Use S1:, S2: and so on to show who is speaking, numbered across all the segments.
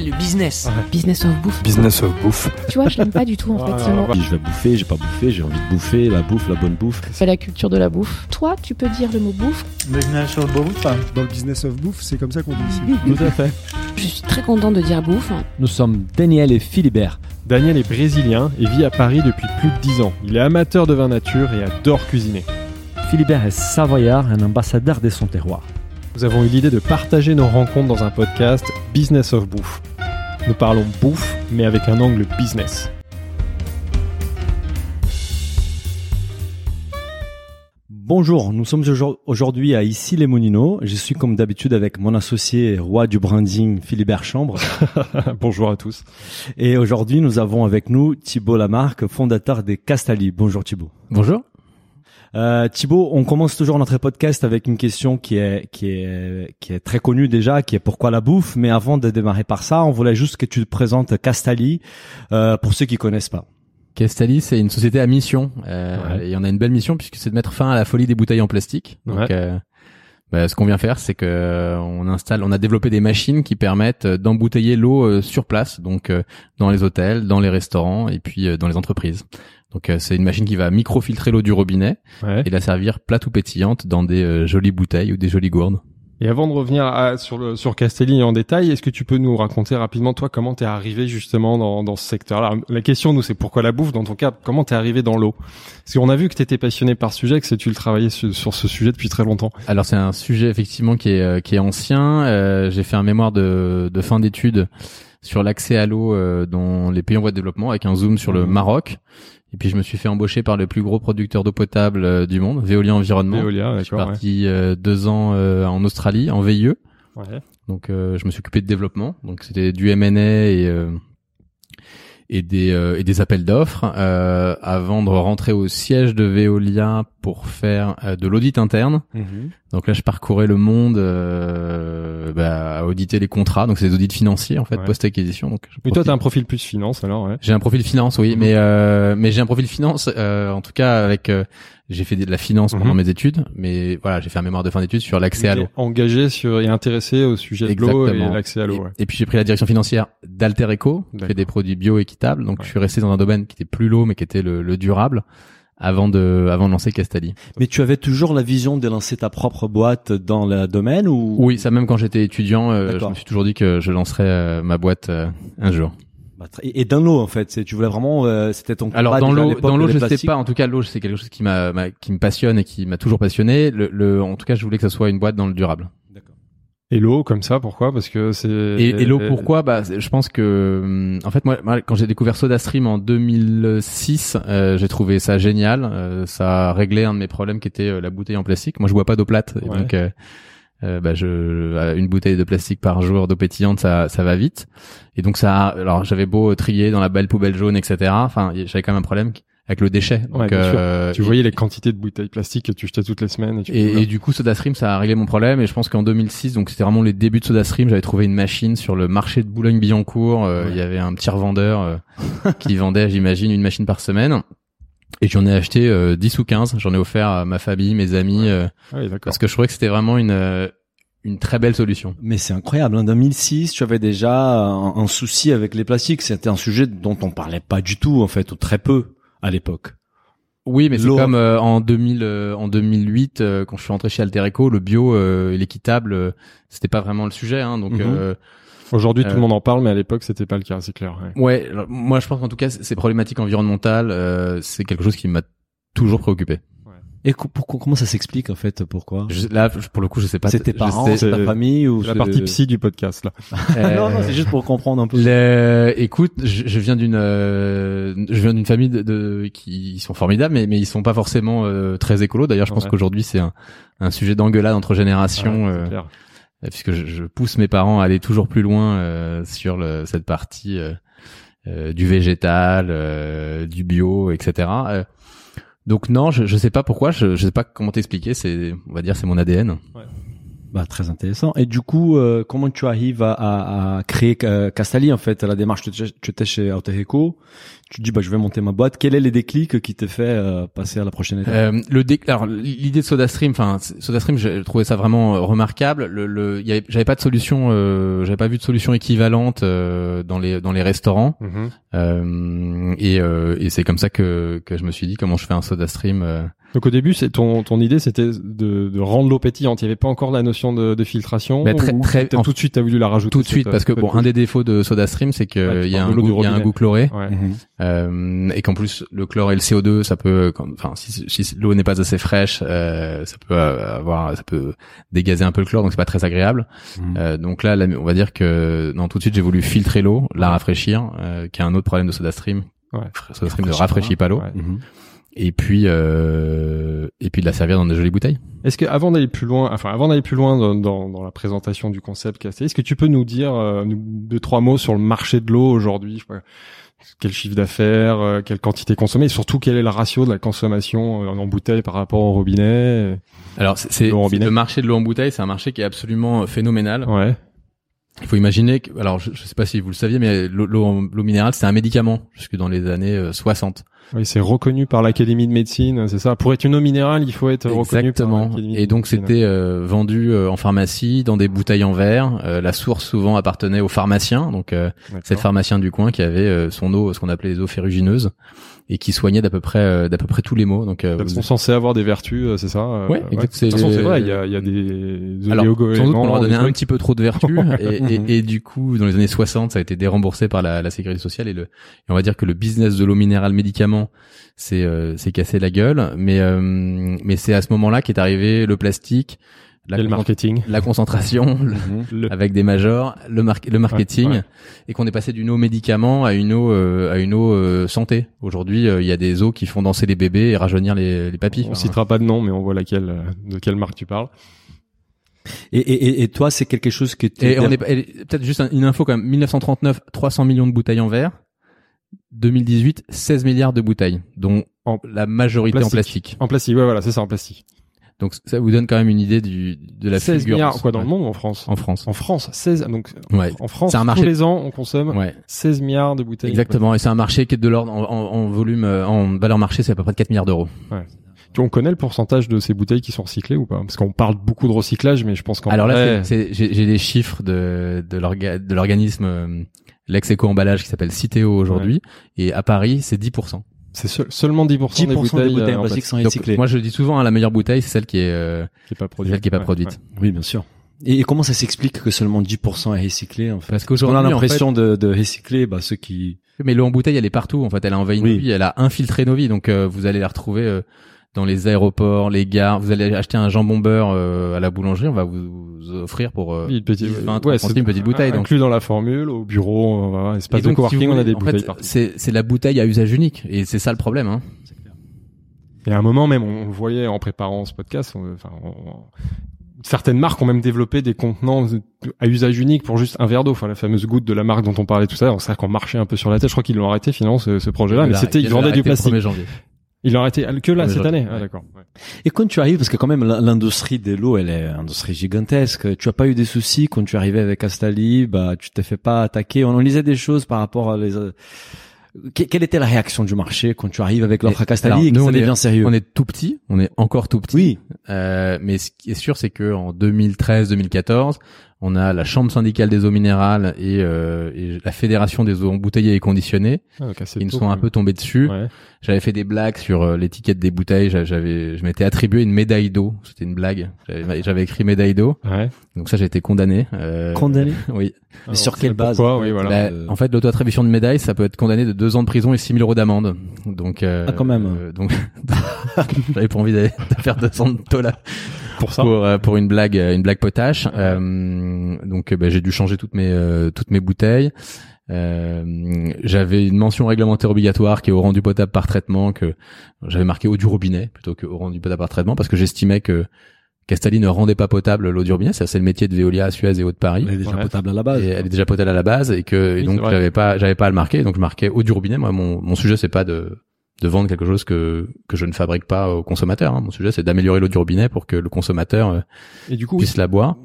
S1: Le business.
S2: Business of bouffe.
S3: Business of bouffe.
S2: Tu vois, je l'aime pas du tout en fait ce mot.
S4: Si je vais bouffer, j'ai pas bouffé, j'ai envie de bouffer, la bouffe, la bonne bouffe.
S2: C'est la culture de la bouffe. Toi, tu peux dire le mot bouffe.
S5: Business of bouffe.
S3: Dans le business of bouffe, c'est comme ça qu'on dit ici.
S4: Tout à fait.
S2: Je suis très content de dire bouffe.
S6: Nous sommes Daniel et Philibert.
S7: Daniel est brésilien et vit à Paris depuis plus de 10 ans. Il est amateur de vin nature et adore cuisiner.
S6: Philibert est savoyard, un ambassadeur de son terroir.
S7: Nous avons eu l'idée de partager nos rencontres dans un podcast Business of Bouffe. Nous parlons bouffe, mais avec un angle business.
S6: Bonjour, nous sommes aujourd'hui à Ici les Moninos. Je suis comme d'habitude avec mon associé roi du branding Philibert Chambre.
S7: Bonjour à tous.
S6: Et aujourd'hui, nous avons avec nous Thibault Lamarque, fondateur des Castali. Bonjour Thibault.
S8: Bonjour.
S6: Euh, Thibaut, on commence toujours notre podcast avec une question qui est qui est qui est très connue déjà, qui est pourquoi la bouffe? Mais avant de démarrer par ça, on voulait juste que tu te présentes Castali euh, pour ceux qui connaissent pas.
S8: Castali, c'est une société à mission euh,
S7: Ouais.
S8: et on a une belle mission puisque c'est de mettre fin à la folie des bouteilles en plastique. Donc,
S7: Ouais.
S8: euh, bah, ce qu'on vient faire, c'est que euh, on installe, on a développé des machines qui permettent euh, d'embouteiller l'eau euh, sur place, donc dans les hôtels, dans les restaurants et puis dans les entreprises. Donc, euh, c'est une machine qui va microfiltrer l'eau du robinet
S7: Ouais.
S8: et la servir plate ou pétillante dans des euh, jolies bouteilles ou des jolies gourdes.
S7: Et avant de revenir à- sur le sur Castelli en détail, est-ce que tu peux nous raconter rapidement toi comment t'es arrivé justement dans dans ce secteur-là? La question nous c'est pourquoi la bouffe? Dans ton cas Comment t'es arrivé dans l'eau? Parce qu'on a vu que t'étais passionné par ce sujet, que tu le travaillais sur, sur ce sujet depuis très longtemps.
S8: Alors c'est un sujet effectivement qui est euh, qui est ancien. Euh, j'ai fait un mémoire de, de fin d'études sur l'accès à l'eau euh, dans les pays en voie de développement avec un zoom sur le
S7: Mhm.
S8: Maroc. Et puis je me suis fait embaucher par le plus gros producteur d'eau potable euh, du monde, Veolia Environnement.
S7: Veolia,
S8: je suis
S7: ouais.
S8: parti euh, deux ans euh, en Australie en VIE.
S7: Ouais.
S8: Donc euh, je me suis occupé de développement. Donc c'était du M&A et euh, et des euh, et des appels d'offres euh, avant de rentrer au siège de Veolia pour faire euh, de l'audit interne.
S7: Mhm.
S8: Donc là, je parcourais le monde euh, bah, à auditer les contrats. Donc c'est des audits financiers en fait
S7: Ouais.
S8: post-acquisition. Donc
S7: Mais toi t'as un profil plus finance alors ouais.
S8: j'ai un profil finance, oui,
S7: Mhm.
S8: mais euh, mais j'ai un profil finance euh, en tout cas avec euh, j'ai fait de la finance pendant
S7: Mhm.
S8: mes études, mais voilà, j'ai fait un mémoire de fin d'études sur l'accès à l'eau.
S7: Engagé sur et intéressé au sujet de l'eau et
S8: Exactement.
S7: l'accès à l'eau.
S8: Et,
S7: Ouais.
S8: et puis j'ai pris la direction financière d'Alter Eco, qui fait des produits bio équitables. Donc
S7: Ouais.
S8: je suis resté dans un domaine qui était plus l'eau, mais qui était le, le durable, avant de avant de lancer Castali.
S6: Mais tu avais toujours la vision de lancer ta propre boîte dans le domaine ou?
S8: Oui, ça même quand j'étais étudiant, euh, je me suis toujours dit que je lancerais euh, ma boîte euh, un jour.
S6: Bah, Et et dans l'eau en fait, tu voulais vraiment, euh, c'était ton.
S8: Alors dans l'eau, dans l'eau, je sais
S6: plastiques
S8: pas. En tout cas, l'eau, c'est quelque chose qui m'a, qui me passionne et qui m'a toujours passionné. Le, le- en tout cas, je voulais que ça soit une boîte dans le durable.
S6: D'accord.
S7: Et l'eau comme ça pourquoi? Parce que c'est
S8: Et, et l'eau, pourquoi? Bah, je pense que, hum, en fait, moi, moi, quand j'ai découvert SodaStream en 2006, euh, j'ai trouvé ça génial. Euh, ça réglait un de mes problèmes qui était euh, la bouteille en plastique. Moi, je bois pas d'eau plate, et
S7: Ouais.
S8: donc. Euh, euh, bah, je euh, une bouteille de plastique par jour d'eau pétillante ça ça va vite et donc ça alors j'avais beau trier dans la belle poubelle jaune etc enfin j'avais quand même un problème avec le déchet donc
S7: Ouais,
S8: euh,
S7: Tu
S8: et-
S7: voyais les quantités de bouteilles plastiques que tu jetais toutes les semaines. Et, tu
S8: et, et du coup, SodaStream, ça a réglé mon problème. Et je pense qu'en 2006, donc c'était vraiment les débuts de SodaStream, j'avais trouvé une machine sur le marché de Boulogne-Billancourt. Euh, Il y avait un petit revendeur euh, qui vendait, j'imagine, une machine par semaine. Et j'en ai acheté euh, 10 ou 15. J'en ai offert à ma famille, mes amis, euh,
S7: Ouais, d'accord.
S8: parce que je trouvais que c'était vraiment une euh, une très belle solution.
S6: Mais c'est incroyable. En 2006, tu avais déjà un, un souci avec les plastiques. C'était un sujet dont on parlait pas du tout en fait, ou très peu à l'époque.
S8: Oui, mais c'est comme euh, en 2000, euh, en 2008, euh, quand je suis rentré chez Alter Eco, le bio euh, et l'équitable, euh, c'était pas vraiment le sujet. Hein, donc
S6: Mhm.
S8: euh,
S7: Aujourd'hui, tout
S8: Euh,
S7: le monde en parle, mais à l'époque, c'était pas le cas, c'est clair. ouais.
S8: Ouais, alors, moi je pense qu'en tout cas, ces problématiques environnementales, euh, c'est quelque chose qui m'a toujours préoccupé.
S6: Et pourquoi, comment ça s'explique en fait Pourquoi?
S8: Je- là, je- pour le coup, je sais pas.
S6: C'est tes parents, c'est ta
S7: c'est-
S6: famille ou
S7: C'est la partie psy du podcast là.
S8: euh,
S6: non, non, c'est juste pour comprendre un peu.
S8: le- écoute, je, je viens d'une, euh, je viens d'une famille de, de- qui sont formidables, mais mais ils sont pas forcément euh, très écolos. D'ailleurs, je pense
S7: Ouais.
S8: qu'aujourd'hui c'est un, un sujet d'engueulade entre générations,
S7: Ouais, c'est
S8: euh,
S7: clair.
S8: Puisque je, je pousse mes parents à aller toujours plus loin euh, sur le, cette partie euh, euh, du végétal, euh, du bio, etc. Euh, donc non, je, je sais pas pourquoi, je, je sais pas comment t'expliquer. C'est, on va dire, c'est mon ADN.
S6: Bah, très intéressant. Et du coup, euh, comment tu arrives à, à, à créer euh, Castali en fait La démarche, tu étais- tu étais chez Autoheco, tu te dis bah je vais monter ma boîte. Quel est les déclics qui te fait euh, passer à la prochaine étape?
S8: Euh, le dé- alors l'idée de SodaStream, enfin SodaStream, j'ai trouvé ça vraiment euh, remarquable. Le, le, il y avait- j'avais pas de solution, euh, j'avais pas vu de solution équivalente euh, dans les dans les restaurants.
S7: Mhm.
S8: Euh, et euh, et c'est comme ça que que je me suis dit comment je fais un SodaStream. Euh,
S7: Donc au début, c'est ton ton idée, c'était de, de rendre l'eau pétillante. Il y avait pas encore la notion de, de filtration.
S8: Mais très-
S7: ou
S8: très-
S7: t'as
S8: en-
S7: tout de suite, t'as voulu la rajouter.
S8: tout de suite
S7: cette-
S8: parce que bon, un des défauts de SodaStream, c'est que
S7: Ouais, tu
S8: il y a un goût,
S7: du
S8: il y a un
S7: robinet.
S8: goût chloré.
S7: Ouais.
S6: Mhm.
S8: Euh, et qu'en plus le chlore et le CO2 ça peut quand- enfin si, si l'eau n'est pas assez fraîche euh, ça peut euh, avoir ça peut dégazer un peu le chlore donc c'est pas très agréable
S6: Mhm.
S8: Euh, donc là, là, on va dire que non tout de suite j'ai voulu filtrer l'eau la rafraîchir euh, qui est un autre problème de SodaStream
S7: Ouais.
S8: SodaStream ne
S6: Rafraîchit
S8: pas l'eau
S7: Ouais.
S6: Mhm.
S8: et puis euh, et puis de la servir dans des jolies bouteilles
S7: Est-ce que avant d'aller plus loin, enfin avant d'aller plus loin dans, dans, dans la présentation du concept est-ce que tu peux nous dire euh, deux trois mots sur le marché de l'eau aujourd'hui? Quel chiffre d'affaires, euh, quelle quantité consommée, et surtout quel est le ratio de la consommation euh, en bouteille par rapport au robinet
S8: alors c'est le marché de l'eau en bouteille c'est un marché qui est absolument phénoménal
S7: Ouais.
S8: Il faut imaginer que, alors je, je sais pas si vous le saviez, mais l'eau, minérale c'est un médicament jusque dans les années euh, 60.
S7: Oui, c'est reconnu par l'Académie de médecine, c'est ça. Pour être une eau minérale, il faut être reconnu par
S8: Exactement. Et donc c'était euh, vendu euh, en pharmacie dans des bouteilles en verre. Euh, la source souvent appartenait aux pharmaciens, donc c'est le pharmacien du coin qui avait son eau, ce qu'on appelait les eaux ferrugineuses, et qui soignait d'à peu près euh, d'à peu près tous les maux. Donc euh, vous-
S7: sont censées avoir des vertus, euh, c'est ça
S8: Ouais, exact,
S7: De toute façon, c'est vrai. Il y a, il y a des
S8: alors, sans doute qu'on leur a donné un petit peu trop de vertus et, et, et du coup dans les années 60 ça a été déremboursé par la, la sécurité sociale et le et on va dire que le business de l'eau minérale médicament c'est euh, c'est cassé la gueule mais euh, mais c'est à ce moment-là qu'est arrivé le plastique la,
S7: Et le marketing.
S8: la concentration le-
S6: Mhm.
S7: Le-
S8: avec des majors le, mar- le marketing
S7: Ouais, ouais.
S8: et qu'on est passé d'une eau médicament à une eau euh, à une eau euh, santé aujourd'hui euh, il y a des eaux qui font danser les bébés et rajeunir les, les papilles
S7: On citera pas de nom, mais on voit laquelle, euh, de quelle marque tu parles.
S6: Et, et, et- et toi, c'est quelque chose que tu
S8: Et on est peut-être juste un- une info quand même. 1939, 300 millions de bouteilles en verre. 2018, 16 milliards de bouteilles, dont
S7: En
S8: la majorité en plastique.
S7: En plastique, ouais, voilà, c'est ça, en plastique.
S8: Donc ça vous donne quand même une idée du de la
S7: 16
S8: fulgurance.
S7: milliards, quoi, dans le
S8: Ouais.
S7: monde en France
S8: En France.
S7: En France, 16, donc,
S8: Ouais.
S7: en France,
S8: C'est un marché-
S7: tous les ans, on consomme
S8: Ouais.
S7: 16 milliards de bouteilles.
S8: Exactement. Et c'est un marché qui est de l'ordre en, en- en volume, euh, en valeur marché, c'est à peu près de 4 milliards d'euros.
S7: Tu, on connaît le pourcentage de ces bouteilles qui sont recyclées ou pas? Parce qu'on parle beaucoup de recyclage, mais je pense qu'en
S8: Alors là,
S7: vrai,
S8: j'ai j'ai des chiffres de de l'orga- de l'organisme euh, l'ex-éco emballage qui s'appelle Citeo aujourd'hui. Et à Paris, c'est 10%.
S7: C'est seul- seulement 10%,
S6: 10%
S7: des bouteilles,
S6: des bouteilles
S7: euh,
S6: en
S7: en
S6: plastique sont
S8: Donc,
S6: recyclées.
S8: moi, je dis souvent, hein, la meilleure bouteille, c'est celle qui est euh,
S7: qui est pas produite.
S8: celle qui est pas
S7: Ouais,
S8: produite.
S7: ouais.
S6: Oui, bien sûr. Et, et comment ça s'explique que seulement 10% est recyclé en fait?
S8: Parce
S6: On
S8: qu'aujourd'hui,
S6: a
S8: en
S6: l'impression de, de recycler bah, ceux qui...
S8: Mais l'eau en bouteille, elle est partout. En fait, elle a envahi
S6: Oui.
S8: nos vies, elle a infiltré nos vies. Donc, euh, vous allez la retrouver euh, dans les aéroports, les gares. Vous allez acheter un jambon beurre euh, à la boulangerie, on va vous, vous offrir pour euh,
S7: une petite,
S8: 10, 20,
S7: ouais,
S8: 30
S7: c'est
S8: centimes une petite bouteille. Donc,
S7: Inclus dans la formule, au bureau, va, espace de
S8: donc, si
S7: coworking,
S8: vous
S7: on a des bouteilles
S8: c'est c'est la bouteille à usage unique et c'est ça le problème. Hein.
S7: Et à un moment même, on voyait en préparant ce podcast, on- enfin, on- certaines marques ont même développé des contenants à usage unique pour juste un verre d'eau, enfin la fameuse goutte de la marque dont on parlait tout ça. C'est vrai qu'on marchait un peu sur la tête. Je crois qu'ils l'ont arrêté finalement ce, ce projet-là, mais c'était
S8: il
S7: ils vendaient du plastique.
S8: 1er janvier.
S7: Ils l'ont arrêté que là cette année.
S8: ouais.
S7: Ah, d'accord. Ouais.
S6: Et quand tu arrives, parce que quand même l'in- l'industrie de l'eau, elle est une industrie gigantesque. Tu as pas eu des soucis quand tu arrivais avec Astali, bah tu t'es fait pas attaquer. On en lisait des choses par rapport à les. euh, que- Quelle était la réaction du marché quand tu arrives avec l'offre Castali et que
S8: nous,
S6: ça
S8: on est-
S6: devient sérieux?
S8: On est tout petit, on est encore tout petit.
S6: Oui,
S8: Euh, mais ce qui est sûr, c'est que en 2013-2014, on a la Chambre syndicale des eaux minérales et, euh, et la Fédération des eaux embouteillées et conditionnées
S7: Ah, donc assez
S8: qui nous
S7: tôt,
S8: sont un peu tombés dessus.
S7: Ouais.
S8: J'avais fait des blagues sur euh, l'étiquette des bouteilles. J'a- J'avais, je m'étais attribué une médaille d'eau. C'était une blague. J'avais écrit médaille d'eau.
S7: Ouais.
S8: Donc ça, j'ai été condamné. Euh,
S6: condamné.
S8: Oui.
S6: Mais sur quelle base
S7: Pourquoi Oui, voilà.
S8: Bah,
S6: Euh,
S8: en fait, l'auto-attribution de médaille, ça peut être condamné de deux ans de prison et 6 000 euros d'amende. Donc, euh,
S6: Ah, quand même.
S8: euh, donc, j'avais pas envie d'aller- de faire 200 de taux là
S7: Pour ça.
S8: pour euh, pour une blague, euh, une blague potache. Euh, donc, euh, bah, j'ai dû changer toutes mes euh, toutes mes bouteilles. Euh, j'avais une mention réglementaire obligatoire qui est au rendu potable par traitement que j'avais marqué eau du robinet plutôt que au rendu potable par traitement parce que j'estimais que Castali ne rendait pas potable l'eau du robinet. Ça, c'est le métier de Veolia, Suez et Eau de Paris.
S6: Elle est déjà
S7: Ouais.
S6: potable à la base.
S8: Et elle est déjà potable à la base et que et
S7: Oui,
S8: donc j'avais pas j'avais pas à le marquer donc je marquais eau du robinet moi mon mon sujet c'est pas de de vendre quelque chose que que je ne fabrique pas au consommateur. hein. Mon sujet, c'est d'améliorer l'eau du robinet pour que le consommateur euh,
S7: Et du coup,
S8: puisse la boire.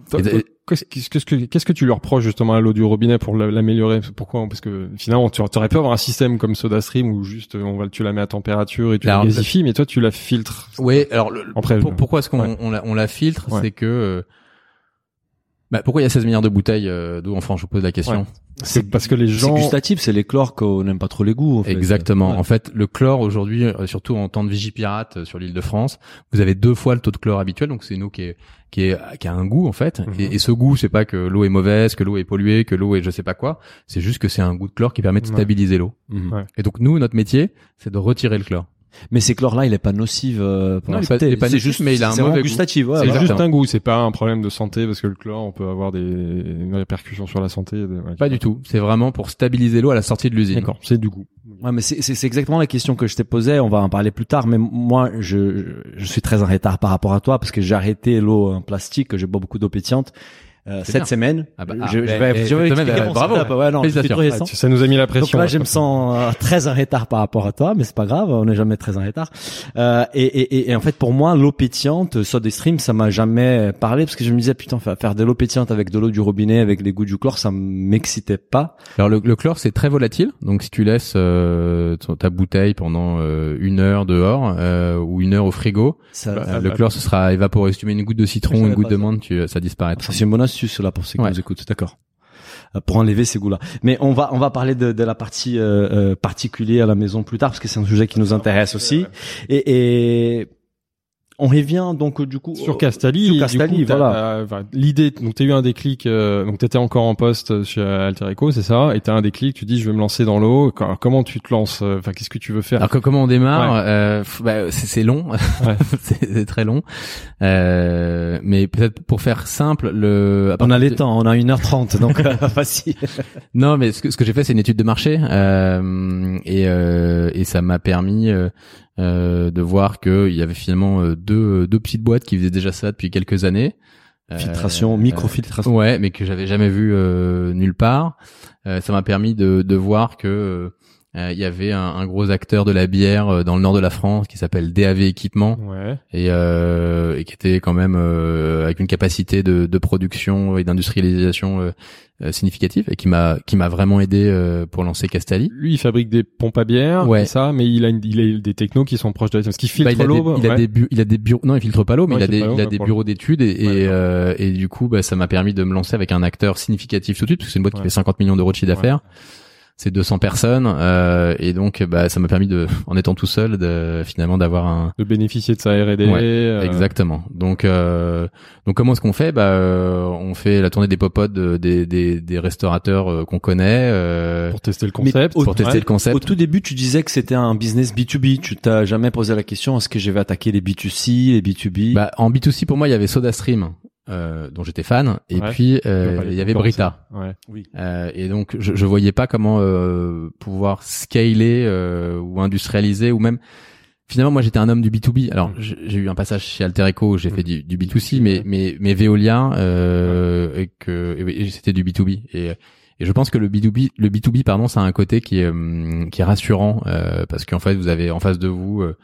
S7: qu'est-ce que qu'est-ce que tu leur reproches justement à l'eau du robinet pour la- l'améliorer? Pourquoi? Parce que finalement, tu aurais pu avoir un système comme SodaStream où juste euh, on va tu la mets à température et tu la
S8: Alors,
S7: gasifies, mais toi tu la filtres.
S8: Oui, alors le-
S7: Après,
S8: pour-
S7: le-
S8: pourquoi est-ce qu'on
S7: ouais.
S8: on la, on la filtre?
S7: Ouais.
S8: C'est que euh, bah, pourquoi il y a 16 milliards de bouteilles euh, d'eau en France Je vous pose la question.
S7: Ouais. C'est parce que les
S6: C'est
S7: gens.
S6: gustatif, c'est les chlores qu'on n'aime pas trop les goûts. en fait.
S8: Exactement.
S6: Ouais.
S8: En fait, le chlore aujourd'hui, euh, surtout en temps de vigipirate euh, sur l'île de France, vous avez deux fois le taux de chlore habituel. Donc c'est une eau qui est qui est qui a un goût en fait.
S7: Mhm.
S8: Et, et ce goût, c'est pas que l'eau est mauvaise, que l'eau est polluée, que l'eau est je sais pas quoi. C'est juste que c'est un goût de chlore qui permet de
S7: Ouais.
S8: stabiliser l'eau.
S6: Mhm.
S7: Ouais.
S8: Et donc nous, notre métier, c'est de retirer le chlore.
S6: Mais ces chlores-là, il est pas nocif euh, pour
S8: Non,
S6: la
S8: il est pas-
S6: santé.
S8: il est pas
S6: juste,
S8: mais il a un mauvais goût.
S6: gustatif. Ouais,
S7: C'est
S6: voilà.
S7: juste un goût, c'est pas un problème de santé parce que le chlore, on peut avoir des une répercussion sur la santé. ouais.
S8: Pas du tout. C'est vraiment pour stabiliser l'eau à la sortie de l'usine.
S7: D'accord, c'est du goût.
S6: Ouais, mais c'est, c'est, c'est exactement la question que je t'ai posée. On va en parler plus tard. Mais moi, je, je, je suis très en retard par rapport à toi parce que j'ai arrêté l'eau en plastique. J'ai bois beaucoup d'eau pétillante. Euh, cette
S8: bien.
S6: semaine,
S8: Ah bah,
S6: je,
S8: ah,
S6: je vais, je vais expliquer
S8: euh,
S6: mon
S8: bravo.
S6: setup. Ouais, non, trop récent.
S7: tu- ça nous a mis la pression.
S6: Donc là,
S7: là.
S6: je me sens euh, très en retard par rapport à toi, mais c'est pas grave, on n'est jamais très en retard. Euh, et, et, et- et en fait, pour moi, l'eau pétillante, Soda Stream, ça m'a jamais parlé parce que je me disais putain, faire de l'eau pétillante avec de l'eau du robinet, avec les goûts du chlore, ça m'excitait pas.
S8: Alors le, le chlore c'est très volatile, donc si tu laisses euh, ta bouteille pendant euh, une heure dehors euh, ou une heure au frigo,
S6: Ça,
S7: ah
S8: le chlore ce sera évaporé. Si tu mets une goutte de citron, une goutte de
S6: ça.
S8: menthe, tu, ça disparaîtra.
S6: Ça, c'est une bonne astuce là pour ceux qui
S8: Ouais.
S6: nous écoutent, d'accord. Euh, Pour enlever ces goûts-là. Mais on va on va parler de, de la partie euh, euh, particulière à la maison plus tard parce que c'est un sujet qui nous intéresse aussi. Et, et on revient donc euh, du coup
S7: Sur
S6: au-
S7: Castali,
S6: sur Castali,
S7: coup,
S6: voilà.
S7: euh, enfin, l'idée, donc t'as eu un déclic, euh, donc t'étais encore en poste chez Alter Eco, c'est ça, et t'as un déclic, tu dis je vais me lancer dans l'eau. Alors, Comment tu te lances euh, Enfin, qu'est-ce que tu veux faire?
S8: Alors que, comment on démarre euh, pff, bah, c'est, long, c'est, c'est très long. Euh, mais peut-être pour faire simple, le
S6: On a les
S8: de-
S6: temps, on a 1h30 donc euh, facile.
S8: Non, mais ce que, ce que j'ai fait, c'est une étude de marché euh, et, euh, et ça m'a permis euh, euh, de voir qu'il y avait finalement euh, deux, deux petites boîtes qui faisaient déjà ça depuis quelques années. Euh,
S6: Filtration, microfiltration.
S8: Ouais, mais que j'avais jamais vu euh, nulle part. Euh, ça m'a permis de, de voir que euh, il y avait un, un gros acteur de la bière euh, dans le nord de la France qui s'appelle DAV Équipement
S7: Ouais.
S8: et, euh, et qui était quand même euh, avec une capacité de, de production et d'industrialisation euh, euh, significative et qui m'a qui m'a vraiment aidé euh, pour lancer Castali.
S7: Lui, il fabrique des pompes à bière,
S8: Ouais.
S7: ça, mais il a, une, il a des technos qui sont proches de la parce qu'il filtre
S8: Bah, il a
S7: l'eau.
S8: il a des bu- il a des bureaux non il filtre pas l'eau mais il a des
S7: filtre
S8: il a des bureaux d'études et et, euh, et du coup bah ça m'a permis de me lancer avec un acteur significatif tout de suite parce que c'est une boîte qui fait 50 millions d'euros de chiffre d'affaires c'est 200 personnes euh, et donc bah ça m'a permis de en étant tout seul de finalement d'avoir un
S7: de bénéficier de sa R&D.
S8: Ouais,
S7: euh,
S8: Exactement. Donc, euh, donc comment est-ce qu'on fait? Bah, euh, on fait la tournée des popotes de- des, des, des restaurateurs euh, qu'on connaît euh,
S7: Pour tester le concept.
S6: au-
S8: pour tester
S7: Ouais.
S8: le concept.
S6: Au tout début, tu disais que c'était un business B2B. Tu t'as jamais posé la question est-ce que je vais attaquer les B2C, les B2B
S8: Bah, en B2C, pour moi, il y avait SodaStream, euh, dont j'étais fan, et
S7: Ouais.
S8: puis euh, il y avait. Brita.
S7: Ouais.
S8: Euh, et donc, je, je voyais pas comment euh, pouvoir scaler euh, ou industrialiser ou même. Finalement, moi, j'étais un homme du B2B. Alors,
S7: Mm.
S8: j'ai j'ai eu un passage chez Alter Eco où j'ai
S7: Mm.
S8: fait du, du B2C, mais mais mais Veolia euh, et que et oui, c'était du B2B. Et et je pense que le B2B, le B2B, pardon, ça a un côté qui est hum, qui est rassurant euh, parce qu'en fait, vous avez en face de vous euh,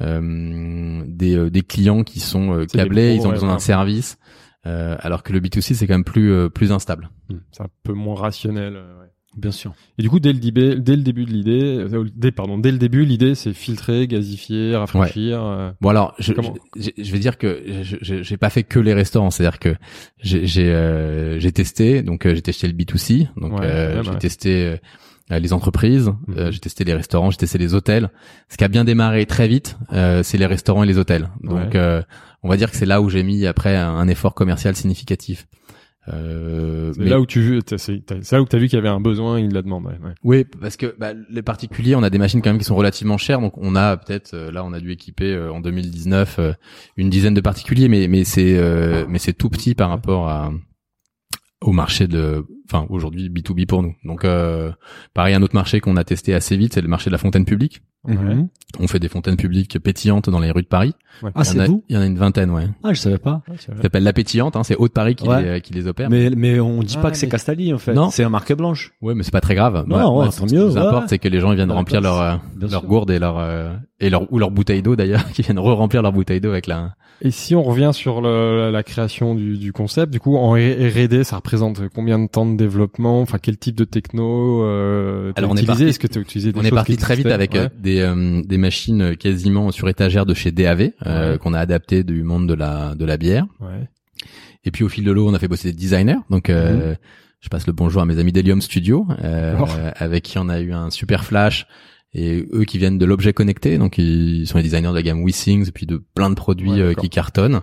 S8: euh, des euh, des clients qui sont câblés,
S7: pros,
S8: ils ont
S7: ouais,
S8: besoin
S7: ouais.
S8: d'un service. Euh, alors que le B2C c'est quand même plus euh, plus instable.
S7: C'est un peu moins rationnel. euh, ouais.
S6: Bien sûr.
S7: Et du coup, dès le, début, dès le début de l'idée, euh, dès, pardon, dès le début, l'idée, c'est filtrer, gazifier, rafraîchir. euh,
S8: Bon alors, je,
S7: Comment
S8: je, je vais dire que je- je- j'ai pas fait que les restaurants, c'est-à-dire que j'ai j'ai euh, j'ai testé, donc euh, j'ai testé le B2C, donc
S7: Ouais,
S8: euh, j'ai
S7: ouais.
S8: testé euh, les entreprises,
S7: Mhm.
S8: euh, j'ai testé les restaurants, j'ai testé les hôtels. Ce qui a bien démarré très vite, euh, c'est les restaurants et les hôtels. Donc
S7: Ouais.
S8: euh, on va dire que c'est là où j'ai mis après un, un effort commercial significatif. Euh, mais-
S7: là où tu c'est là où t'as vu qu'il y avait un besoin, il la demande. Ouais, ouais.
S8: Oui, parce que bah, les particuliers, on a des machines quand même qui sont relativement chères, donc on a peut-être euh, là on a dû équiper euh, en 2019 euh, une dizaine de particuliers, mais mais c'est euh, mais c'est tout petit par rapport à au marché de enfin aujourd'hui B2B pour nous. Donc euh, pareil, un autre marché qu'on a testé assez vite, c'est le marché de la fontaine publique.
S7: Mhm.
S8: On fait des fontaines publiques pétillantes dans les rues de Paris.
S7: Ouais.
S6: Ah, c'est vous
S8: Il y en a une vingtaine, ouais.
S6: Ah, je savais pas.
S8: Ça s'appelle La Pétillante, hein, c'est Haute-Paris qui,
S6: Ouais.
S8: les, qui les opère.
S6: Mais, mais on dit
S7: Ah,
S6: pas que c'est
S7: mais-
S6: Castali, en fait.
S8: Non.
S6: C'est un marque blanche.
S8: Ouais, mais c'est pas très grave.
S6: Non, ouais, tant
S8: ce qui
S6: mieux,
S8: nous
S6: ouais.
S8: importe, c'est que les gens ils viennent
S6: Dans
S8: remplir leur euh, leur gourde et leur euh, et leur ou leur bouteille d'eau d'ailleurs, qui viennent re-remplir leur bouteille d'eau avec la.
S7: Et si on revient sur le- la création du, du concept, du coup, en R&D, ça représente combien de temps de développement Enfin, quel type de techno euh,
S8: Alors, on est
S7: utilisé?
S8: parti-
S7: Est-ce que tu as utilisé des
S8: On est
S7: choses
S8: parti
S7: qui
S8: très vite avec
S7: Ouais.
S8: euh, des euh, des machines quasiment sur étagère de chez DAV euh,
S7: Ouais.
S8: qu'on a adapté du monde de la de la bière.
S7: Ouais.
S8: Et puis au fil de l'eau, on a fait bosser des designers. Donc euh, je passe le bonjour à mes amis d'Helium Studio, euh.
S7: D'accord.
S8: avec qui on a eu un super flash. Et eux qui viennent de l'objet connecté, donc ils sont les designers de la gamme WeSings et puis de plein de produits
S7: Ouais,
S8: euh, qui cartonnent.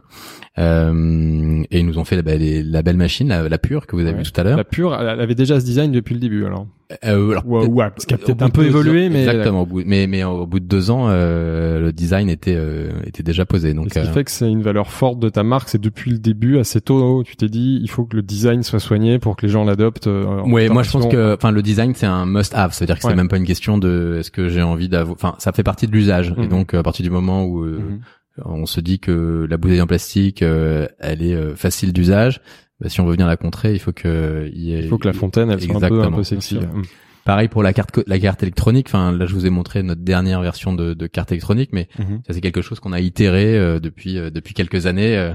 S8: Euh, et ils nous ont fait les- la belle machine, la, la pure que vous avez
S7: Ouais.
S8: vue tout à l'heure.
S7: La pure, elle avait déjà ce design depuis le début, alors.
S8: Euh, alors,
S7: Ouais,
S8: peut-être-
S7: ouais, parce qu'il a peut-être un peu évolué, mais
S8: exactement. Au bout, mais mais au bout de deux ans, euh, le design était euh, était déjà posé. Donc
S7: ce qui
S8: euh,
S7: fait que c'est une valeur forte de ta marque, c'est depuis le début, assez tôt, tu t'es dit, il faut que le design soit soigné pour que les gens l'adoptent. euh, en
S8: Ouais, moi je pense que enfin le design c'est un must have, c'est-à-dire que
S7: Ouais.
S8: c'est même pas une question de est-ce que j'ai envie d'avoir enfin ça fait partie de l'usage et
S7: Mhm.
S8: donc à partir du moment où euh,
S7: Mhm.
S8: on se dit que la bouteille en plastique euh, elle est euh, facile d'usage, bah, si on veut venir la contrer, il faut que il y ait
S7: Il faut que la fontaine, elle soit un peu, un peu sexy.
S8: bien.
S7: Mm.
S8: pareil pour la carte la carte électronique, enfin là je vous ai montré notre dernière version de, de carte électronique mais
S7: Mhm.
S8: ça c'est quelque chose qu'on a itéré euh, depuis euh, depuis quelques années euh,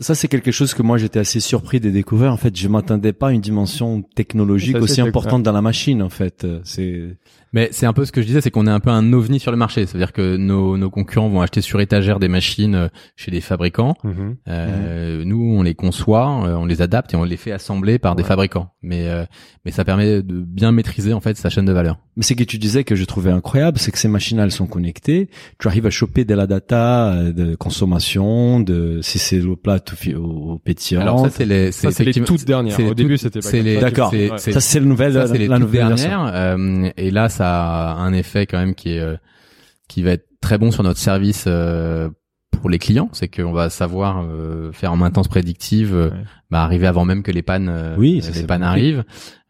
S6: Ça, c'est quelque chose que moi, j'étais assez surpris de découvrir. En fait, je m'attendais pas à une dimension technologique
S7: Ça,
S6: aussi importante dans la machine, en fait. Euh, C'est,
S8: Mais c'est un peu ce que je disais, c'est qu'on est un peu un ovni sur le marché. C'est-à-dire que nos, nos concurrents vont acheter sur étagère des machines euh, chez des fabricants.
S7: Mhm.
S8: Euh, Nous, on les conçoit, euh, on les adapte et on les fait assembler par des
S7: Ouais.
S8: fabricants. Mais euh, mais ça permet de bien maîtriser en fait sa chaîne de valeur.
S6: Mais ce que tu disais que je trouvais incroyable, c'est que ces machines elles sont connectées. Tu arrives à choper de la data euh, de consommation, de si c'est l'eau plate ou, pétillante.
S8: Alors ça c'est les
S7: Ça, c'est les toutes dernières.
S8: c'est
S7: Au début, c'était pas ça.
S6: D'accord.
S7: Ouais.
S8: c'est-
S6: ça c'est le nouvel,
S8: ça, c'est les
S6: la nouvelle version.
S8: dernières. euh, et là, ça a un effet quand même qui est euh, qui va être très bon sur notre service euh, pour les clients. C'est qu'on va savoir euh, faire en maintenance prédictive, euh,
S7: Ouais.
S8: bah, arriver avant même que les pannes
S6: Oui, ça,
S8: les pannes arrivent.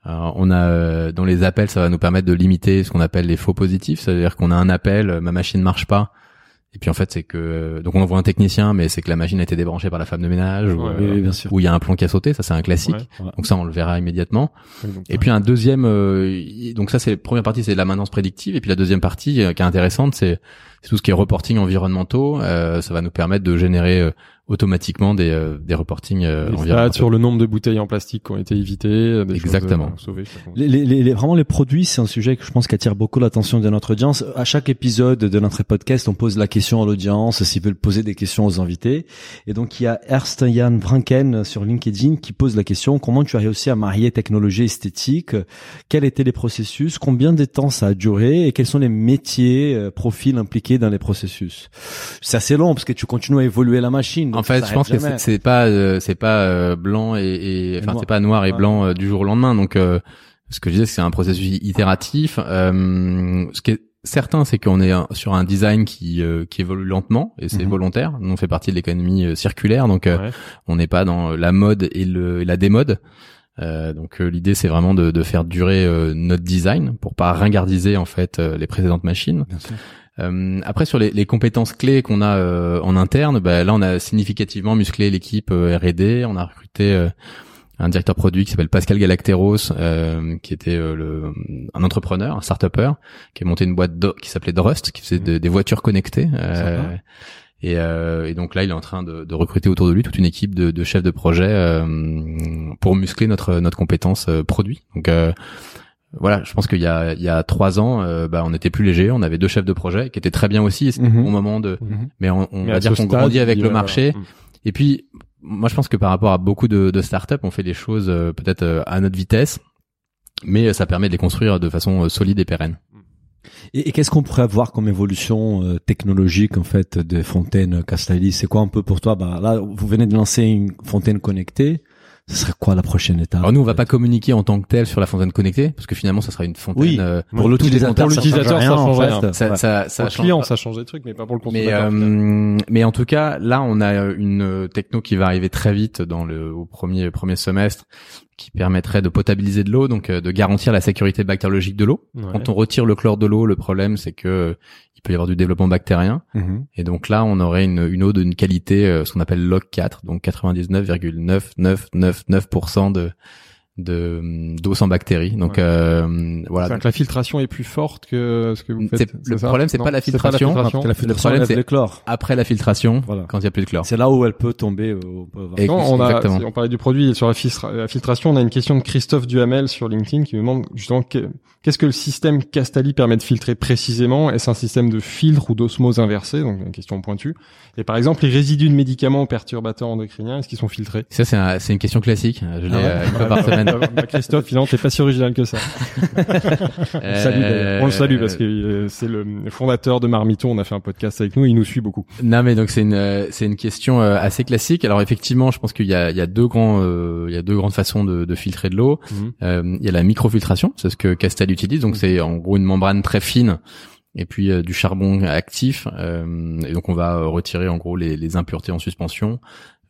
S8: Alors, on a dans les appels, ça va nous permettre de limiter ce qu'on appelle les faux positifs, c'est-à-dire qu'on a un appel, ma machine marche pas. Et puis en fait, c'est que donc on envoie un technicien, mais c'est que la machine a été débranchée par la femme de ménage ou,
S7: Ouais,
S8: euh,
S6: oui, bien sûr.
S8: ou il y a un plomb qui a sauté, ça c'est un classique.
S7: Ouais.
S8: Donc ça, on le verra immédiatement.
S7: Donc,
S8: Et puis un deuxième, euh, donc ça c'est la première partie, c'est la maintenance prédictive, et puis la deuxième partie euh, qui est intéressante, c'est c'est tout ce qui est reporting environnementaux. Euh, ça va nous permettre de générer euh, automatiquement des euh, des reportings euh, environnementaux.
S7: sur le nombre de bouteilles en plastique qui ont été évitées, des
S8: Exactement.
S7: choses, euh, sauvées.
S6: Les, les, les- vraiment les produits, c'est un sujet que je pense qui attire beaucoup l'attention de notre audience. À chaque épisode de notre podcast, on pose la question à l'audience s'ils veulent poser des questions aux invités. Et donc il y a Ernst Jan Franken sur LinkedIn qui pose la question comment tu as réussi à marier technologie et esthétique? Quels étaient les processus? Combien de temps ça a duré? Et quels sont les métiers, euh, profils impliqués dans les processus? C'est assez long parce que tu continues à évoluer la machine.
S8: En fait, je pense que c'est pas euh, c'est pas euh, blanc et, enfin
S6: noir.
S8: c'est pas noir et blanc euh, du jour au lendemain. Donc euh, ce que je disais, c'est un processus itératif. Euh, ce qui est certain, c'est qu'on est sur un design qui euh, qui évolue lentement et c'est
S6: Mhm.
S8: volontaire. Nous, on fait partie de l'économie circulaire, donc euh,
S7: Ouais.
S8: on n'est pas dans la mode et, le, et la démode. Euh, donc euh, l'idée c'est vraiment de, de faire durer euh, notre design pour pas ringardiser en fait euh, les précédentes machines.
S6: Bien sûr.
S8: Euh, après sur les, les compétences clés qu'on a euh, en interne, bah, là on a significativement musclé l'équipe euh, R&D. On a recruté euh, un directeur produit qui s'appelle Pascal Galacteros, euh, qui était euh, le, un entrepreneur, un start-upper, qui a monté une boîte qui s'appelait Drust, qui faisait de- des voitures connectées. euh, et, euh, et donc là, il est en train de, de recruter autour de lui toute une équipe de, de chefs de projet euh, pour muscler notre notre compétence euh, produit. Donc euh, voilà, je pense qu'il y a il y a trois ans, euh, bah, on était plus léger. On avait deux chefs de projet qui étaient très bien aussi. et C'était
S7: Mhm.
S8: bon moment de.
S7: Mhm.
S8: Mais on, on
S7: Mais
S8: va dire qu'on grandit avec le marché.
S7: Mm.
S8: Et puis, moi, je pense que par rapport à beaucoup de, de startups, on fait les choses euh, peut-être euh, à notre vitesse, mais ça permet de les construire de façon euh, solide et pérenne.
S6: Et, et qu'est-ce qu'on pourrait voir comme évolution euh, technologique en fait de Fontaine Castelli? C'est quoi un peu pour toi? Bah là, vous venez de lancer une fontaine connectée. Ce serait quoi la prochaine étape
S8: Alors nous, on va pas communiquer en tant que tel sur la fontaine connectée, parce que finalement, ça sera une fontaine.
S6: Oui.
S8: euh,
S6: pour l'utilisateur,
S7: Pour
S6: ça
S7: l'utilisateur,
S6: change
S7: ça
S6: rien,
S7: change
S6: fait.
S7: rien.
S8: ça,
S6: Ouais.
S8: ça, ça
S7: Pour le
S8: change
S7: client,
S8: pas.
S7: ça change des trucs, mais pas pour le
S8: Mais,
S7: consommateur.
S8: euh, mais en tout cas, là, on a une techno qui va arriver très vite dans le au premier premier semestre, qui permettrait de potabiliser de l'eau, donc euh, de garantir la sécurité bactériologique de l'eau.
S7: Ouais.
S8: Quand on retire le chlore de l'eau, le problème c'est que euh, il peut y avoir du développement bactérien.
S7: Mhm.
S8: Et donc là, on aurait une, une eau d'une qualité, euh, ce qu'on appelle log 4, donc 99,9999% de de d'eau sans bactéries. Donc
S7: Ouais.
S8: euh, voilà.
S7: C'est-à-dire que la filtration est plus forte que ce que vous faites.
S8: le problème, c'est
S7: Non
S8: pas la
S7: C'est
S8: filtration.
S7: filtration.
S6: La
S8: Le
S6: filtration
S8: problème,
S6: enlève
S8: c'est-
S6: les chlores.
S8: Après la filtration,
S6: Voilà.
S8: quand il y a plus de chlore.
S6: C'est là où elle peut tomber. euh, au- au-
S8: Et-
S7: Non, on a,
S8: Exactement.
S7: si on parlait du produit et sur la, filtra- la filtration, on a une question de Christophe Duhamel sur LinkedIn qui me demande justement que- qu'est-ce que le système Castali permet de filtrer précisément? Est-ce un système de filtre ou d'osmose inversée? Donc une question pointue. Et par exemple, les résidus de médicaments perturbateurs endocriniens, est-ce qu'ils sont filtrés?
S8: Ça, c'est un- c'est une question classique. Je l'ai
S6: Ah ouais?
S8: euh, une fois par semaine.
S7: Christophe, finalement, t'es pas si original que ça. On le salue. On le salue parce que euh, c'est le fondateur de Marmiton. On a fait un podcast avec nous. Il nous suit beaucoup.
S8: Non, mais donc c'est une euh, c'est une question euh, assez classique. Alors effectivement, je pense qu'il y a il y a deux grands euh, il y a deux grandes façons de, de filtrer de l'eau.
S7: Mhm.
S8: Euh, il y a la microfiltration, c'est ce que Castel utilise. Donc c'est en gros une membrane très fine et puis euh, du charbon actif. euh, et donc on va retirer en gros les, les impuretés en suspension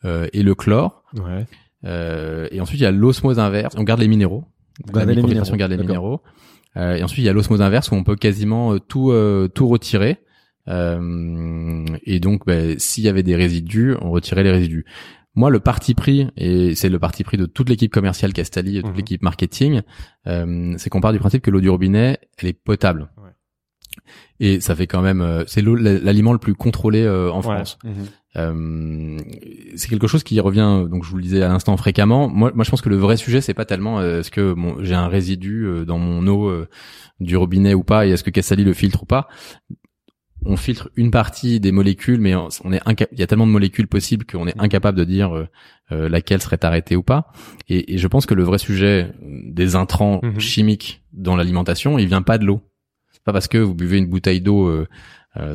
S8: euh, et le chlore.
S7: Ouais.
S8: Euh, et ensuite il y a l'osmose inverse. On garde les minéraux. Donc, la
S6: Garder les
S8: microfiltration
S6: minéraux,
S8: garde les minéraux. Euh, et ensuite il y a l'osmose inverse où on peut quasiment euh, tout euh, tout retirer. Euh, et donc, ben, s'il y avait des résidus, on retirait les résidus. Moi, le parti pris, et c'est le parti pris de toute l'équipe commerciale Castali et toute
S7: Mhm.
S8: l'équipe marketing, euh, c'est qu'on part du principe que l'eau du robinet, elle est potable.
S7: Ouais.
S8: Et ça fait quand même, euh, c'est l'aliment le plus contrôlé euh, en
S7: Ouais.
S8: France. Euh, c'est quelque chose qui revient, donc je vous le disais à l'instant fréquemment. Moi, moi, je pense que le vrai sujet, c'est pas tellement euh, est-ce que j'ai un résidu euh, dans mon eau euh, du robinet ou pas, et est-ce que Castali le filtre ou pas. On filtre une partie des molécules, mais on est il y a tellement de molécules possibles qu'on est incapable de dire euh, euh, laquelle serait arrêtée ou pas. Et, et je pense que le vrai sujet des intrants
S7: Mhm.
S8: chimiques dans l'alimentation, il vient pas de l'eau. C'est pas parce que vous buvez une bouteille d'eau euh, euh,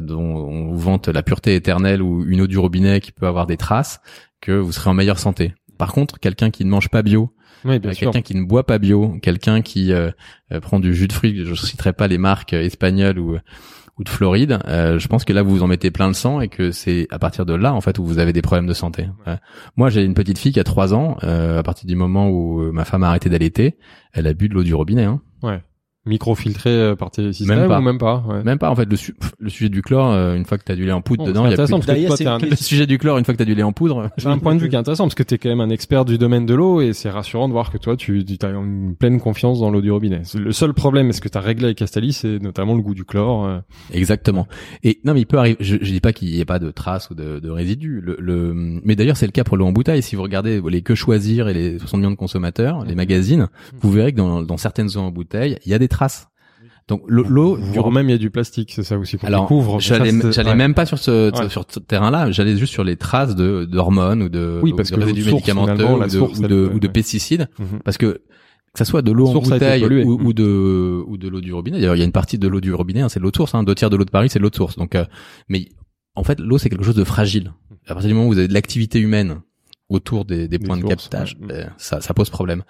S8: dont on vous vante la pureté éternelle ou une eau du robinet qui peut avoir des traces que vous serez en meilleure santé. Par contre, quelqu'un qui ne mange pas bio,
S7: Oui,
S8: euh, quelqu'un qui ne boit pas bio, quelqu'un qui euh, euh, prend du jus de fruits, je citerai pas les marques euh, espagnoles ou ou de Floride, euh, je pense que là vous vous en mettez plein le sang et que c'est à partir de là en fait où vous avez des problèmes de santé. Ouais. Moi j'ai une petite fille qui a trois ans, euh, à partir du moment où euh, ma femme a arrêté d'allaiter, elle a bu de l'eau du robinet. Hein.
S7: Microfiltré euh, par tes systèmes
S8: Même pas.
S7: ou même pas ouais.
S8: Même pas en fait le, su- le sujet du chlore, euh, une fois que t'as du lait en poudre
S7: Bon,
S8: dedans, il y a plus
S6: D'ailleurs,
S7: un,
S8: le sujet du chlore une fois que t'as du lait en poudre.
S7: c'est un point de vue qui est intéressant parce que t'es quand même un expert du domaine de l'eau et c'est rassurant de voir que toi tu as une pleine confiance dans l'eau du robinet. Le seul problème, est-ce que t'as réglé avec Castali, c'est notamment le goût du chlore. euh.
S8: Exactement. Et non, mais il peut arriver. Je, je dis pas qu'il y ait pas de traces ou de, de résidus. Le, le- mais d'ailleurs, c'est le cas pour l'eau en bouteille. Si vous regardez les que choisir et les 60 millions de consommateurs, les magazines, vous verrez que dans, dans certaines eaux en bouteille, il y a des traces. Donc l'eau, l'eau du
S7: Voire même il y a du plastique, c'est ça aussi qu'on
S8: alors,
S7: découvre.
S8: j'allais, j'allais
S7: ouais.
S8: même pas sur ce,
S7: Ouais.
S8: sur ce terrain-là. J'allais juste sur les traces de d'hormones ou de,
S7: Oui,
S8: ou
S7: parce
S8: de
S7: que
S8: résidus médicamenteux ou de,
S7: source,
S8: ou
S7: elle
S8: de, ou de
S7: ouais.
S8: pesticides.
S7: Mhm.
S8: Parce que que ça soit de l'eau en bouteille ou, ou de ou de l'eau du robinet. D'ailleurs, il y a une partie de l'eau du robinet, hein, c'est de l'eau de source. Hein, deux tiers de l'eau de Paris, c'est de l'eau de source. Donc, euh, mais en fait, l'eau c'est quelque chose de fragile. À partir du moment où vous avez de l'activité humaine autour des, des
S7: Des
S8: points de captage,
S7: ouais.
S8: ben, ça, ça pose problème.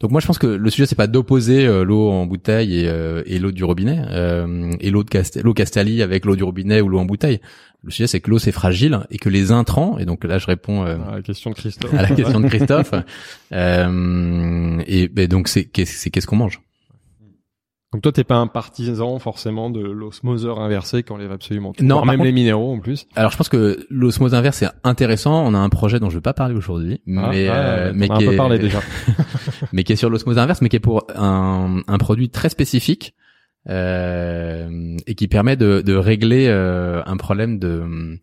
S8: Donc moi je pense que le sujet c'est pas d'opposer euh, l'eau en bouteille et, euh, et l'eau du robinet euh, et l'eau de Cast- l'eau Castali avec l'eau du robinet ou l'eau en bouteille. Le sujet c'est que l'eau c'est fragile et que les intrants et donc là je réponds euh,
S7: Ah, la question de Christophe.
S8: à la question de Christophe. Euh, et ben donc c'est qu'est-ce qu'on mange?
S7: Donc toi, t'es pas un partisan forcément de l'osmoseur inversé qui enlève absolument tout.
S8: Non,
S7: même
S8: contre-
S7: les minéraux en plus.
S8: Alors je pense que l'osmose inverse c'est intéressant. On a un projet dont je vais pas parler aujourd'hui, mais
S7: Ah,
S8: euh,
S7: ah,
S8: mais
S7: on
S8: qui est,
S7: parlé déjà.
S8: mais qui est sur l'osmose inverse, mais qui est pour un, un produit très spécifique euh, et qui permet de, de régler euh, un problème de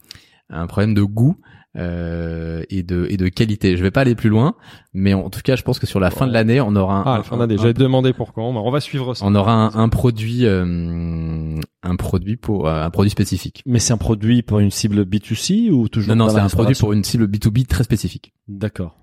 S8: un problème de goût euh, et de et de qualité. Je vais pas aller plus loin, mais en tout cas, je pense que sur la fin de l'année, on aura un,
S7: Ah, la fin d'année. J'avais demandé pour quand. On va suivre ça.
S8: on aura un, un produit euh, un produit pour euh, un produit spécifique.
S6: Mais c'est un produit pour une cible B2C ou toujours
S8: Non non, c'est un produit pour une cible B2B très spécifique.
S6: D'accord.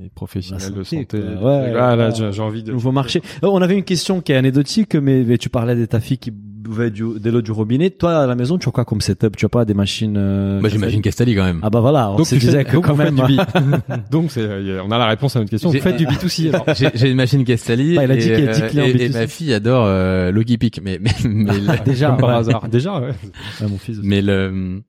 S7: Les professionnels
S6: La
S7: de
S6: santé. Ouais,
S7: ah, là,
S6: ouais.
S7: j'ai j'ai envie de.
S6: Nouveau marché. Euh, on avait une question qui est anecdotique, mais, mais tu parlais de ta fille qui buvait du, de l'eau du robinet. Toi, à la maison, tu as quoi comme setup? Tu as pas des machines euh,
S8: Moi, j'imagine Castali quand même.
S6: Ah bah voilà, on
S7: Donc
S6: se disait
S7: fais,
S6: que
S7: donc
S6: quand même.
S7: du donc c'est, euh, on a la réponse à notre question. Vous faites du B2C alors.
S8: J'ai j'ai une machine Castali
S6: Ah, il a dit
S8: et,
S6: qu'il y a 10
S8: euh,
S6: clients
S8: et- et
S6: B2C.
S8: ma fille adore euh, Logipic, mais mais mais, le-
S6: Déjà,
S7: Comme par hasard. Déjà, ouais.
S6: Ouais, mon fils. aussi.
S8: mais le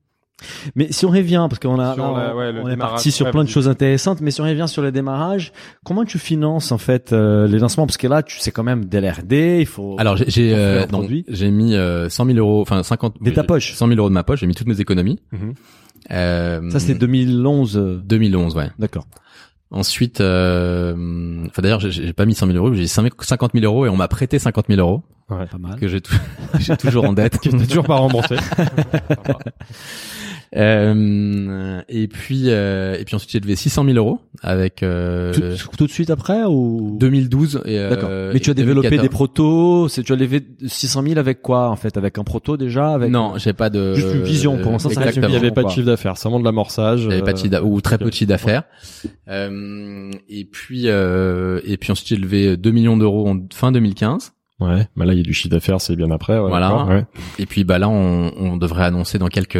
S6: Mais si on revient, parce qu'on a,
S7: Sur
S6: là,
S7: la-
S6: on,
S7: ouais, le
S6: on est parti sur plein de choses intéressantes, mais si on revient sur le démarrage, comment tu finances en fait euh, les lancements? Parce que là, tu sais quand même de l'R&D, il faut.
S8: Alors j'ai euh, j'ai mis euh, 100 000 euros, enfin 50
S6: De ta poche.
S8: 100 000 euros de ma poche. J'ai mis toutes mes économies.
S7: Mhm.
S8: Euh,
S6: ça c'est 2011. euh,
S8: 2011, ouais.
S6: D'accord.
S8: Ensuite, euh, enfin d'ailleurs, j'ai- pas mis 100 000 euros, j'ai 50 000 euros et on m'a prêté 50 000 euros
S6: Pas mal.
S8: que j'ai tou- j'ai toujours en dette.
S7: Qui était toujours pas remboursé.
S8: Euh, et puis euh, et puis ensuite j'ai levé 600 000 euros avec euh,
S6: Tout, tout de suite après ou?
S8: 2012 et euh,
S6: D'accord. Mais tu as développé
S8: 2014.
S6: des protos. C'est tu as levé 600 000 avec quoi en fait? Avec un proto déjà Avec
S8: Non, j'ai pas de
S6: Juste une vision, pour l'instant,
S7: Il y
S8: Exactement.
S7: avait pas de chiffre d'affaires, c'est vraiment de l'amorçage.
S8: Il pas de chiffre ou très peu de chiffre d'affaires. Euh, et puis euh, et puis ensuite j'ai levé 2 millions d'euros en fin 2015.
S7: Ouais, bah là il y a du chiffre d'affaires, c'est bien après. Ouais,
S8: Voilà.
S7: Ouais,
S8: Et puis bah là on, on devrait annoncer dans quelques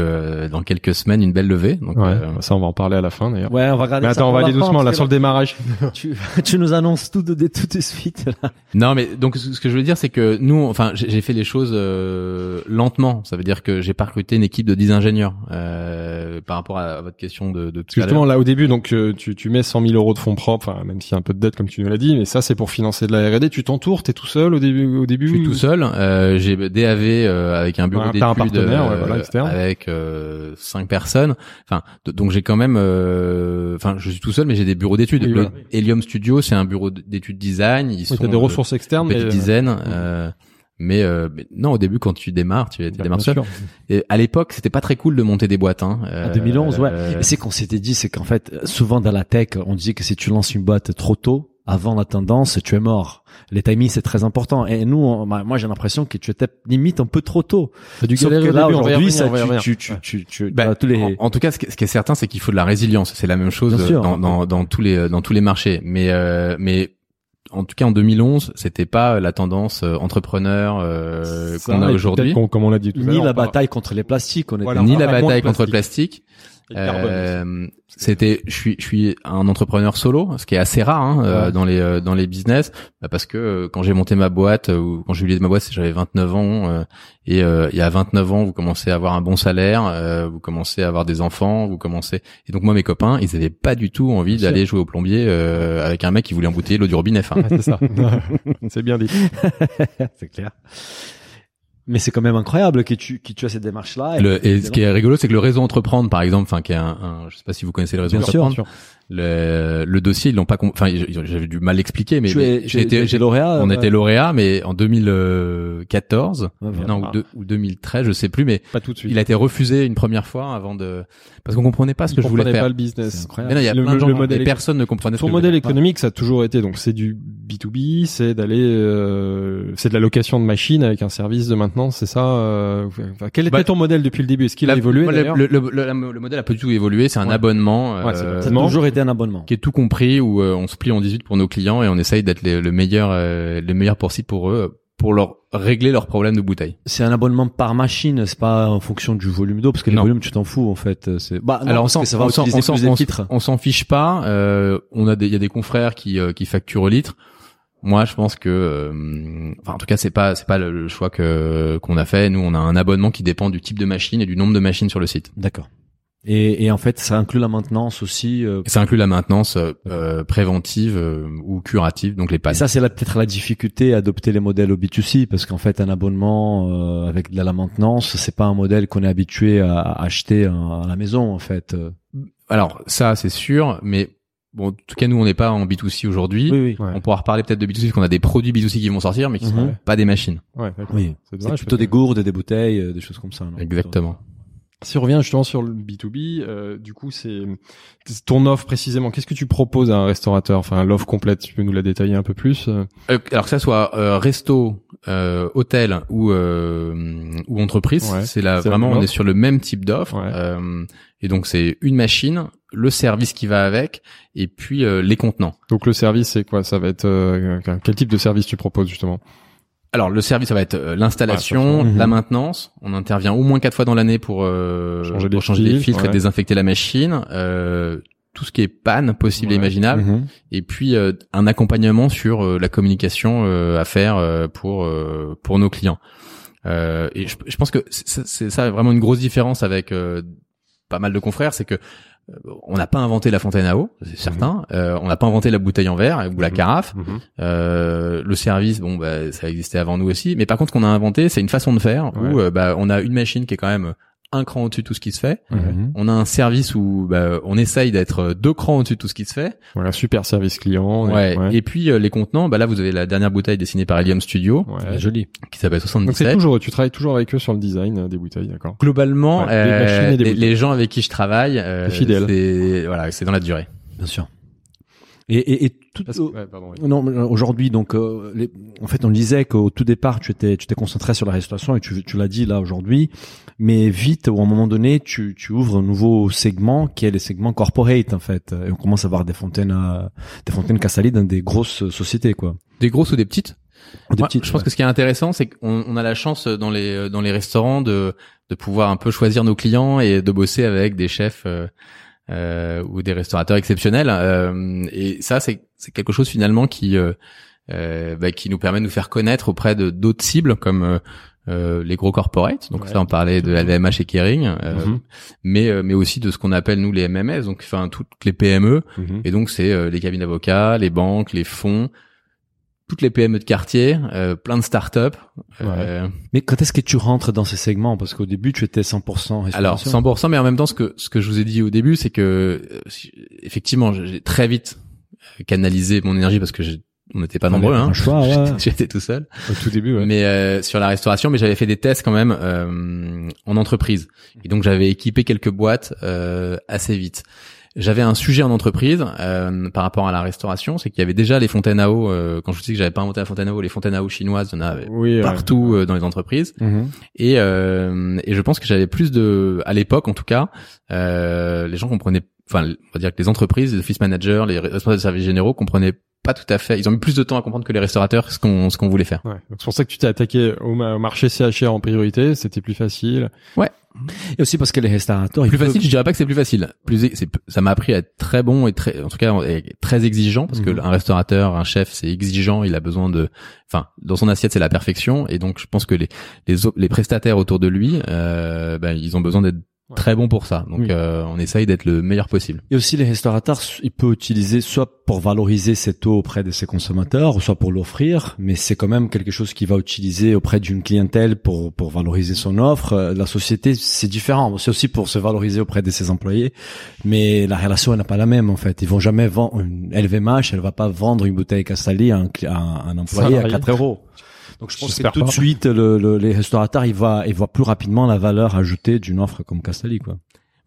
S8: dans quelques semaines une belle levée. Donc
S7: ouais.
S8: euh,
S7: ça on va en parler à la fin d'ailleurs.
S6: Ouais, on va regarder.
S7: Mais
S6: ça
S7: attends, on va aller doucement là sur le démarrage.
S6: tu, tu nous annonces tout de, tout de suite. Là.
S8: non mais donc ce que je veux dire c'est que nous enfin j'ai j'ai fait les choses euh, lentement. Ça veut dire que j'ai pas recruté une équipe de 10 ingénieurs euh, par rapport à votre question de, de tout à
S7: justement là au début, donc euh, tu, tu mets 100 000 euros de fonds propres, enfin, même s'il y a un peu de dette comme tu nous l'as dit, mais ça c'est pour financer de la R&D. Tu t'entoures, t'es tout seul au début. Au début.
S8: Je suis tout seul. Euh, j'ai DAV euh, avec un bureau
S7: Ouais,
S8: d'études
S7: partenaire, ouais,
S8: euh,
S7: voilà, externe.
S8: avec euh, cinq personnes. Enfin, donc j'ai quand même. euh, Enfin, je suis tout seul, mais j'ai des bureaux d'études.
S7: Oui,
S8: Le
S7: voilà.
S8: Helium Studio, c'est un bureau d'études design. Ils
S7: Oui,
S8: sont
S7: t'as des
S8: euh,
S7: ressources externes,
S8: petite dizaine. euh, mais, euh, mais non, au début, quand tu démarres, tu, tu
S7: Bah,
S8: démarres seul.
S7: sûr.
S8: Et à l'époque, c'était pas très cool de monter des boîtes. Hein.
S6: En
S8: Euh,
S6: 2011, ouais.
S8: euh,
S6: Et c'est qu'on s'était dit, c'est qu'en fait, souvent dans la tech, on disait que si tu lances une boîte trop tôt, avant la tendance, tu es mort. Les timings, c'est très important. Et nous, on- bah, moi, j'ai l'impression que tu étais limite un peu trop tôt.
S7: Dû
S6: Sauf que là, aujourd'hui, ça, tu, tu, tu, tu, tu,
S8: Bah,
S6: as tous les,
S8: en, en tout cas, ce qui, ce qui est certain, c'est qu'il faut de la résilience. C'est la même chose dans, dans, dans tous les dans tous les marchés. Mais euh, mais en tout cas, en 2011, c'était pas la tendance euh, entrepreneur euh, qu'on a aujourd'hui,
S7: peut-être qu'on- Comme on l'a dit tout à
S6: ni la bataille contre les plastiques. On était
S7: Voilà.
S8: ni la bataille contre le plastique. Euh, c'était, je suis, je suis un entrepreneur solo, ce qui est assez rare hein, euh, dans les euh, dans les business, bah, parce que euh, quand j'ai monté ma boîte euh, ou quand j'ai eu ma boîte, j'avais 29 ans euh, et euh, il y a 29 ans, vous commencez à avoir un bon salaire, euh, vous commencez à avoir des enfants, vous commencez. Et donc moi, mes copains, ils avaient pas du tout envie d'aller jouer au plombier euh, avec un mec qui voulait embouteiller l'eau du robinet. Enfin,
S7: Ouais, c'est ça. c'est bien dit.
S6: c'est clair. Mais c'est quand même incroyable que tu, que tu as cette démarche-là.
S8: Le, et ce qui est rigolo, c'est que le réseau entreprendre, par exemple, enfin, qui est un, un- je sais pas si vous connaissez le réseau
S6: Bien sûr.
S8: Le, le dossier, ils l'ont pas, enfin, j'avais du mal l'expliquer, mais,
S6: es lauréat.
S8: on
S6: euh,
S8: était lauréat, mais en 2014,
S6: ouais,
S8: non, ou, deux- ou 2013, je sais plus, mais
S7: Pas tout de suite.
S8: il a été refusé une première fois avant de, parce qu'on comprenait pas ce que je voulais
S7: comprenaient
S8: faire.
S7: pas le business.
S8: Mais non, il y a
S7: Le-
S8: plein de
S7: le
S8: gens,
S7: modèle
S8: et personne ne comprenait je
S7: modèle économique, ça a toujours été donc c'est du B2B, c'est d'aller, euh, c'est de la location de machines avec un service de maintenance, c'est ça. euh, enfin, quel était
S8: Bah,
S7: ton modèle depuis le début? Est-ce qu'il a évolué
S8: le, le, le, le- le modèle a pas du tout évolué, c'est un
S7: Ouais.
S8: abonnement,
S7: Ouais,
S8: euh,
S6: Ça a toujours été un abonnement.
S8: qui est tout compris où euh, on se plie en 18 pour nos clients et on essaye d'être les- le meilleur euh, le meilleur possible pour eux pour leur régler leurs problèmes de bouteille.
S6: C'est un abonnement par machine, c'est pas en fonction du volume d'eau, parce que les
S8: Non.
S6: volumes, tu t'en fous, en fait. C'est, bah, non,
S8: Alors on s'en- on s'en fiche pas. Euh, on a des il y a des confrères qui euh, qui facturent au litre. Moi, je pense que, euh, enfin, en tout cas, c'est pas c'est pas le, le choix que qu'on a fait. Nous, on a un abonnement qui dépend du type de machine et du nombre de machines sur le site.
S6: D'accord. Et, et en fait, ça inclut la maintenance aussi. euh,
S8: Et ça inclut la maintenance euh, euh, préventive euh, ou curative, donc les
S6: et
S8: pannes.
S6: ça, c'est la- peut-être la difficulté à adopter les modèles au B2C, parce qu'en fait, un abonnement euh, avec de la maintenance, c'est pas un modèle qu'on est habitué à, à acheter à, à la maison, en fait. Euh,
S8: Alors ça, c'est sûr, mais bon, en tout cas, nous, on n'est pas en B2C aujourd'hui.
S6: Oui, oui.
S7: Ouais.
S8: On pourra reparler peut-être de B2C parce qu'on a des produits B2C qui vont sortir, mais qui sont
S6: Mhm.
S8: pas des machines.
S7: Ouais.
S6: Oui.
S7: C'est
S6: plutôt des gourdes, des bouteilles, euh, des choses comme ça. non?
S8: Exactement.
S7: Si on revient justement sur le B2B, euh, du coup, c'est ton offre précisément. Qu'est-ce que tu proposes à un restaurateur? Enfin, l'offre complète, tu peux nous la détailler un peu plus euh
S8: Euh, alors que ça soit euh, resto, euh, hôtel ou euh, ou entreprise,
S7: Ouais,
S8: c'est là vraiment on est sur le même type d'offre.
S7: Ouais.
S8: Euh, et donc c'est une machine, le service qui va avec, et puis euh, les contenants.
S7: Donc le service, c'est quoi? Ça va être euh, quel type de service tu proposes justement?
S8: Alors le service, ça va être euh, l'installation,
S6: Ouais,
S8: la
S6: mhm.
S8: maintenance. On intervient au moins quatre fois dans l'année pour, euh,
S7: Changer
S8: pour
S7: les
S8: changer les
S7: filtres,
S8: filtres
S7: ouais.
S8: et désinfecter la machine. Euh, tout ce qui est panne possible et imaginable.
S6: Mhm.
S8: Et puis euh, un accompagnement sur euh, la communication euh, à faire euh, pour euh, pour nos clients. Euh, et je, je pense que c'est ça vraiment une grosse différence avec euh, pas mal de confrères, c'est que on n'a pas inventé la fontaine à eau, c'est certain. Euh, on n'a pas inventé la bouteille en verre ou la
S7: Mhm.
S8: carafe.
S7: Mhm.
S8: Euh, le service, bon, bah, ça existait avant nous aussi. Mais par contre, ce qu'on a inventé, c'est une façon de faire où euh, bah, on a une machine qui est quand même un cran au-dessus de tout ce qui se fait.
S6: Mhm.
S8: On a un service où bah, on essaye d'être deux crans au-dessus de tout ce qui se fait.
S7: Voilà, super service client.
S8: Ouais.
S7: ouais.
S8: Et puis euh, les contenants, bah là vous avez la dernière bouteille dessinée par Helium Studio
S7: Ouais.
S6: Joli.
S8: qui s'appelle
S7: Donc c'est
S8: 77.
S7: toujours, tu travailles toujours avec eux sur le design euh, des bouteilles, d'accord.
S8: Globalement,
S7: Ouais,
S8: euh,
S7: machines et des
S8: les, gens avec qui je travaille, euh,
S7: T'es fidèle.
S8: c'est voilà, c'est dans la durée.
S6: Bien sûr. Et, et, et tout,
S7: Parce que- ouais, pardon, oui.
S6: Non, euh, aujourd'hui, donc, euh, les- en fait, on disait qu'au tout départ, tu étais, tu t'es concentré sur la restauration et tu, tu l'as dit là aujourd'hui, mais vite, ou à un moment donné, tu, tu ouvres un nouveau segment qui est le segment corporate en fait, et on commence à voir des fontaines, euh, des fontaines Casali dans des grosses sociétés quoi.
S8: Des grosses ou des petites?
S6: Des
S8: Moi,
S6: petites,
S8: je pense
S6: ouais.
S8: que ce qui est intéressant, c'est qu'on on a la chance dans les dans les restaurants de de pouvoir un peu choisir nos clients et de bosser avec des chefs euh, euh, ou des restaurateurs exceptionnels. Euh, et ça, c'est c'est quelque chose finalement qui euh, euh, bah, qui nous permet de nous faire connaître auprès de d'autres cibles comme euh, les gros corporates. Donc
S7: Ouais.
S8: ça, on parlait de LVMH et Kering, euh,
S7: Mhm.
S8: mais euh, mais aussi de ce qu'on appelle nous les MMS, donc enfin toutes les PME.
S7: Mhm.
S8: Et donc c'est euh, les cabines d'avocats, les banques, les fonds, toutes les PME de quartier, euh, plein de startups. Euh,
S6: Mais quand est-ce que tu rentres dans ces segments? Parce qu'au début, tu étais 100%
S8: alors
S6: restauration.
S8: 100%, mais en même temps ce que ce que je vous ai dit au début, c'est que euh, effectivement j'ai très vite canalisé mon énergie parce que j'ai- on n'était pas nombreux, hein.
S6: un choix, ouais.
S8: J'étais- tout seul.
S7: Au tout début, ouais.
S8: Mais euh, sur la restauration, mais j'avais fait des tests quand même euh, en entreprise. Et donc j'avais équipé quelques boîtes euh, assez vite. J'avais un sujet en entreprise euh, par rapport à la restauration, c'est qu'il y avait déjà les fontaines à eau. euh, quand je vous dis que j'avais pas inventé la fontaine à eau, les fontaines à eau chinoises, il y en avait
S7: oui,
S8: partout euh, dans les entreprises.
S6: Mhm.
S8: Et, euh, et je pense que j'avais plus de, à l'époque en tout cas, euh, les gens comprenaient, enfin, on va dire que les entreprises, les office managers, les responsables de services généraux comprenaient pas tout à fait. Ils ont mis plus de temps à comprendre que les restaurateurs ce qu'on ce qu'on voulait faire.
S7: Ouais. Donc c'est pour ça que tu t'es attaqué au, ma- au marché CHR en priorité, c'était plus facile.
S6: Et aussi parce que les restaurateurs, ils
S8: Plus
S6: peuvent-
S8: facile, je dirais pas que c'est plus facile. Plus, c'est, ça m'a appris à être très bon et très, en tout cas, et très exigeant parce
S7: Mhm.
S8: que un restaurateur, un chef, c'est exigeant. Il a besoin de, enfin, dans son assiette, c'est la perfection. Et donc, je pense que les les, les prestataires autour de lui, euh, ben, ils ont besoin d'être
S7: Ouais.
S8: très bons pour ça. Donc,
S6: Oui.
S8: euh, on essaye d'être le meilleur possible.
S6: Et aussi les restaurateurs, ils peuvent utiliser soit pour valoriser cette eau auprès de ses consommateurs, soit pour l'offrir, mais c'est quand même quelque chose qu'il va utiliser auprès d'une clientèle pour pour valoriser son offre. Euh, La société, c'est différent. C'est aussi pour se valoriser auprès de ses employés, mais la relation elle n'est pas la même en fait. Ils vont jamais vendre une LVMH, elle va pas vendre une bouteille Castalli à un, à un, à un employé
S7: Salarié.
S6: à 4 euros. Donc je pense que tout de suite, le, le- les restaurateurs, ils voient, ils voient plus rapidement la valeur ajoutée d'une offre comme Castalli, quoi.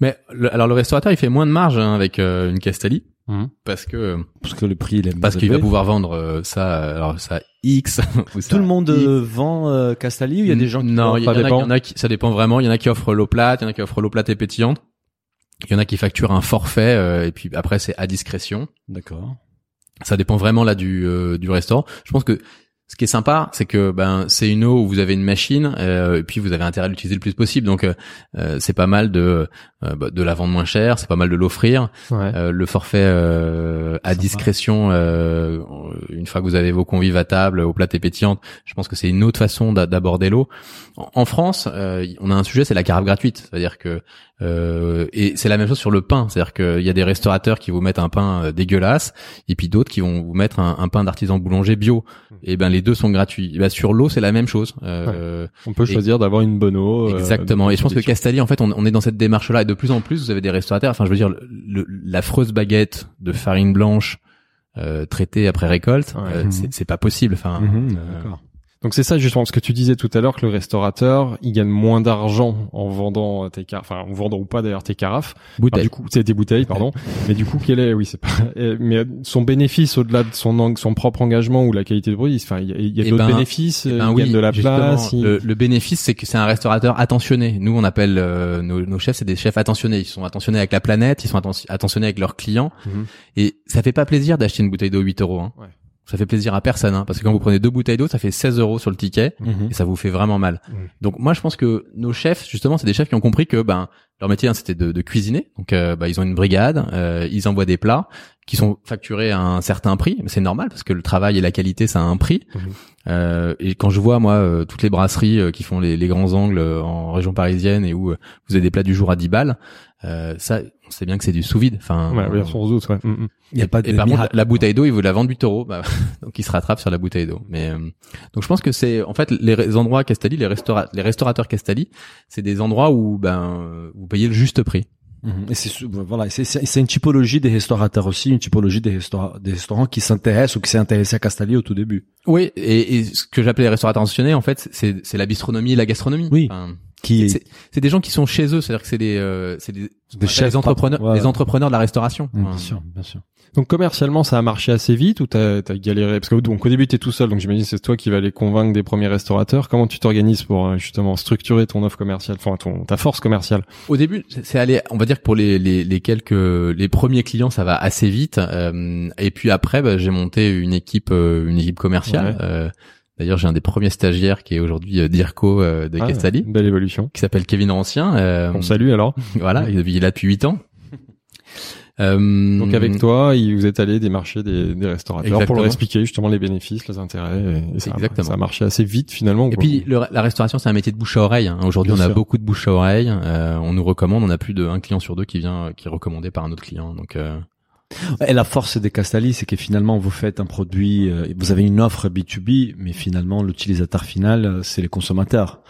S8: Mais le- alors, le restaurateur, il fait moins de marge hein, avec euh, une Castelli
S7: Mhm.
S8: parce que
S6: Parce que le prix, il est
S8: parce qu'il va pouvoir vendre euh, ça, alors ça X. ou ça
S6: Tout le monde euh, vend euh, Castalli ou il y a des gens qui
S8: non, il y, y en a qui ça dépend vraiment. Il y en a qui offrent l'eau plate, il y en a qui offrent l'eau plate et pétillante. Il y en a qui facturent un forfait euh, et puis après c'est à discrétion.
S6: D'accord.
S8: Ça dépend vraiment là du euh, du restaurant. Je pense que ce qui est sympa, c'est que ben c'est une eau où vous avez une machine euh, et puis vous avez intérêt à l'utiliser le plus possible. Donc euh, euh, c'est pas mal de euh, bah, de la vendre moins cher, c'est pas mal de l'offrir.
S7: Ouais.
S8: Euh, le forfait euh, à discrétion, euh, une fois que vous avez vos convives à table, aux plats et pétillantes, je pense que c'est une autre façon d'a- d'aborder l'eau. En, en France, euh, on a un sujet, c'est la carafe gratuite, c'est-à-dire que euh, et c'est la même chose sur le pain, c'est-à-dire qu'il y a des restaurateurs qui vous mettent un pain euh, dégueulasse et puis d'autres qui vont vous mettre un, un pain d'artisan boulanger bio. Et ben les deux sont gratuits. Et ben, sur l'eau, c'est la même chose. Euh,
S7: On peut choisir d'avoir une bonne eau. euh,
S8: Exactement. Et je pense que. Castalli, en fait, on, on est dans cette démarche-là. Et de plus en plus, vous avez des restaurateurs. Enfin, je veux dire, l'affreuse baguette de farine blanche euh, traitée après récolte,
S7: Ouais.
S8: euh, c'est pas possible. Enfin,
S6: Mhm,
S8: euh.
S7: Donc c'est ça justement ce que tu disais tout à l'heure que le restaurateur il gagne moins d'argent en vendant tes carafes, enfin en vendant ou pas d'ailleurs tes carafes. Enfin,
S8: bouteille.
S7: du coup c'est des bouteilles pardon. Mais du coup quel est oui c'est pas euh, mais son bénéfice au-delà de son son propre engagement ou la qualité de produit. Enfin il y a, il y a
S8: Eh
S7: d'autres
S8: ben,
S7: bénéfices.
S8: Eh
S7: euh,
S8: ben
S7: il
S8: oui,
S7: gagne de la place. il-
S8: Le, le bénéfice, c'est que c'est un restaurateur attentionné. Nous, on appelle euh, nos, nos chefs, c'est des chefs attentionnés. Ils sont attentionnés avec la planète, ils sont atten- attentionnés avec leurs clients.
S7: Mhm.
S8: Et ça fait pas plaisir d'acheter une bouteille d'eau 8 euros. Hein.
S7: Ouais.
S8: Ça fait plaisir à personne, hein, parce que quand vous prenez deux bouteilles d'eau, ça fait 16 euros sur le ticket.
S6: Mhm.
S8: et ça vous fait vraiment mal.
S7: Mhm.
S8: Donc moi je pense que nos chefs justement c'est des chefs qui ont compris que ben leur métier, hein, c'était de, de cuisiner. Donc, euh, bah, ils ont une brigade, euh, ils envoient des plats qui sont facturés à un certain prix. Mais c'est normal parce que le travail et la qualité, ça a un prix.
S7: Mhm.
S8: Euh, et quand je vois moi euh, toutes les brasseries euh, qui font les, les grands angles en région parisienne et où vous avez des plats du jour à 10 balles, euh, ça, on sait bien que c'est du sous vide. Enfin,
S7: Ouais, on se doute, ouais. Mm, mm.
S6: Il y a pas de
S8: et par contre, la, bouteille d'eau, il veut la vendre 8 euros. Bah, donc, il se rattrape sur la bouteille d'eau. Mais euh, donc, je pense que c'est en fait les, endroits Castelli, les, restaura les restaurateurs Castelli, c'est des endroits où ben euh, vous payez le juste prix.
S6: Mhm. Et c'est sou- voilà, c'est c'est c'est une typologie des restaurateurs aussi, une typologie des restaurants des restaurants qui s'intéressent ou qui s'est intéressé à Castelli au tout début.
S8: Oui, et, et ce que j'appelais les restaurateurs intentionnés, en fait, c'est c'est la bistronomie et la gastronomie.
S6: Oui.
S8: Enfin,
S6: Qui
S8: c'est c'est des gens qui sont chez eux, c'est-à-dire que c'est des euh, c'est des,
S6: des chefs
S8: les entrepreneurs,
S6: ouais.
S8: les entrepreneurs de la restauration. Enfin,
S6: bien sûr, bien sûr.
S7: Donc commercialement, ça a marché assez vite ou t'as as galéré? Parce que donc au début t'es tout seul, donc j'imagine c'est toi qui vas les convaincre des premiers restaurateurs. Comment tu t'organises pour euh, justement structurer ton offre commerciale, enfin ton ta force commerciale?
S8: Au début, c'est c'est allé, on va dire que pour les, les, les quelques, les premiers clients, ça va assez vite. euh, et puis après, bah, j'ai monté une équipe, euh, une équipe commerciale.
S7: Ouais.
S8: Euh, D'ailleurs, j'ai un des premiers stagiaires qui est aujourd'hui euh, Dirko euh, de
S7: Ah,
S8: Castelli,
S7: Belle évolution.
S8: qui s'appelle Kevin Ancien. Euh,
S7: On salue alors.
S8: Voilà, il est là depuis 8 ans. Euh,
S7: Donc avec toi, il vous êtes allé démarcher des, des restaurateurs pour leur expliquer justement les bénéfices, les intérêts. Et, et ça,
S8: Exactement.
S7: ça a marché assez vite finalement.
S8: Et
S7: quoi.
S8: puis le- la restauration, c'est un métier de bouche à oreille. hein. Aujourd'hui, on a beaucoup de bouche à oreille. Euh, on nous recommande, on a plus de un client sur deux qui vient, qui est recommandé par un autre client. Donc euh,
S6: Et la force des Castelli, c'est que finalement vous faites un produit, euh, vous avez une offre B2B, mais finalement l'utilisateur final, euh, c'est les consommateurs.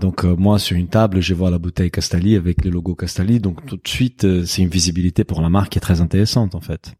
S6: Donc euh, moi sur une table, je vois la bouteille Castelli avec le logo Castelli, donc tout de suite c'est une visibilité pour la marque qui est très intéressante en fait.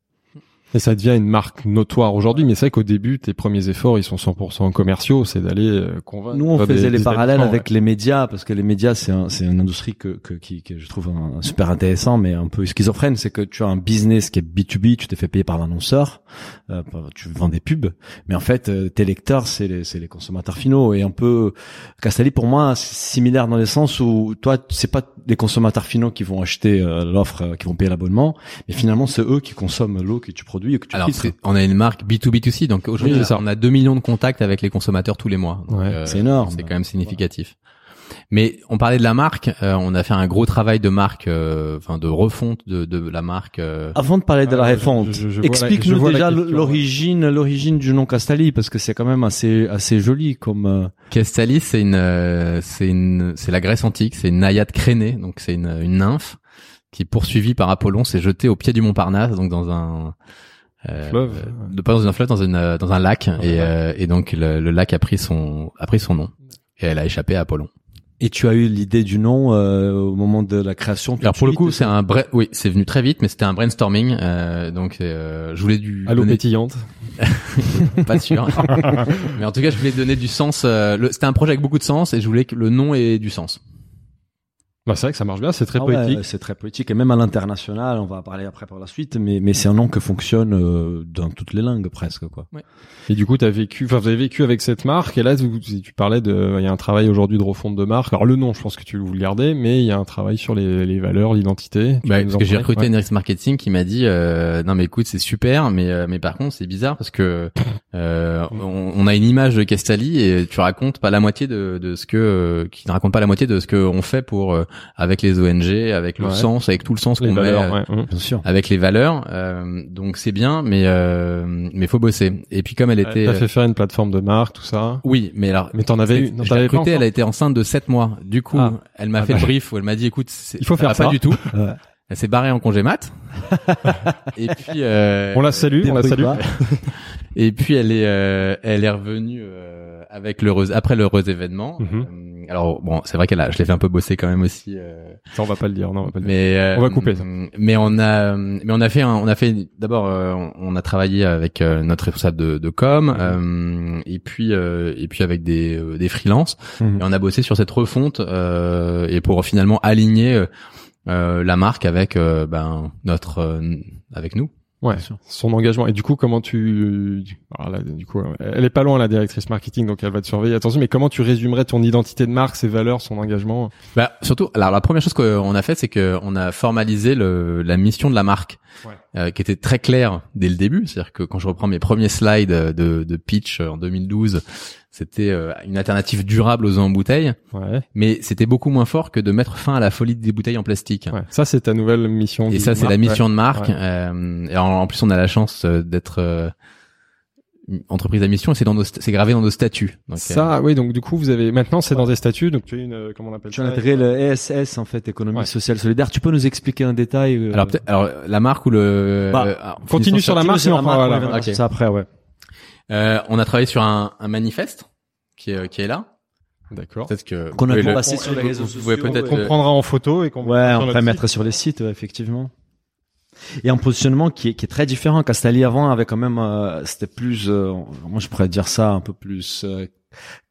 S7: Et ça devient une marque notoire aujourd'hui, mais c'est vrai qu'au début, tes premiers efforts, ils sont 100% commerciaux, c'est d'aller euh, convaincre.
S6: Nous, on faisait les parallèles avec les médias parce que les médias, c'est un, c'est une industrie que, que, qui, que je trouve un- super intéressant, mais un peu schizophrène. C'est que tu as un business qui est B2B, tu t'es fait payer par l'annonceur, euh, tu vends des pubs, mais en fait, euh, tes lecteurs, c'est les, c'est les consommateurs finaux. Et un peu, Castelli, pour moi, c'est similaire dans le sens où toi, c'est pas les consommateurs finaux qui vont acheter euh, l'offre, euh, qui vont payer l'abonnement, mais finalement, c'est eux qui consomment l'eau que tu produis et que tu
S8: alors c'est- on a une marque B2B2C, donc aujourd'hui
S7: Oui, c'est ça.
S8: on a 2 millions de contacts avec les consommateurs tous les mois. Donc,
S7: Ouais,
S8: euh,
S6: c'est énorme.
S8: C'est quand même significatif. Mais on parlait de la marque, euh, on a fait un gros travail de marque, euh, enfin de refonte de, de la marque. euh,
S6: Avant de parler de la
S7: Ah, je-
S6: refonte, explique-nous déjà
S7: ouais.
S6: l'origine, l'origine du nom Castelli, parce que c'est quand même assez, assez joli comme. euh,
S8: Castalis, c'est une, euh, c'est une, c'est la Grèce antique, c'est une naïade crénée, donc c'est une, une nymphe qui poursuivie par Apollon s'est jetée au pied du mont Parnasse, donc dans un euh,
S7: Fleuve.
S8: euh, de pas dans un fleuve, dans une, euh, dans un lac, et, euh, et donc le, le lac a pris son, a pris son nom, et elle a échappé à Apollon.
S6: Et tu as eu l'idée du nom euh, au moment de la création.
S8: Alors pour le coup, c'est un oui, c'est venu très vite, mais c'était un brainstorming, euh, donc euh, je voulais du donner-
S7: pétillante.
S8: pas sûr, mais en tout cas, je voulais donner du sens. euh, le- c'était un projet avec beaucoup de sens, et je voulais que le nom ait du sens.
S7: Bah, c'est vrai que ça marche bien, c'est très
S6: Ah ouais,
S7: poétique.
S6: c'est très poétique et même à l'international, on va en parler après par la suite, mais mais c'est un nom que fonctionne euh, dans toutes les langues presque quoi.
S7: Et du coup, t'as vécu, enfin, vous avez vécu avec cette marque. Et là, tu, tu parlais de, il y a un travail aujourd'hui de refonte de marque. Alors le nom, je pense que tu vous le gardez, mais il y a un travail sur les, les valeurs, l'identité.
S8: Bah, parce que j'ai recruté
S7: Ouais.
S8: directrice marketing qui m'a dit euh, non mais écoute c'est super mais euh, mais par contre c'est bizarre parce que euh, on, on a une image de Castelli et tu racontes pas la moitié de, de ce que euh, qui ne raconte pas la moitié de ce que on fait pour euh, avec les ONG avec le
S7: Ouais.
S8: sens avec tout le sens qu'on met
S7: valeurs.
S8: euh,
S7: ouais.
S6: Bien sûr.
S8: avec les valeurs euh, donc c'est bien mais euh, mais faut bosser et puis comme elle était
S7: T'as fait faire une plateforme de marque, tout ça.
S8: oui mais alors
S7: Mais t'en avais non, avais pas
S8: recrutée, elle a été enceinte de 7 mois. Du coup,
S7: Ah.
S8: elle m'a
S7: Ah
S8: fait
S7: bah.
S8: le brief où elle m'a dit écoute, c'est-
S7: Il faut
S8: ça
S7: faire
S8: va
S7: ça.
S8: pas du tout.
S6: Ouais.
S8: Elle s'est barrée en congé mat. et puis euh,
S7: On la salue, on la salue.
S8: et puis elle est euh, elle est revenue euh, avec l'heureuse après l'heureux événement.
S7: Mhm.
S8: Euh, alors bon, c'est vrai qu'elle a je l'ai fait un peu bosser quand même aussi euh,
S7: Ça, on va pas le dire, non, on va pas le dire.
S8: mais euh,
S7: On va couper ça.
S8: Mais on a mais on a fait un- on a fait d'abord euh, on a travaillé avec euh, notre responsable de, de com euh, et puis euh, et puis avec des euh, des freelances
S7: Mhm.
S8: et on a bossé sur cette refonte euh, et pour finalement aligner la marque avec ben notre euh, avec nous.
S7: Ouais, son engagement. Et du coup, comment tu, alors là, du coup, elle est pas loin la directrice marketing, donc elle va te surveiller. Attention, mais comment tu résumerais ton identité de marque, ses valeurs, son engagement?
S8: Bah surtout alors la première chose qu'on a fait c'est que on a formalisé le la mission de la marque
S7: Ouais.
S8: euh, qui était très claire dès le début, c'est-à-dire que quand je reprends mes premiers slides de de pitch en 2012, c'était euh, une alternative durable aux eaux en bouteille,
S7: Ouais.
S8: mais c'était beaucoup moins fort que de mettre fin à la folie des bouteilles en plastique.
S7: ouais. Ça, c'est ta nouvelle mission.
S8: Et ça, c'est la mission
S7: ouais.
S8: de marque.
S7: Ouais.
S8: Euh, et en, en plus, on a la chance euh, d'être euh, entreprise à mission et c'est dans nos, st- c'est gravé dans nos statuts. Donc, euh,
S7: Ça, oui, donc du coup, vous avez maintenant, c'est dans des statuts, donc tu as une, euh, comment on appelle
S6: Tu as
S7: ça
S6: intégré le ESS en fait, économie
S7: Ouais.
S6: sociale solidaire. Tu peux nous expliquer un détail euh,
S8: alors, peut-être- alors la marque ou le
S6: Bah,
S8: euh, ah,
S7: continue sur la marque, voilà.
S6: on ça après, ouais.
S8: Euh, on a travaillé sur un, un manifeste qui est, qui est là.
S7: D'accord.
S8: Peut-être que
S6: Qu'on a pu passer sur les réseaux
S8: vous pouvez
S6: sociaux,
S8: peut-être
S6: ouais.
S8: le-
S7: Qu'on prendra en photo et qu'on
S6: Ouais, on mettre sur les sites, ouais, effectivement. Et un positionnement qui est, qui est très différent. Castelli avant avait quand même, euh, c'était plus, euh, moi je pourrais dire ça, un peu plus euh,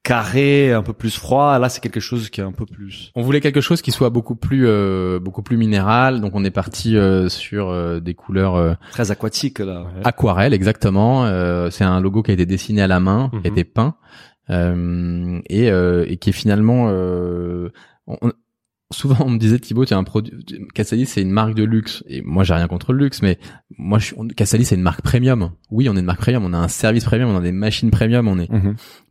S6: carré, un peu plus froid. Là, c'est quelque chose qui est un peu plus.
S8: On voulait quelque chose qui soit beaucoup plus euh, beaucoup plus minéral, donc on est parti euh, sur euh, des couleurs euh,
S6: Très aquatique là.
S7: Ouais.
S8: aquarelle exactement. Euh, c'est un logo qui a été dessiné à la main, qui a
S7: Mhm.
S8: été peint euh, et, euh, et qui est finalement euh, on- souvent on me disait Thibaut tu as un produit Casali c'est une marque de luxe. Et moi j'ai rien contre le luxe mais moi je suis on- Casali c'est une marque premium. Oui on est une marque premium. On a un service premium. On a des machines premium. On est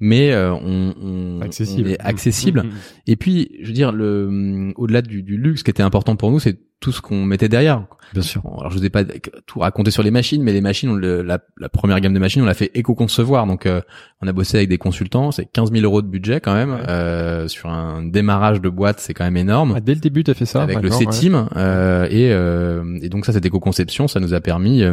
S8: mais euh, on, on,
S7: Accessible.
S8: on est accessible.
S7: Mhm.
S8: et puis je veux dire le hum, au-delà du, du luxe ce qui était important pour nous c'est tout ce qu'on mettait derrière
S6: Bien sûr.
S8: Alors je vous ai pas tout raconté sur les machines, mais les machines, on le- la, la première gamme de machines, on l'a fait éco-concevoir. Donc, euh, on a bossé avec des consultants. C'est 15 000 euros de budget quand même
S7: Ouais.
S8: euh, sur un démarrage de boîte, c'est quand même énorme.
S7: Ah, dès le début, tu as fait ça
S8: avec le
S7: ouais.
S8: C-Team euh, et, euh, et donc ça, cette éco-conception, ça nous a permis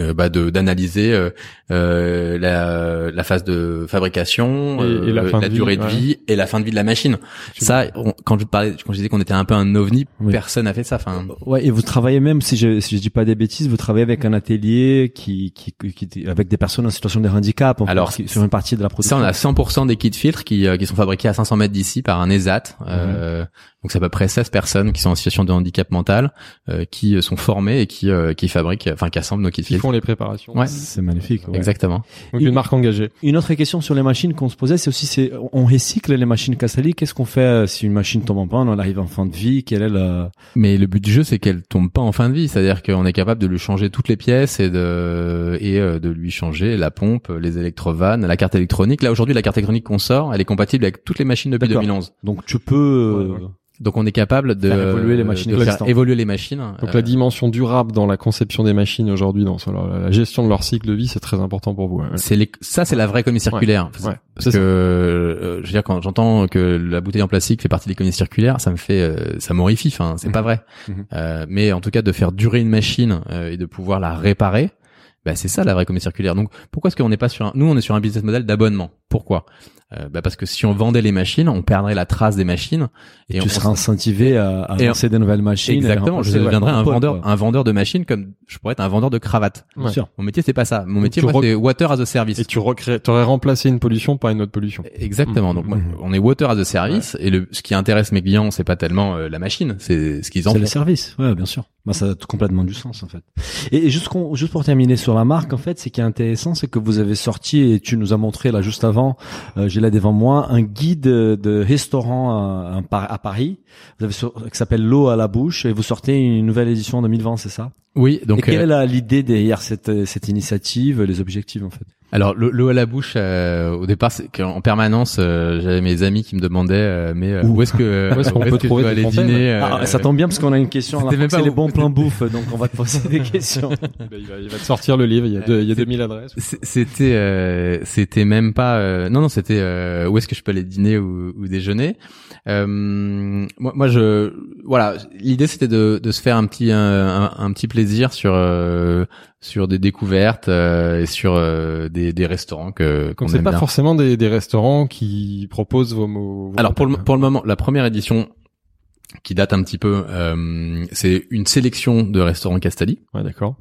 S8: euh, bah, de d'analyser euh, euh, la, la phase de fabrication,
S7: Et- et la
S8: euh,
S7: vie,
S8: durée de
S7: ouais.
S8: vie et la fin de vie de la machine. Ça, on- quand je parlais, quand je disais qu'on était un peu un ovni,
S6: Oui.
S8: personne n'a fait ça. Enfin,
S6: Ouais, et vous travaillez même, si je, si je dis pas des bêtises, vous travaillez avec un atelier qui, qui, qui, avec des personnes en situation de handicap, en
S8: Alors,
S6: sur une partie de la
S8: Ça,
S6: production.
S8: on a 100% des kits filtres qui, qui sont fabriqués à 500 mètres d'ici par un ESAT. Euh, donc c'est à peu près 16 personnes qui sont en situation de handicap mental, euh, qui sont formées et qui, euh, qui fabriquent, enfin qui assemblent nos kits
S7: Qui font les préparations.
S8: Ouais.
S6: C'est magnifique. ouais.
S8: Exactement.
S7: Donc une marque engagée.
S6: Une autre question sur les machines qu'on se posait, c'est aussi, c'est, on recycle les machines Casali. Qu'est-ce qu'on fait euh, si une machine tombe en panne, on arrive en fin de vie, quelle est la...
S8: Mais le but du jeu, c'est qu'elle tombe pas en fin de vie. C'est-à-dire qu'on est capable de lui changer toutes les pièces et de et euh, de lui changer la pompe, les électrovannes, la carte électronique. Là aujourd'hui, la carte électronique qu'on sort, elle est compatible avec toutes les machines depuis
S6: D'accord.
S8: 2011.
S6: Donc tu peux, euh,
S7: Ouais, ouais.
S8: Donc on est capable de
S6: Faire évoluer les machines
S8: de faire
S6: existantes.
S8: évoluer les machines.
S7: Donc
S8: Euh,
S7: la dimension durable dans la conception des machines aujourd'hui, dans la, la gestion de leur cycle de vie, c'est très important pour vous.
S8: c'est les- ça c'est la vraie économie circulaire.
S7: Ouais,
S8: Parce que
S7: ça.
S8: euh, je veux dire quand j'entends que la bouteille en plastique fait partie de l'économie circulaire, ça me fait euh, ça m'horrifie. Enfin, c'est
S7: Mhm.
S8: pas vrai.
S6: Mhm.
S8: Euh, mais en tout cas de faire durer une machine euh, et de pouvoir la réparer, bah, c'est ça la vraie économie circulaire. Donc pourquoi est-ce qu'on n'est pas sur un nous on est sur un business model d'abonnement? Pourquoi? Euh, bah, parce que si on vendait les machines, on perdrait la trace des machines
S6: et
S8: on-
S6: tu seras incentivé à, à
S8: Et-
S6: lancer des nouvelles machines. et
S8: Exactement, je deviendrais un vendeur,
S6: quoi.
S8: un vendeur de machines comme je pourrais être un vendeur de cravates.
S6: Bien
S7: Ouais.
S6: sûr.
S8: Mon métier c'est pas ça. Mon métier
S7: rec-
S8: c'est water as a service.
S7: Et tu recrées, t'aurais remplacé une pollution par une autre pollution.
S8: Exactement. Donc moi,
S6: Mhm.
S8: on est water as a service et le ce qui intéresse mes clients, c'est pas tellement euh, la machine, c'est ce qu'ils en
S6: C'est
S8: font.
S6: le service, ouais, bien sûr. Bah, ça a tout complètement du sens en fait. Et, et juste, qu'on- juste pour terminer sur la marque, en fait, ce qui est intéressant, c'est que vous avez sorti et tu nous as montré là juste avant, euh, j'ai là devant moi un guide de restaurant à, à Par- à Paris. Vous qui s'appelle l'eau à la bouche et vous sortez une nouvelle édition en 2020, c'est ça?
S8: Oui,
S6: Et
S8: donc
S6: quelle
S8: euh,
S6: est l'idée derrière cette cette initiative, les objectifs en fait?
S8: Alors le- l'eau à la bouche euh, au départ c'est qu'en permanence euh, j'avais mes amis qui me demandaient euh, mais euh,
S6: Où
S8: est-ce que
S7: Où est-ce qu'on peut trouver
S8: aller
S7: fontaines
S8: dîner euh,
S6: Ah, Ça tombe bien parce qu'on a une question.
S8: c'était
S6: là,
S8: même
S6: c'est
S8: pas
S6: les bons plans bouffe, donc on va te poser des questions.
S7: Il, va, il va te sortir le livre. Il y a, deux, il y a 2000 adresses.
S8: C'était euh, c'était même pas euh, non non c'était euh, où est-ce que je peux aller dîner ou, ou déjeuner. Euh, moi, moi je voilà l'idée c'était de, de se faire un petit un, un- un petit plaisir sur euh, sur des découvertes euh, et sur euh, des, des restaurants que qu'on aime
S7: pas
S8: bien.
S7: forcément des, des restaurants qui proposent vos mots. vos
S8: Alors pour le pour le moment la première édition qui date un petit peu euh, c'est une sélection de restaurants Castali
S7: Ouais, d'accord.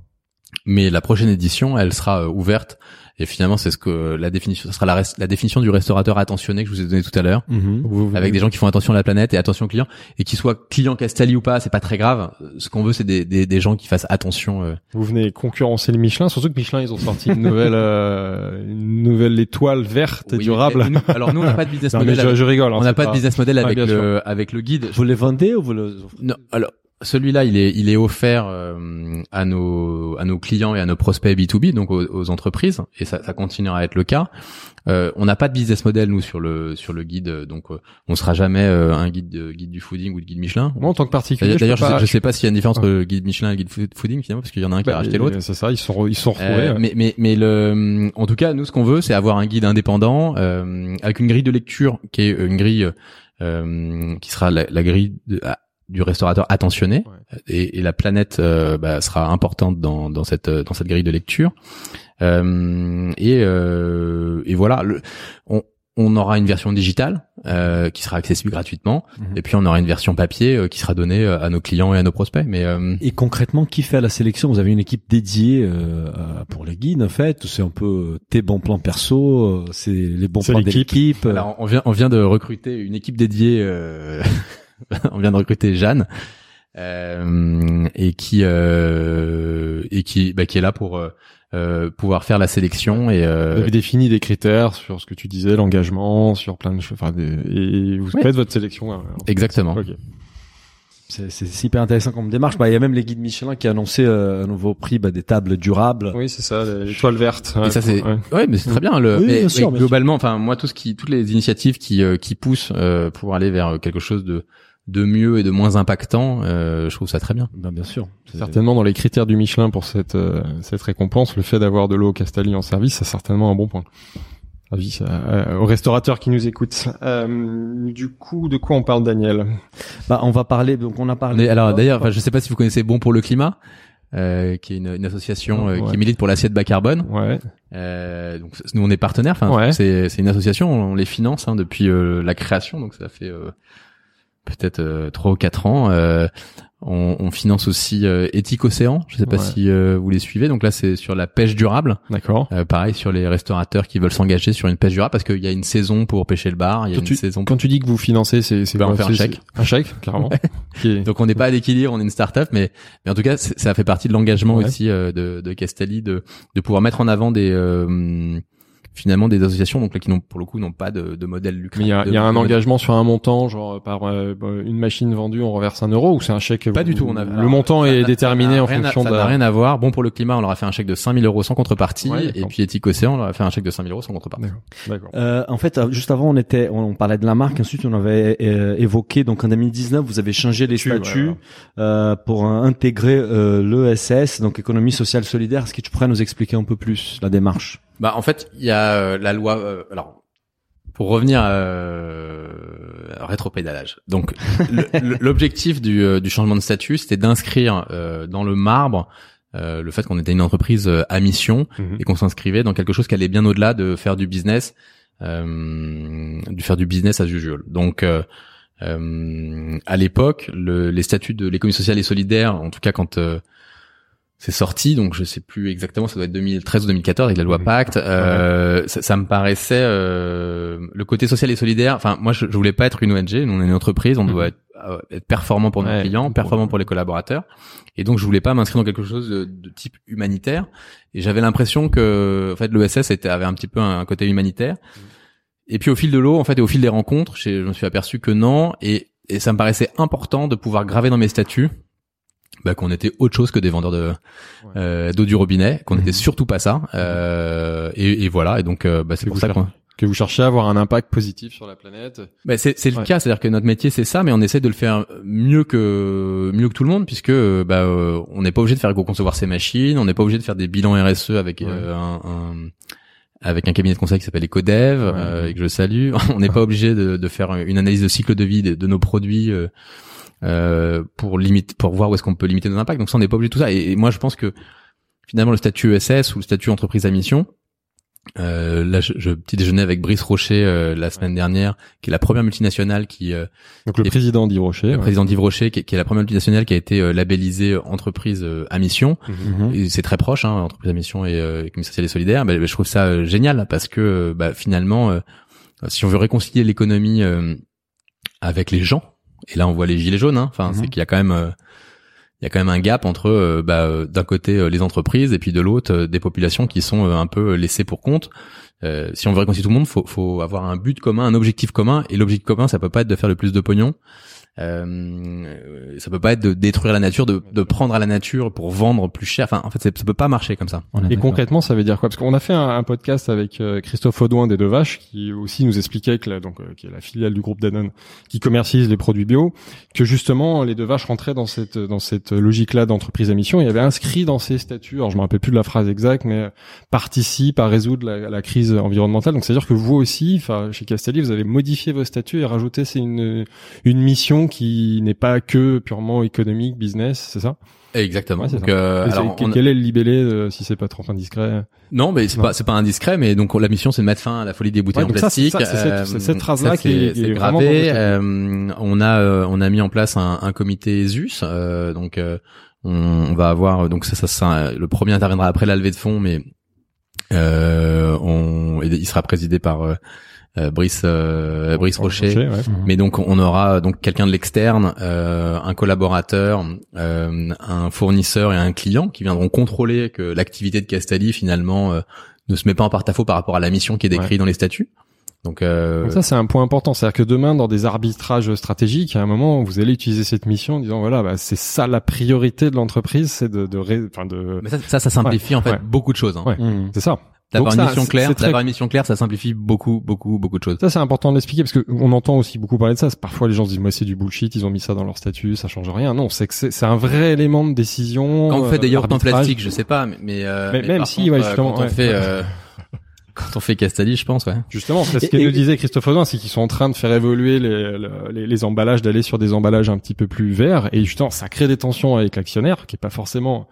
S8: mais la prochaine édition elle sera euh, ouverte et finalement c'est ce que la définition ça sera la, la définition du restaurateur attentionné que je vous ai donné tout à l'heure
S7: vous-
S8: avec des gens qui font attention à la planète et attention aux clients et qui soient clients Castali ou pas c'est pas très grave ce qu'on veut c'est des, des, des gens qui fassent attention euh.
S7: Vous venez concurrencer le Michelin, surtout que Michelin ils ont sorti une nouvelle euh, une nouvelle étoile verte et durable.
S8: et nous- alors nous on n'a pas de business
S7: Non,
S8: model
S7: je,
S8: avec-
S7: je rigole. hein,
S8: on n'a pas de business model
S7: Ah,
S8: avec le avec le guide
S6: Vous les vendez ou vous le
S8: non alors celui-là, il est, il est offert euh, à nos, à nos clients et à nos prospects B2B, donc aux, aux entreprises, et ça, ça continuera à être le cas. Euh, on n'a pas de business model nous sur le sur le guide, euh, donc euh, on sera jamais euh, un guide de- guide du fooding ou de guide Michelin.
S7: Moi, en tant que particulier,
S8: D'ailleurs, je,
S7: peux
S8: sais, je sais pas s'il y a une différence entre le guide Michelin et le guide food- fooding finalement, parce qu'il y en a un qui a
S7: Bah,
S8: racheté l'autre.
S7: euh, C'est ça, ils sont ils sont retrouvés.
S8: Euh,
S7: ouais.
S8: mais mais mais le en tout cas nous ce qu'on veut c'est avoir un guide indépendant euh, avec une grille de lecture qui est une grille euh, qui sera la, la grille de- ah, du restaurateur attentionné et, et la planète euh, bah, sera importante dans dans cette euh, dans cette grille de lecture Euh, et euh, et voilà le, on on aura une version digitale euh, qui sera accessible gratuitement
S6: Mhm.
S8: et puis on aura une version papier euh, qui sera donnée à nos clients et à nos prospects mais euh,
S6: Et concrètement, qui fait la sélection? Vous avez une équipe dédiée euh, pour les guides, en fait. C'est un peu tes bons plans perso, euh, c'est les bons plans de
S7: l'équipe.
S8: on vient, on vient de recruter une équipe dédiée. euh, on vient de recruter Jeanne euh, et qui euh, et qui bah, qui est là pour euh, euh, pouvoir faire la sélection et
S7: Vous
S8: euh,
S7: avez défini des critères sur ce que tu disais, l'engagement, sur plein de choses. Enfin, des- et vous
S8: Ouais.
S7: faites votre sélection. hein.
S8: exactement.
S7: Ok.
S6: C'est c'est super intéressant comme démarche. Bah, il y a même les guides Michelin qui a annoncé euh, un nouveau prix bah, des tables durables.
S7: Oui, c'est ça, l'étoile verte.
S8: Et ça c'est
S7: Ouais.
S8: ouais, mais c'est très bien le
S6: Oui,
S8: mais,
S6: bien sûr,
S8: mais globalement enfin moi tout ce qui toutes les initiatives qui euh, qui poussent euh, pour aller vers quelque chose de de mieux et de moins impactant euh, je trouve ça très bien.
S6: Bah, bien sûr. C'est-
S7: Certainement dans les critères du Michelin pour cette euh, cette récompense, le fait d'avoir de l'eau Castali en service, c'est certainement un bon point. Avis euh, aux restaurateurs qui nous écoutent. Euh, du coup, de quoi on parle, Daniel?
S6: Bah, on va parler. Donc, on a parlé.
S8: Mais alors d'ailleurs, enfin, je sais pas si vous connaissez Bon pour le climat, euh, qui est une, une association euh,
S7: Ouais.
S8: qui milite pour l'assiette bas carbone.
S7: Ouais.
S8: Euh, donc nous on est partenaires. Enfin,
S7: Ouais.
S8: c'est c'est une association, on les finance hein, depuis euh, la création, donc ça fait euh, peut-être euh, trois ou quatre ans. Euh, on, on finance aussi euh, Éthique Océan. Je sais pas
S7: Ouais.
S8: si euh, vous les suivez. Donc là, c'est sur la pêche durable.
S7: D'accord.
S8: Euh, pareil sur les restaurateurs qui veulent s'engager sur une pêche durable parce qu'il y a une saison pour pêcher le bar, il y a
S7: Quand
S8: une
S7: tu-
S8: saison.
S7: Quand tu dis que vous financez, c'est c'est
S8: Ben, on
S7: quoi
S8: fait un chèque.
S7: Un chèque, est-
S8: Donc on n'est pas à l'équilibre, on est une start-up, mais, mais en tout cas, ça fait partie de l'engagement
S7: Ouais.
S8: aussi euh, de, de Castelli de, de pouvoir mettre en avant des euh, finalement des associations donc là qui n'ont pour le coup n'ont pas de, de modèle lucratif.
S7: Il y a, y a un engagement sur un montant, genre par euh, une machine vendue, on reverse un euro ou c'est un chèque
S8: Pas du tout. On a,
S7: le montant
S8: ça
S7: est déterminé en
S8: rien à-
S7: fonction
S8: ça
S7: de.
S8: n'a rien à voir. Bon pour le climat, on leur a fait un chèque de 5000 euros sans contrepartie,
S7: Ouais,
S8: et puis Éthique Océan, on leur a fait un chèque de 5000 euros sans contrepartie.
S7: D'accord.
S6: Euh, en fait, euh, juste avant, on était, on, on parlait de la marque. Ensuite, on avait euh, évoqué. Donc, en 2019, vous avez changé les
S7: Statut,
S6: statuts
S7: ouais,
S6: euh, pour intégrer euh, l'ESS, donc économie sociale solidaire. Est-ce que tu pourrais nous expliquer un peu plus la démarche?
S8: Bah en fait, il y a euh, la loi. euh, alors, pour revenir euh, rétropédalage. Donc, le- le- l'objectif du, euh, du changement de statut, c'était d'inscrire euh, dans le marbre euh, le fait qu'on était une entreprise euh, à mission
S7: Mhm.
S8: et qu'on s'inscrivait dans quelque chose qui allait bien au-delà de faire du business, euh, du faire du business as usual. Donc euh, euh, à l'époque, le- les statuts de l'économie sociale et solidaire, en tout cas quand euh, c'est sorti, donc je sais plus exactement, ça doit être 2013 ou 2014 avec la loi
S7: Mhm.
S8: Pacte. Euh, ça, ça me paraissait euh, le côté social et solidaire. Enfin, moi, je, je voulais pas être une ONG. Nous, on est une entreprise, on
S7: Mhm.
S8: doit être, euh, être performant pour nos
S7: Ouais,
S8: clients, performant pour les collaborateurs. Et donc, je voulais pas m'inscrire dans quelque chose de, de type humanitaire. Et j'avais l'impression que, en fait, l'ESS était avait un petit peu un, côté humanitaire. Et puis, au fil de l'eau, en fait, et au fil des rencontres, j'ai- je me suis aperçu que non. Et, et ça me paraissait important de pouvoir graver dans mes statuts bah, qu'on était autre chose que des vendeurs de euh, d'eau du robinet, qu'on n'était surtout pas ça. Euh, et, et voilà. Et donc, euh, bah, c'est pour ça qu'on
S7: Que vous cherchez à avoir un impact positif sur la planète.
S8: bah, c'est c'est le
S7: Ouais.
S8: cas, c'est-à-dire que notre métier c'est ça, mais on essaie de le faire mieux que mieux que tout le monde, puisque bah euh, on n'est pas obligé de faire concevoir ses machines, on n'est pas obligé de faire des bilans RSE avec
S7: Ouais.
S8: euh, un, un- avec un cabinet de conseil qui s'appelle Ecodev euh, et que je salue. on n'est pas obligé de, de faire une analyse de cycle de vie de, de nos produits. euh, euh, pour limite pour voir où est-ce qu'on peut limiter nos impacts. Donc ça on n'est pas obligé de tout ça. Et, et moi je pense que finalement le statut ESS ou le statut entreprise à mission, euh, là, je, je petit déjeuner avec Brice Rocher euh, la semaine dernière, qui est la première multinationale qui, euh,
S7: Donc le président d'Yves Rocher.
S8: le
S7: ouais.
S8: président d'Yves Rocher, qui, est- qui est la première multinationale qui a été euh, labellisée entreprise euh, à mission. Et c'est très proche, hein, entreprise à mission et euh, économie sociale et solidaire. Bah, je trouve ça euh, génial parce que bah, finalement, euh, si on veut réconcilier l'économie euh, avec les gens, et là on voit les gilets jaunes, hein, enfin
S6: Mhm.
S8: c'est qu'il y a quand même euh, il y a quand même un gap entre euh, bah, euh, d'un côté euh, les entreprises et puis de l'autre euh, des populations qui sont un peu laissées pour compte. Si on veut réconcilier tout le monde, faut, faut avoir un but commun, un objectif commun, et l'objectif commun, ça peut pas être de faire le plus de pognon. Euh, ça peut pas être de détruire la nature, de, de prendre à la nature pour vendre plus cher. Enfin, en fait, ça peut pas marcher comme ça.
S7: Et concrètement, ça veut dire quoi? Parce qu'on a fait un, un podcast avec euh, Christophe Audouin des Deux Vaches, qui aussi nous expliquait que la, donc euh, qui est la filiale du groupe Danone, qui commercialise les produits bio, que justement les Deux Vaches rentraient dans cette dans cette logique-là d'entreprise à mission. Il y avait inscrit dans ses statuts, alors je me rappelle plus de la phrase exacte, mais euh, participe à résoudre la, la crise environnementale. Donc c'est à dire que vous aussi, enfin chez Castelli, vous avez modifié vos statuts et rajouté c'est une une mission qui n'est pas que purement économique, business, c'est ça?
S8: Exactement.
S7: Ouais,
S8: Donc, euh, alors,
S7: quel,
S8: on-
S7: quel est le libellé, euh, si c'est pas trop indiscret?
S8: Non, mais c'est pas c'est pas indiscret, mais donc la mission c'est de mettre fin à la folie des bouteilles
S7: Ouais,
S8: en plastique.
S7: c'est cette- cette phrase-là
S8: ça,
S7: qui est-
S8: c'est-
S7: qui est
S8: c'est
S7: vraiment
S8: gravé.
S7: dans
S8: Euh, on a euh, on a mis en place un, un comité euh, donc euh, on, on va avoir donc ça, ça, ça le premier interviendra après la levée de fonds, mais euh, on il sera présidé par euh, euh, Brice euh, Brice Rocher.
S7: ouais.
S8: Mais donc on aura donc quelqu'un de l'externe, euh, un collaborateur, euh, un fournisseur et un client qui viendront contrôler que l'activité de Castelli finalement euh, ne se met pas en porte-à-faux par rapport à la mission qui est décrite dans les statuts. Donc, euh,
S7: Donc ça, c'est un point important. C'est-à-dire que demain, dans des arbitrages stratégiques, à un moment, vous allez utiliser cette mission en disant, voilà, bah, c'est ça la priorité de l'entreprise, c'est de, de, ré- enfin de,
S8: mais ça, ça, ça simplifie en fait
S7: ouais.
S8: beaucoup de choses. Hein.
S7: Ouais.
S6: Mmh.
S7: c'est ça.
S8: D'avoir une mission claire,
S7: très-
S8: d'avoir une mission claire, ça simplifie beaucoup, beaucoup, beaucoup de choses.
S7: Ça, c'est important de l'expliquer parce que on entend aussi beaucoup parler de ça. Parfois, les gens se disent, moi, c'est du bullshit, ils ont mis ça dans leur statut, ça change rien. Non, c'est que c'est un vrai élément de décision.
S8: Quand on fait
S7: euh,
S8: des yaourts en plastique, je sais pas, mais mais, euh,
S7: Mais même si,
S8: contre,
S7: ouais,
S8: euh,
S7: justement,
S8: quand on
S7: ouais.
S8: fait euh, quand on fait Castelli, je pense, ouais.
S7: Justement, c'est ce que nous disait Christophe Audin, c'est qu'ils sont en train de faire évoluer les, les, les emballages, d'aller sur des emballages un petit peu plus verts, et justement, ça crée des tensions avec l'actionnaire, qui est pas forcément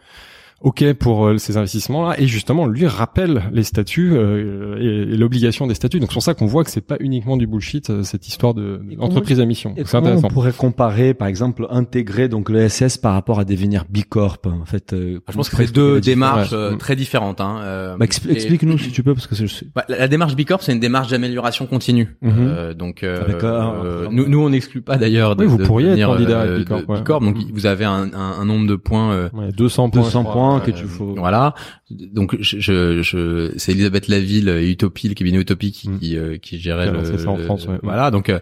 S7: ok pour euh, ces investissements-là, et justement, lui rappelle les statuts euh, et, et l'obligation des statuts. Donc c'est pour ça qu'on voit que c'est pas uniquement du bullshit euh, cette histoire de
S6: Et
S7: d'entreprise à mission. C'est intéressant.
S6: on pourrait comparer, par exemple, intégrer donc le SS par rapport à devenir Bicorp en fait. euh,
S8: Je pense que c'est deux démarches
S7: différence
S8: euh, très différentes. Hein. euh,
S6: Bah,
S8: et-
S6: Explique-nous si tu peux, parce que je sais.
S8: Bah, la, la démarche Bicorp, c'est une démarche d'amélioration continue.
S7: Mhm.
S8: Euh, donc, euh,
S6: Avec, euh,
S8: euh,
S6: un-
S8: nous, nous, on n'exclut pas d'ailleurs de,
S7: Oui, vous
S8: de
S7: pourriez être candidat à Bicorp, ouais.
S8: Donc,
S7: Mhm.
S8: vous avez un, un, un nombre de points. euh,
S7: Ouais, 200 points.
S6: 200
S7: je
S6: que
S8: euh,
S6: tu faut.
S8: Voilà. Donc, je, je, je- c'est Elisabeth Laville et Utopie, le cabinet Utopie, qui,
S7: Mhm.
S8: qui, euh, qui gérait
S7: Qui
S8: le,
S7: ça en
S8: le-
S7: France, ouais.
S8: Voilà. Donc, euh,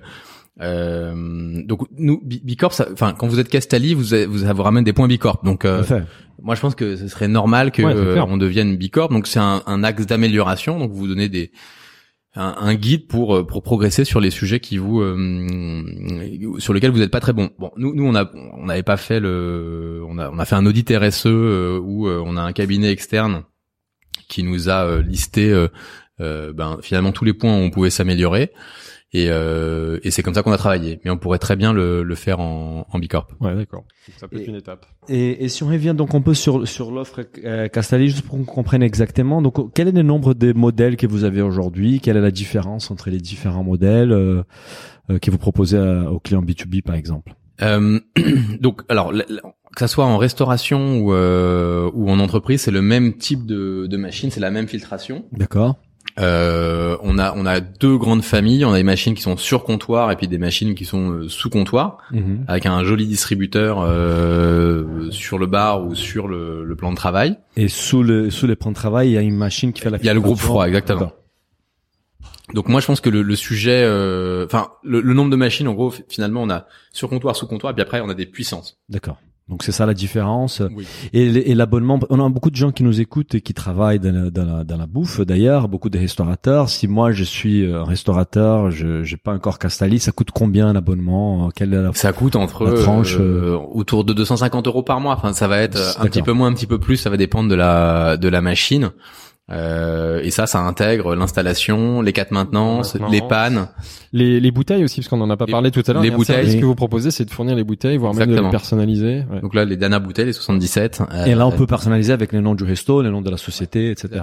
S8: euh, donc nous, Bi- Bicorp, enfin, quand vous êtes Castali, vous, avez- vous, vous ramène des points Bicorp. Donc, euh, moi, je pense que ce serait normal que
S7: Ouais,
S8: euh, on devienne bicorp. Donc, c'est un, un axe d'amélioration. Donc, vous donnez des un, un guide pour euh, pour progresser sur les sujets qui vous euh, sur lesquels vous n'êtes pas très bon. Bon, nous nous on a on n'avait pas fait le on a on a fait un audit RSE euh, où euh, on a un cabinet externe qui nous a listé ben finalement tous les points où on pouvait s'améliorer. Et, euh, et c'est comme ça qu'on a travaillé. Mais on pourrait très bien le, le faire en, en bicorp.
S7: Ouais, d'accord. Ça peut être une étape.
S6: Et, et si on revient donc un peu sur sur l'offre euh, Castelli, juste pour qu'on comprenne exactement, donc quel est le nombre de modèles que vous avez aujourd'hui? Quelle est la différence entre les différents modèles euh, euh, que vous proposez à- aux clients B2B par exemple?
S8: Euh, donc, alors, que ça soit en restauration ou, euh, ou en entreprise, c'est le même type de, de machine, c'est la même filtration.
S6: D'accord.
S8: Euh, on a on a deux grandes familles, on a des machines qui sont sur comptoir et puis des machines qui sont euh, sous comptoir,
S6: Mhm.
S8: avec un joli distributeur euh, sur le bar ou sur le, le plan de travail.
S6: Et sous le sous les plans de travail, il y a une machine qui fait la.
S8: Il y a le groupe froid, exactement.
S6: D'accord.
S8: Donc moi je pense que le, le sujet, euh, enfin le, le nombre de machines, en gros, finalement on a sur comptoir, sous comptoir, et puis après on a des puissances.
S6: D'accord. Donc c'est ça la différence.
S8: Oui.
S6: Et, l'abonnement, on a beaucoup de gens qui nous écoutent et qui travaillent dans la, dans la, dans la bouffe d'ailleurs, beaucoup de restaurateurs. Si moi je suis euh, un restaurateur, je j'ai pas encore Castali, ça coûte combien l'abonnement Euh, Quelle la...
S8: Ça coûte entre
S6: La tranche,
S8: euh, autour de 250 euros par mois. Enfin, ça va être euh, un petit peu moins, un petit peu plus. Ça va dépendre de la de la machine. Euh, et ça, ça intègre l'installation, les quatre maintenances,
S7: Maintenance.
S8: les pannes.
S7: Les, les bouteilles aussi, parce qu'on en a pas
S8: Les-
S7: parlé tout à l'heure.
S8: les bouteilles.
S7: service que vous proposez, c'est de fournir les bouteilles, voire même de les personnaliser. Ouais.
S8: Donc là, les Dana bouteilles, les 77.
S6: Et là, on
S8: euh,
S6: peut personnaliser avec le nom du resto, le nom de la société, etc.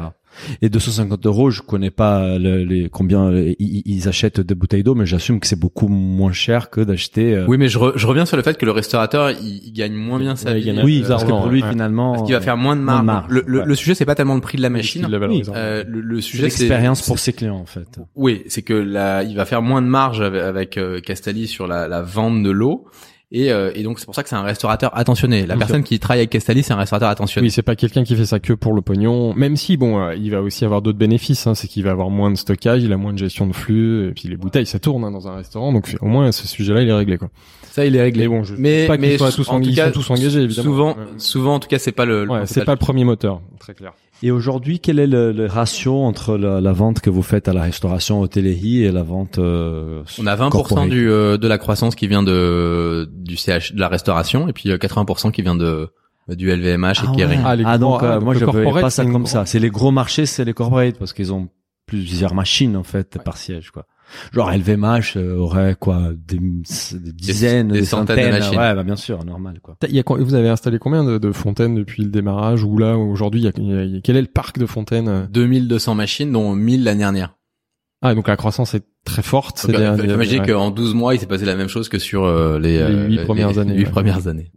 S6: Et 250 euros, je connais pas le- les combien ils, ils achètent des bouteilles d'eau, mais j'assume que c'est beaucoup moins cher que d'acheter. euh,
S8: Oui, mais je, re- je reviens sur le fait que le restaurateur, il, il gagne moins bien sa
S7: Ouais,
S8: vie.
S7: gagne
S6: oui,
S7: euh,
S6: parce que pour lui
S7: ouais.
S6: finalement,
S8: Parce qu'il va faire moins de
S6: moins
S8: marge.
S6: de marge,
S8: Le, le,
S6: ouais.
S8: le sujet, c'est pas tellement le prix de la machine.
S7: la valorise.
S8: Euh, le, le sujet, c'est
S6: l'expérience pour ses clients en fait.
S8: Oui, c'est que là, il va faire moins de marge avec, avec euh, Castelli sur la, la vente de l'eau. Et, euh, et donc c'est pour ça que c'est un restaurateur attentionné. La personne qui travaille avec Castelli, c'est un restaurateur attentionné.
S7: Oui, c'est pas quelqu'un qui fait ça que pour le pognon. Même si, bon, euh, il va aussi avoir d'autres bénéfices. Hein, c'est qu'il va avoir moins de stockage, il a moins de gestion de flux, et puis les bouteilles, ça tourne hein, dans un restaurant. Donc au moins, ce sujet-là, il est réglé. Quoi.
S8: Ça, il est réglé.
S7: Mais bon, je
S8: mais
S7: sais pas qu'ils
S8: mais
S7: soient tous
S8: en
S7: en-
S8: tout
S7: ils
S8: cas,
S7: sont tous engagés, évidemment.
S8: Souvent,
S7: Ouais.
S8: souvent, en tout cas, c'est pas le. le
S7: Ouais, c'est pas le premier moteur, très clair.
S6: Et aujourd'hui, quel est le, le ratio entre la, la vente que vous faites à la restauration hôtellerie et la vente euh,
S8: On a 20%
S6: corporate?
S8: du euh, de la croissance qui vient de du CH de la restauration et puis euh, 80% qui vient de du LVMH et
S6: Ah,
S8: Kering.
S6: ouais.
S7: Ah, les
S6: Ah,
S7: gros-
S6: donc
S7: ah,
S6: euh,
S7: donc
S6: moi je ne pas ça comme
S7: gros-
S6: ça. C'est les gros marchés, c'est les corporate parce qu'ils ont plusieurs machines en fait par siège quoi. Genre LVMH euh, aurait quoi des, des dizaines,
S8: des
S6: des,
S8: centaines de
S6: centaines.
S8: machines.
S6: Ouais, bah bien sûr, normal quoi.
S7: Il y a, vous avez installé combien de, de fontaines depuis le démarrage ou là aujourd'hui il y a- il y a- il y a- quel est le parc de fontaines euh
S8: 2200 machines dont 1000 l'année dernière.
S7: Ah donc la croissance est très forte.
S8: Donc, euh,
S7: ouais.
S8: qu'en 12 mois, il s'est passé la même chose que sur euh, les, euh,
S7: huit premières années,
S8: huit
S7: ouais.
S8: premières années.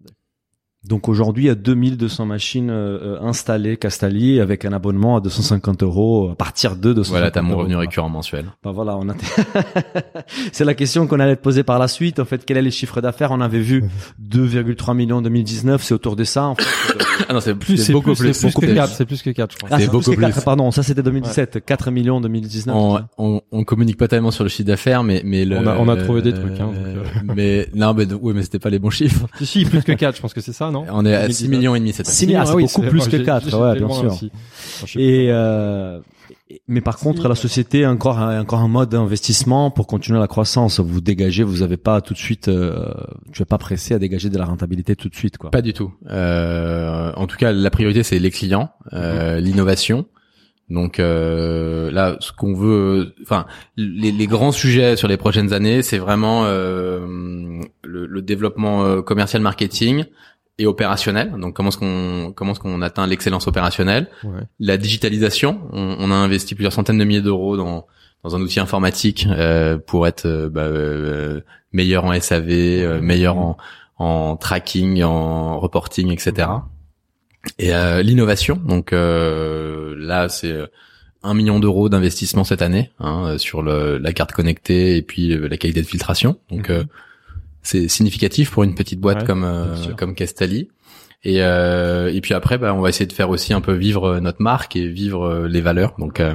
S6: Donc aujourd'hui, il y a 2200 machines euh, euh, installées Castali avec un abonnement à 250 euros à partir de 250
S8: Voilà, t'as mon revenu récurrent mensuel.
S6: Bah voilà, on a. c'est la question qu'on allait te poser par la suite. En fait, quel est les chiffres d'affaires? On avait vu 2,3 millions en 2019. C'est autour de ça. En fait.
S8: Ah non, c'est
S7: plus,
S8: c'est beaucoup
S7: plus, c'est plus
S8: beaucoup
S7: que
S8: plus.
S7: 4, c'est plus que 4 je crois.
S6: Ah,
S8: C'est beaucoup
S6: plus que quatre,
S8: plus.
S6: Pardon, ça c'était 2017. 4 millions en 2019.
S8: On, on, on communique pas tellement sur le chiffre d'affaires, mais mais le,
S7: On a- on a trouvé des trucs, hein, donc,
S8: euh, mais non, mais oui, mais c'était pas les bons chiffres.
S7: Si, si, plus que 4, je pense que c'est ça, non
S8: On est à 6
S7: 2019.
S8: millions et demi cette année.
S6: Six millions, ah, c'est
S7: oui,
S6: beaucoup plus que
S7: j'ai-
S6: 4,
S7: j'ai-
S6: ouais, bien sûr.
S7: aussi.
S6: Et euh, mais par contre, la société a encore un, encore un mode d'investissement pour continuer la croissance. Vous dégagez, vous avez pas tout de suite, euh, tu es pas pressé à dégager de la rentabilité tout de suite, quoi.
S8: Pas du tout. Euh, en tout cas, la priorité c'est les clients, euh, l'innovation. Donc euh, là, ce qu'on veut, enfin, les, les grands sujets sur les prochaines années, c'est vraiment euh, le, le développement euh, commercial, marketing et opérationnel. Donc comment est-ce qu'on comment est-ce qu'on atteint l'excellence opérationnelle
S7: Ouais.
S8: La digitalisation. On, on a investi plusieurs centaines de milliers d'euros dans dans un outil informatique euh, pour être euh, bah, euh, meilleur en SAV, euh, meilleur en en tracking, en reporting, etc. Et euh, l'innovation, donc euh, là c'est un million d'euros d'investissement cette année hein, sur le, la carte connectée et puis la qualité de filtration. Donc euh, c'est significatif pour une petite boîte
S7: Ouais,
S8: comme euh, comme Castali. Et euh, et puis après, bah, on va essayer de faire aussi un peu vivre euh, notre marque et vivre euh, les valeurs. Donc euh,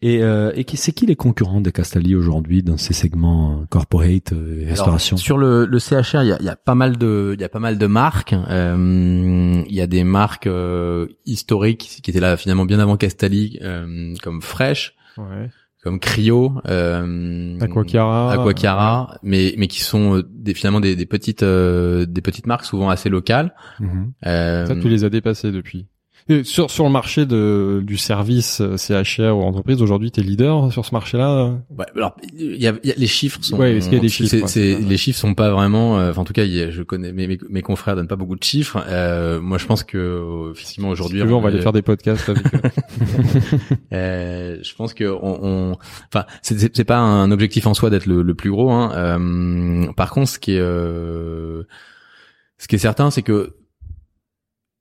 S6: Et, euh, et qui c'est qui les concurrents de Castali aujourd'hui dans ces segments corporate euh, et
S8: Alors,
S6: restauration?
S8: sur le, le CHR, il y a, il y a pas mal de, il y a pas mal de marques. Euh, Il y a des marques euh, historiques qui étaient là finalement bien avant Castali, euh, comme Fresh,
S7: Ouais.
S8: Comme Cryo, euh,
S7: Aquacara.
S8: Aquacara, mais mais qui sont euh, des, finalement des, des petites euh, des petites marques souvent assez locales.
S6: Mhm.
S8: Euh,
S7: Ça, tu les as dépassés depuis. Et sur sur le marché de du service euh, CHR ou entreprise aujourd'hui, t'es leader sur ce marché-là. euh
S8: Ouais, alors il y a, y a- les chiffres sont
S7: Ouais, est-ce qu'il y a des chiffres,
S8: c'est-
S7: ouais,
S8: les chiffres sont pas vraiment euh, enfin en tout cas y a- je connais mes, mes, mes confrères donnent pas beaucoup de chiffres euh, moi je pense que effectivement
S7: Si
S8: aujourd'hui
S7: tu veux, on va aller faire des podcasts avec
S8: euh, je pense que on, enfin c'est c'est c'est pas un objectif en soi d'être le, le plus gros hein. Euh, par contre ce qui est euh, ce qui est certain c'est que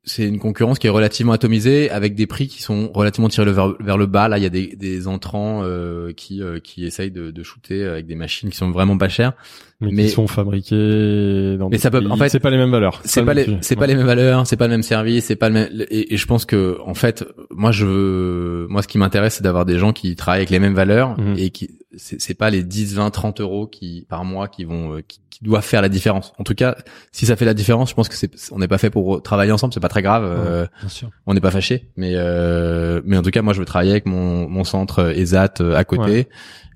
S8: c'est une concurrence qui est relativement atomisée avec des prix qui sont relativement tirés vers, vers le bas. Là, il y a des, des entrants euh, qui euh, qui essayent de, de shooter avec des machines qui sont vraiment pas chères.
S7: mais,
S8: Mais-
S7: qui sont fabriqués dans
S8: Mais
S7: des
S8: ça peut-
S7: pays-
S8: en fait,
S7: c'est pas les mêmes valeurs.
S8: C'est pas
S7: non
S8: les c'est pas les mêmes valeurs, c'est pas le même service, c'est pas le même et, et je pense que en fait moi je veux moi ce qui m'intéresse c'est d'avoir des gens qui travaillent avec les mêmes valeurs
S7: Mhm.
S8: et qui c'est c'est pas les 10 20 30 euros qui par mois qui vont euh, qui, qui doivent faire la différence. En tout cas, si ça fait la différence, je pense que c'est on n'est pas fait pour travailler ensemble, c'est pas très grave. euh,
S6: Bien sûr.
S8: on n'est pas fâché, mais euh, mais en tout cas moi je veux travailler avec mon mon centre ESAT euh, à côté.
S7: Ouais.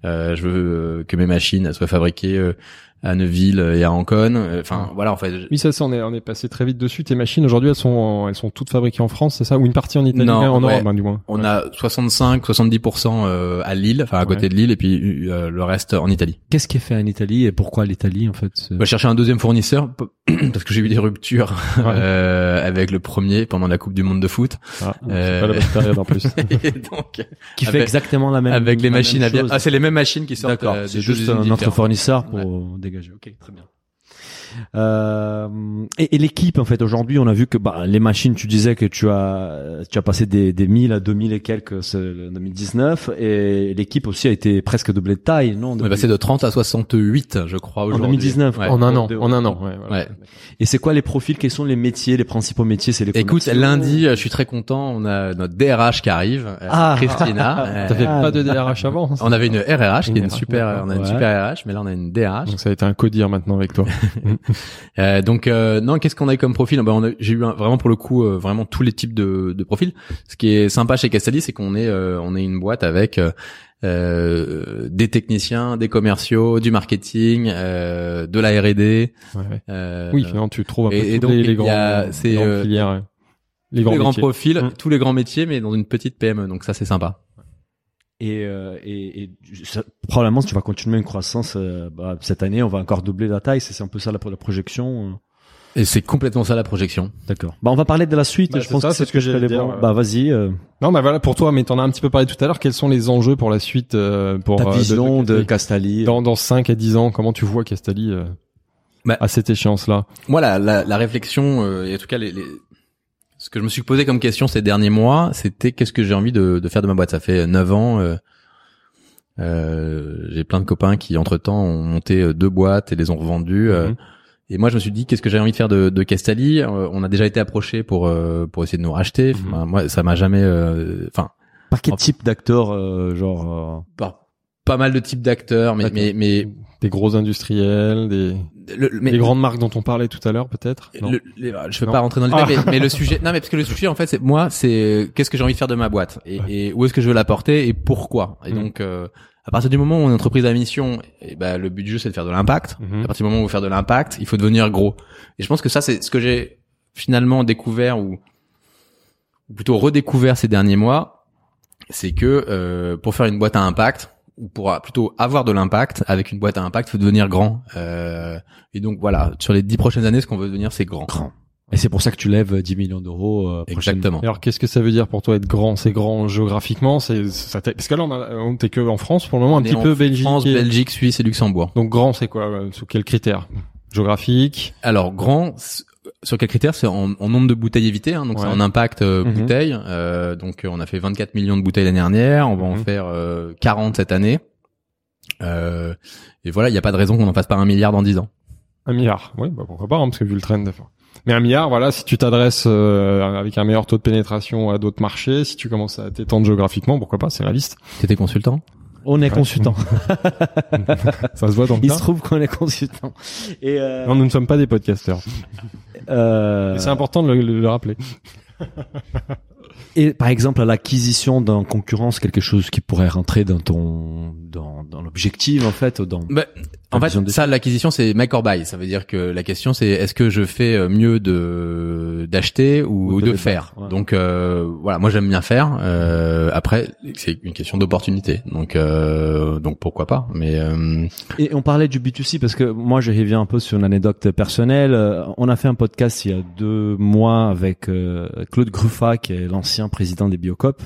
S8: Euh, je veux euh, que mes machines soient fabriquées euh, à Neuville et à Ancon. Euh, Enfin voilà en fait.
S7: Oui, ça, ça, on est, on est passé très vite dessus. Tes machines, aujourd'hui, elles sont, en- elles sont toutes fabriquées en France, c'est ça? Ou une partie en Italie,
S8: Non,
S7: en
S8: ouais.
S7: Europe, hein, du moins.
S8: On
S7: Ouais.
S8: a 65 70% euh, à Lille, enfin à côté
S7: Ouais.
S8: de Lille et puis euh, le reste en Italie.
S6: Qu'est-ce qui est fait en Italie et pourquoi l'Italie en fait
S8: On va chercher un deuxième fournisseur parce que j'ai eu des ruptures
S7: Ouais.
S8: euh, avec le premier pendant la Coupe du monde de foot.
S7: Ah,
S8: Euh,
S7: c'est pas la bonne période en plus.
S8: Et donc
S6: Qui fait
S8: avec-
S6: exactement la même
S8: avec les
S6: la
S8: machines à bière. Ah, c'est les mêmes machines qui sortent
S6: D'accord,
S8: euh,
S6: c'est juste un autre fournisseur pour Ok, très bien. Euh, et, et l'équipe en fait aujourd'hui, on a vu que bah, les machines, tu disais que tu as tu as passé des, des 1000 à 2000 et quelques en 2019 et l'équipe aussi a été presque doublée de taille, non
S8: On est
S6: depuis-
S8: passé de 30 à 68, je crois,
S6: en
S8: aujourd'hui.
S6: 2019
S8: Ouais.
S7: En un an, en un an. Ouais, voilà.
S8: Ouais.
S6: Et c'est quoi les profils? Quels sont les métiers, les principaux métiers? C'est les
S8: Écoute, lundi, euh, je suis très content. On a notre DRH qui arrive, euh,
S6: Ah.
S8: Christina. Euh,
S7: T'avais
S6: Ah,
S7: pas de DRH avant hein,
S8: on avait une RRH qui est
S7: Une
S8: super, on a une
S6: Ouais.
S8: super RH, mais là on a une DRH.
S7: Donc ça a été un codir maintenant avec toi.
S8: Euh, donc euh, non, qu'est-ce qu'on a eu comme profil ben, on a- J'ai eu un- vraiment pour le coup euh, vraiment tous les types de, de profils. Ce qui est sympa chez Castelli, c'est qu'on est euh, on est une boîte avec euh, euh, des techniciens, des commerciaux, du marketing, euh, de la R&D.
S7: Ouais, ouais.
S8: euh,
S7: Oui, non, tu trouves un peu
S8: et- donc,
S7: les,
S8: il y
S7: les grands,
S8: a- c'est,
S7: les grandes
S8: euh,
S7: filières, ouais. les
S8: tous
S7: grands,
S8: les grands
S7: métiers.
S8: profils,
S7: Mm.
S8: tous les grands métiers, mais dans une petite PME. Donc ça c'est sympa.
S6: Et, euh, et, et ça- probablement tu vas continuer une croissance euh, bah, cette année. On va encore doubler la taille. C'est c'est un peu ça la, la projection. euh.
S8: Et c'est complètement ça la projection.
S6: D'accord. Bah on va parler de la suite.
S7: Bah,
S6: je
S7: c'est
S6: pense
S7: ça,
S6: que
S7: c'est ce que
S6: fais
S7: j'allais dire.
S6: Bah vas-y. euh,
S7: Non, bah voilà, pour toi, mais t'en as un petit peu parlé tout à l'heure. Quels sont les enjeux pour la suite euh, pour
S6: ta
S7: euh,
S6: vision de,
S7: de-
S6: Castali.
S7: dans dans 5 à 10 ans Comment tu vois Castali euh,
S8: Bah,
S7: à cette échéance-là?
S8: Moi, la, la, la réflexion, euh, et en tout cas, les, les- ce que je me suis posé comme question ces derniers mois, c'était qu'est-ce que j'ai envie de, de faire de ma boîte? Ça fait neuf ans. euh, euh, j'ai plein de copains qui, entre-temps, ont monté euh, deux boîtes et les ont revendues. euh,
S7: Mhm.
S8: et moi, je me suis dit, qu'est-ce que j'ai envie de faire de, de Castali Euh, On a déjà été approché pour euh, pour essayer de nous racheter.
S7: Mhm.
S8: Enfin, moi, ça m'a jamais. euh, Enfin,
S6: Par quel type d'acteur euh, genre
S8: par pas mal de types d'acteurs, mais mais mais
S7: Des gros industriels, des,
S8: le- mais
S7: des grandes marques dont on parlait tout à l'heure, peut-être?
S8: Le- les- je veux
S7: Non.
S8: pas rentrer dans le
S7: Ah.
S8: détail, mais, mais le sujet, non, mais parce que le sujet, en fait, c'est moi, c'est qu'est-ce que j'ai envie de faire de ma boîte? Et,
S7: Ouais.
S8: et où est-ce que je veux la porter? Et pourquoi? Et
S7: Mm.
S8: donc, euh, à partir du moment où on est entreprise à mission, et ben le but du jeu c'est de faire de l'impact.
S7: Mhm.
S8: À partir du moment où on veut faire de l'impact, il faut devenir gros. Et je pense que ça, c'est ce que j'ai finalement découvert ou, ou plutôt redécouvert ces derniers mois, c'est que euh, pour faire une boîte à impact ou pour plutôt avoir de l'impact avec une boîte à impact, il faut devenir grand. Euh, et donc voilà, sur les dix prochaines années, ce qu'on veut devenir, c'est grand.
S6: grand. Et c'est pour ça que tu lèves 10 millions d'euros. euh.
S8: Exactement.
S7: Alors, qu'est-ce que ça veut dire pour toi être grand? C'est grand géographiquement, c'est ça t'est- parce que là, on, a- on t'es que en France pour le moment, un
S8: On
S7: petit peu Belgique.
S8: France,
S7: et-
S8: Belgique, Suisse et Luxembourg.
S7: Donc grand, c'est quoi? Euh, Sous quels critères Géographique?
S8: Alors grand, sur quels critères C'est en, en nombre de bouteilles évitées, hein, donc
S7: Ouais.
S8: c'est en impact euh,
S6: Mhm.
S8: bouteilles. Euh, donc euh, on a fait 24 millions de bouteilles l'année dernière, on va en
S7: Mhm.
S8: faire euh, 40 cette année. Euh, et voilà, il n'y a pas de raison qu'on en fasse pas un milliard dans 10 ans.
S7: Un milliard. Oui, bah pourquoi pas, hein, parce que vu le trend. Mais un milliard, voilà, si tu t'adresses euh, avec un meilleur taux de pénétration à d'autres marchés, si tu commences à t'étendre géographiquement, pourquoi pas, c'est réaliste.
S8: T'étais consultant?
S6: On est
S7: Ouais.
S6: consultant.
S7: Ça se voit dans le
S6: Il se trouve qu'on est consultant. Et, euh,
S7: Non, nous ne sommes pas des podcasteurs.
S6: euh,
S7: C'est important de le, le- le rappeler.
S6: Et par exemple, à l'acquisition d'un concurrence, quelque chose qui pourrait rentrer dans ton, dans, dans l'objectif en fait, dans.
S8: Bah, En fait, ça, l'acquisition, c'est make or buy. Ça veut dire que la question, c'est est-ce que je fais euh, mieux de d'acheter ou,
S6: de
S8: faire.
S6: ouais.
S8: Donc euh, voilà, moi j'aime bien faire. Euh, après, c'est une question d'opportunité. Donc euh, donc pourquoi pas. Mais euh,
S6: Et on parlait du B2C parce que moi je reviens un peu sur une anecdote personnelle. Euh, On a fait un podcast il y a deux mois avec Claude Gruffat qui est l'ancien président des Biocop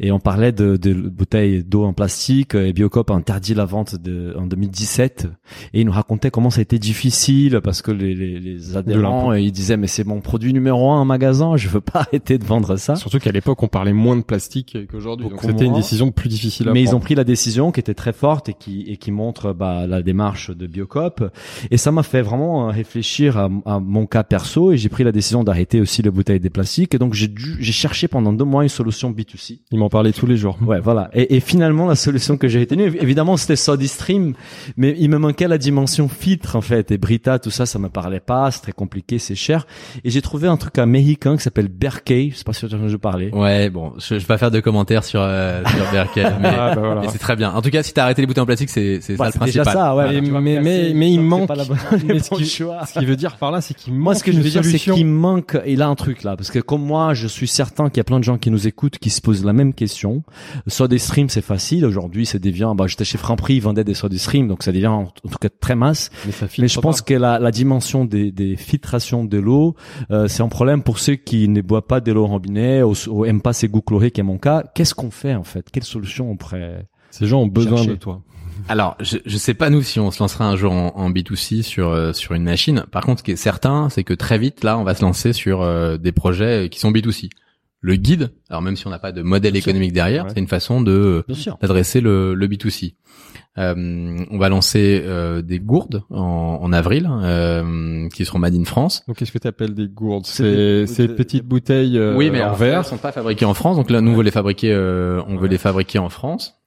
S6: et on parlait de, de bouteilles d'eau en plastique et Biocop a interdit la vente de, en 2017 et il nous racontait comment ça a été difficile parce que les, les, les adhérents euh, ils disaient mais c'est mon produit numéro un en magasin je veux pas arrêter de vendre ça.
S7: Surtout qu'à l'époque, on parlait moins de plastique qu'aujourd'hui. Donc c'était une décision plus difficile à
S6: Mais ils ont
S7: prendre.
S6: pris la décision qui était très forte et qui et qui montre bah, la démarche de Biocop. Et ça m'a fait vraiment euh, réfléchir à, à mon cas perso et j'ai pris la décision d'arrêter aussi les bouteilles des plastiques. Et donc j'ai dû j'ai cherché pendant deux mois une solution B2C.
S7: Ils m'en parlaient tous les jours.
S6: Ouais, voilà. Et, et finalement, la solution que j'ai retenue, évi- évidemment, c'était SodaStream, mais il me manquait la dimension filtre, en fait. Et Brita, tout ça, ça me parlait pas, c'est très compliqué, c'est cher. Et j'ai trouvé un truc américain qui s'appelle Berkey, je sais pas si tu as entendu parler.
S8: ouais, bon, je, je vais pas faire de commentaires sur euh, sur Berkel, mais,
S7: Ah, bah voilà.
S8: mais c'est très bien. En tout cas, si t'as arrêté les bouteilles en plastique, c'est c'est
S6: Voilà,
S8: ça le
S6: c'est déjà
S8: principal.
S6: ça, ouais.
S7: Mais- mais- mais- il manque-
S6: pas la bonne-
S7: Mais
S6: le
S7: ce
S6: bon
S7: qui-
S6: choix.
S7: Ce qui veut dire par là, c'est qu'il manque
S6: Moi, ce que je veux dire, c'est qu'il manque, il a un truc là, parce que comme moi, je suis certain qu'il y a plein de gens qui nous écoutent, qui se posent la même question. Soit des streams, c'est facile. Aujourd'hui, c'est devient, bah, j'étais chez Franprix, ils vendaient des soda streams, donc ça devient en, en tout cas très masse.
S7: Mais ça filtre
S6: Mais je pense
S7: pas.
S6: que la, la dimension des, des filtrations de l'eau, euh, c'est un problème pour ceux qui ne boivent pas de l'eau au robinet ou, ou aiment pas ces goûts chlorés, qui est mon cas. Qu'est-ce qu'on fait en fait? Quelle solution on pourrait
S7: ces gens ont besoin
S6: chercher.
S7: de toi.
S8: Alors, je, je sais pas nous si on se lancera un jour en, en B2C sur euh, sur une machine. Par contre, ce qui est certain, c'est que très vite là, on va se lancer sur euh, des projets qui sont B2C. Le guide, alors même si on n'a pas de modèle
S6: Bien sûr.
S8: économique derrière,
S7: Ouais.
S8: c'est une façon de
S6: sûr.
S8: d'adresser le, le B2C. Euh, on va lancer euh, des gourdes en, en avril, euh, qui seront made in France.
S7: Donc, qu'est-ce que tu appelles des gourdes?
S6: C'est
S7: ces petites bouteilles euh,
S8: oui, mais
S7: en verre?
S8: elles sont pas fabriquées en France. Donc là, nous on veut les fabriquer, euh, on veut les fabriquer en France.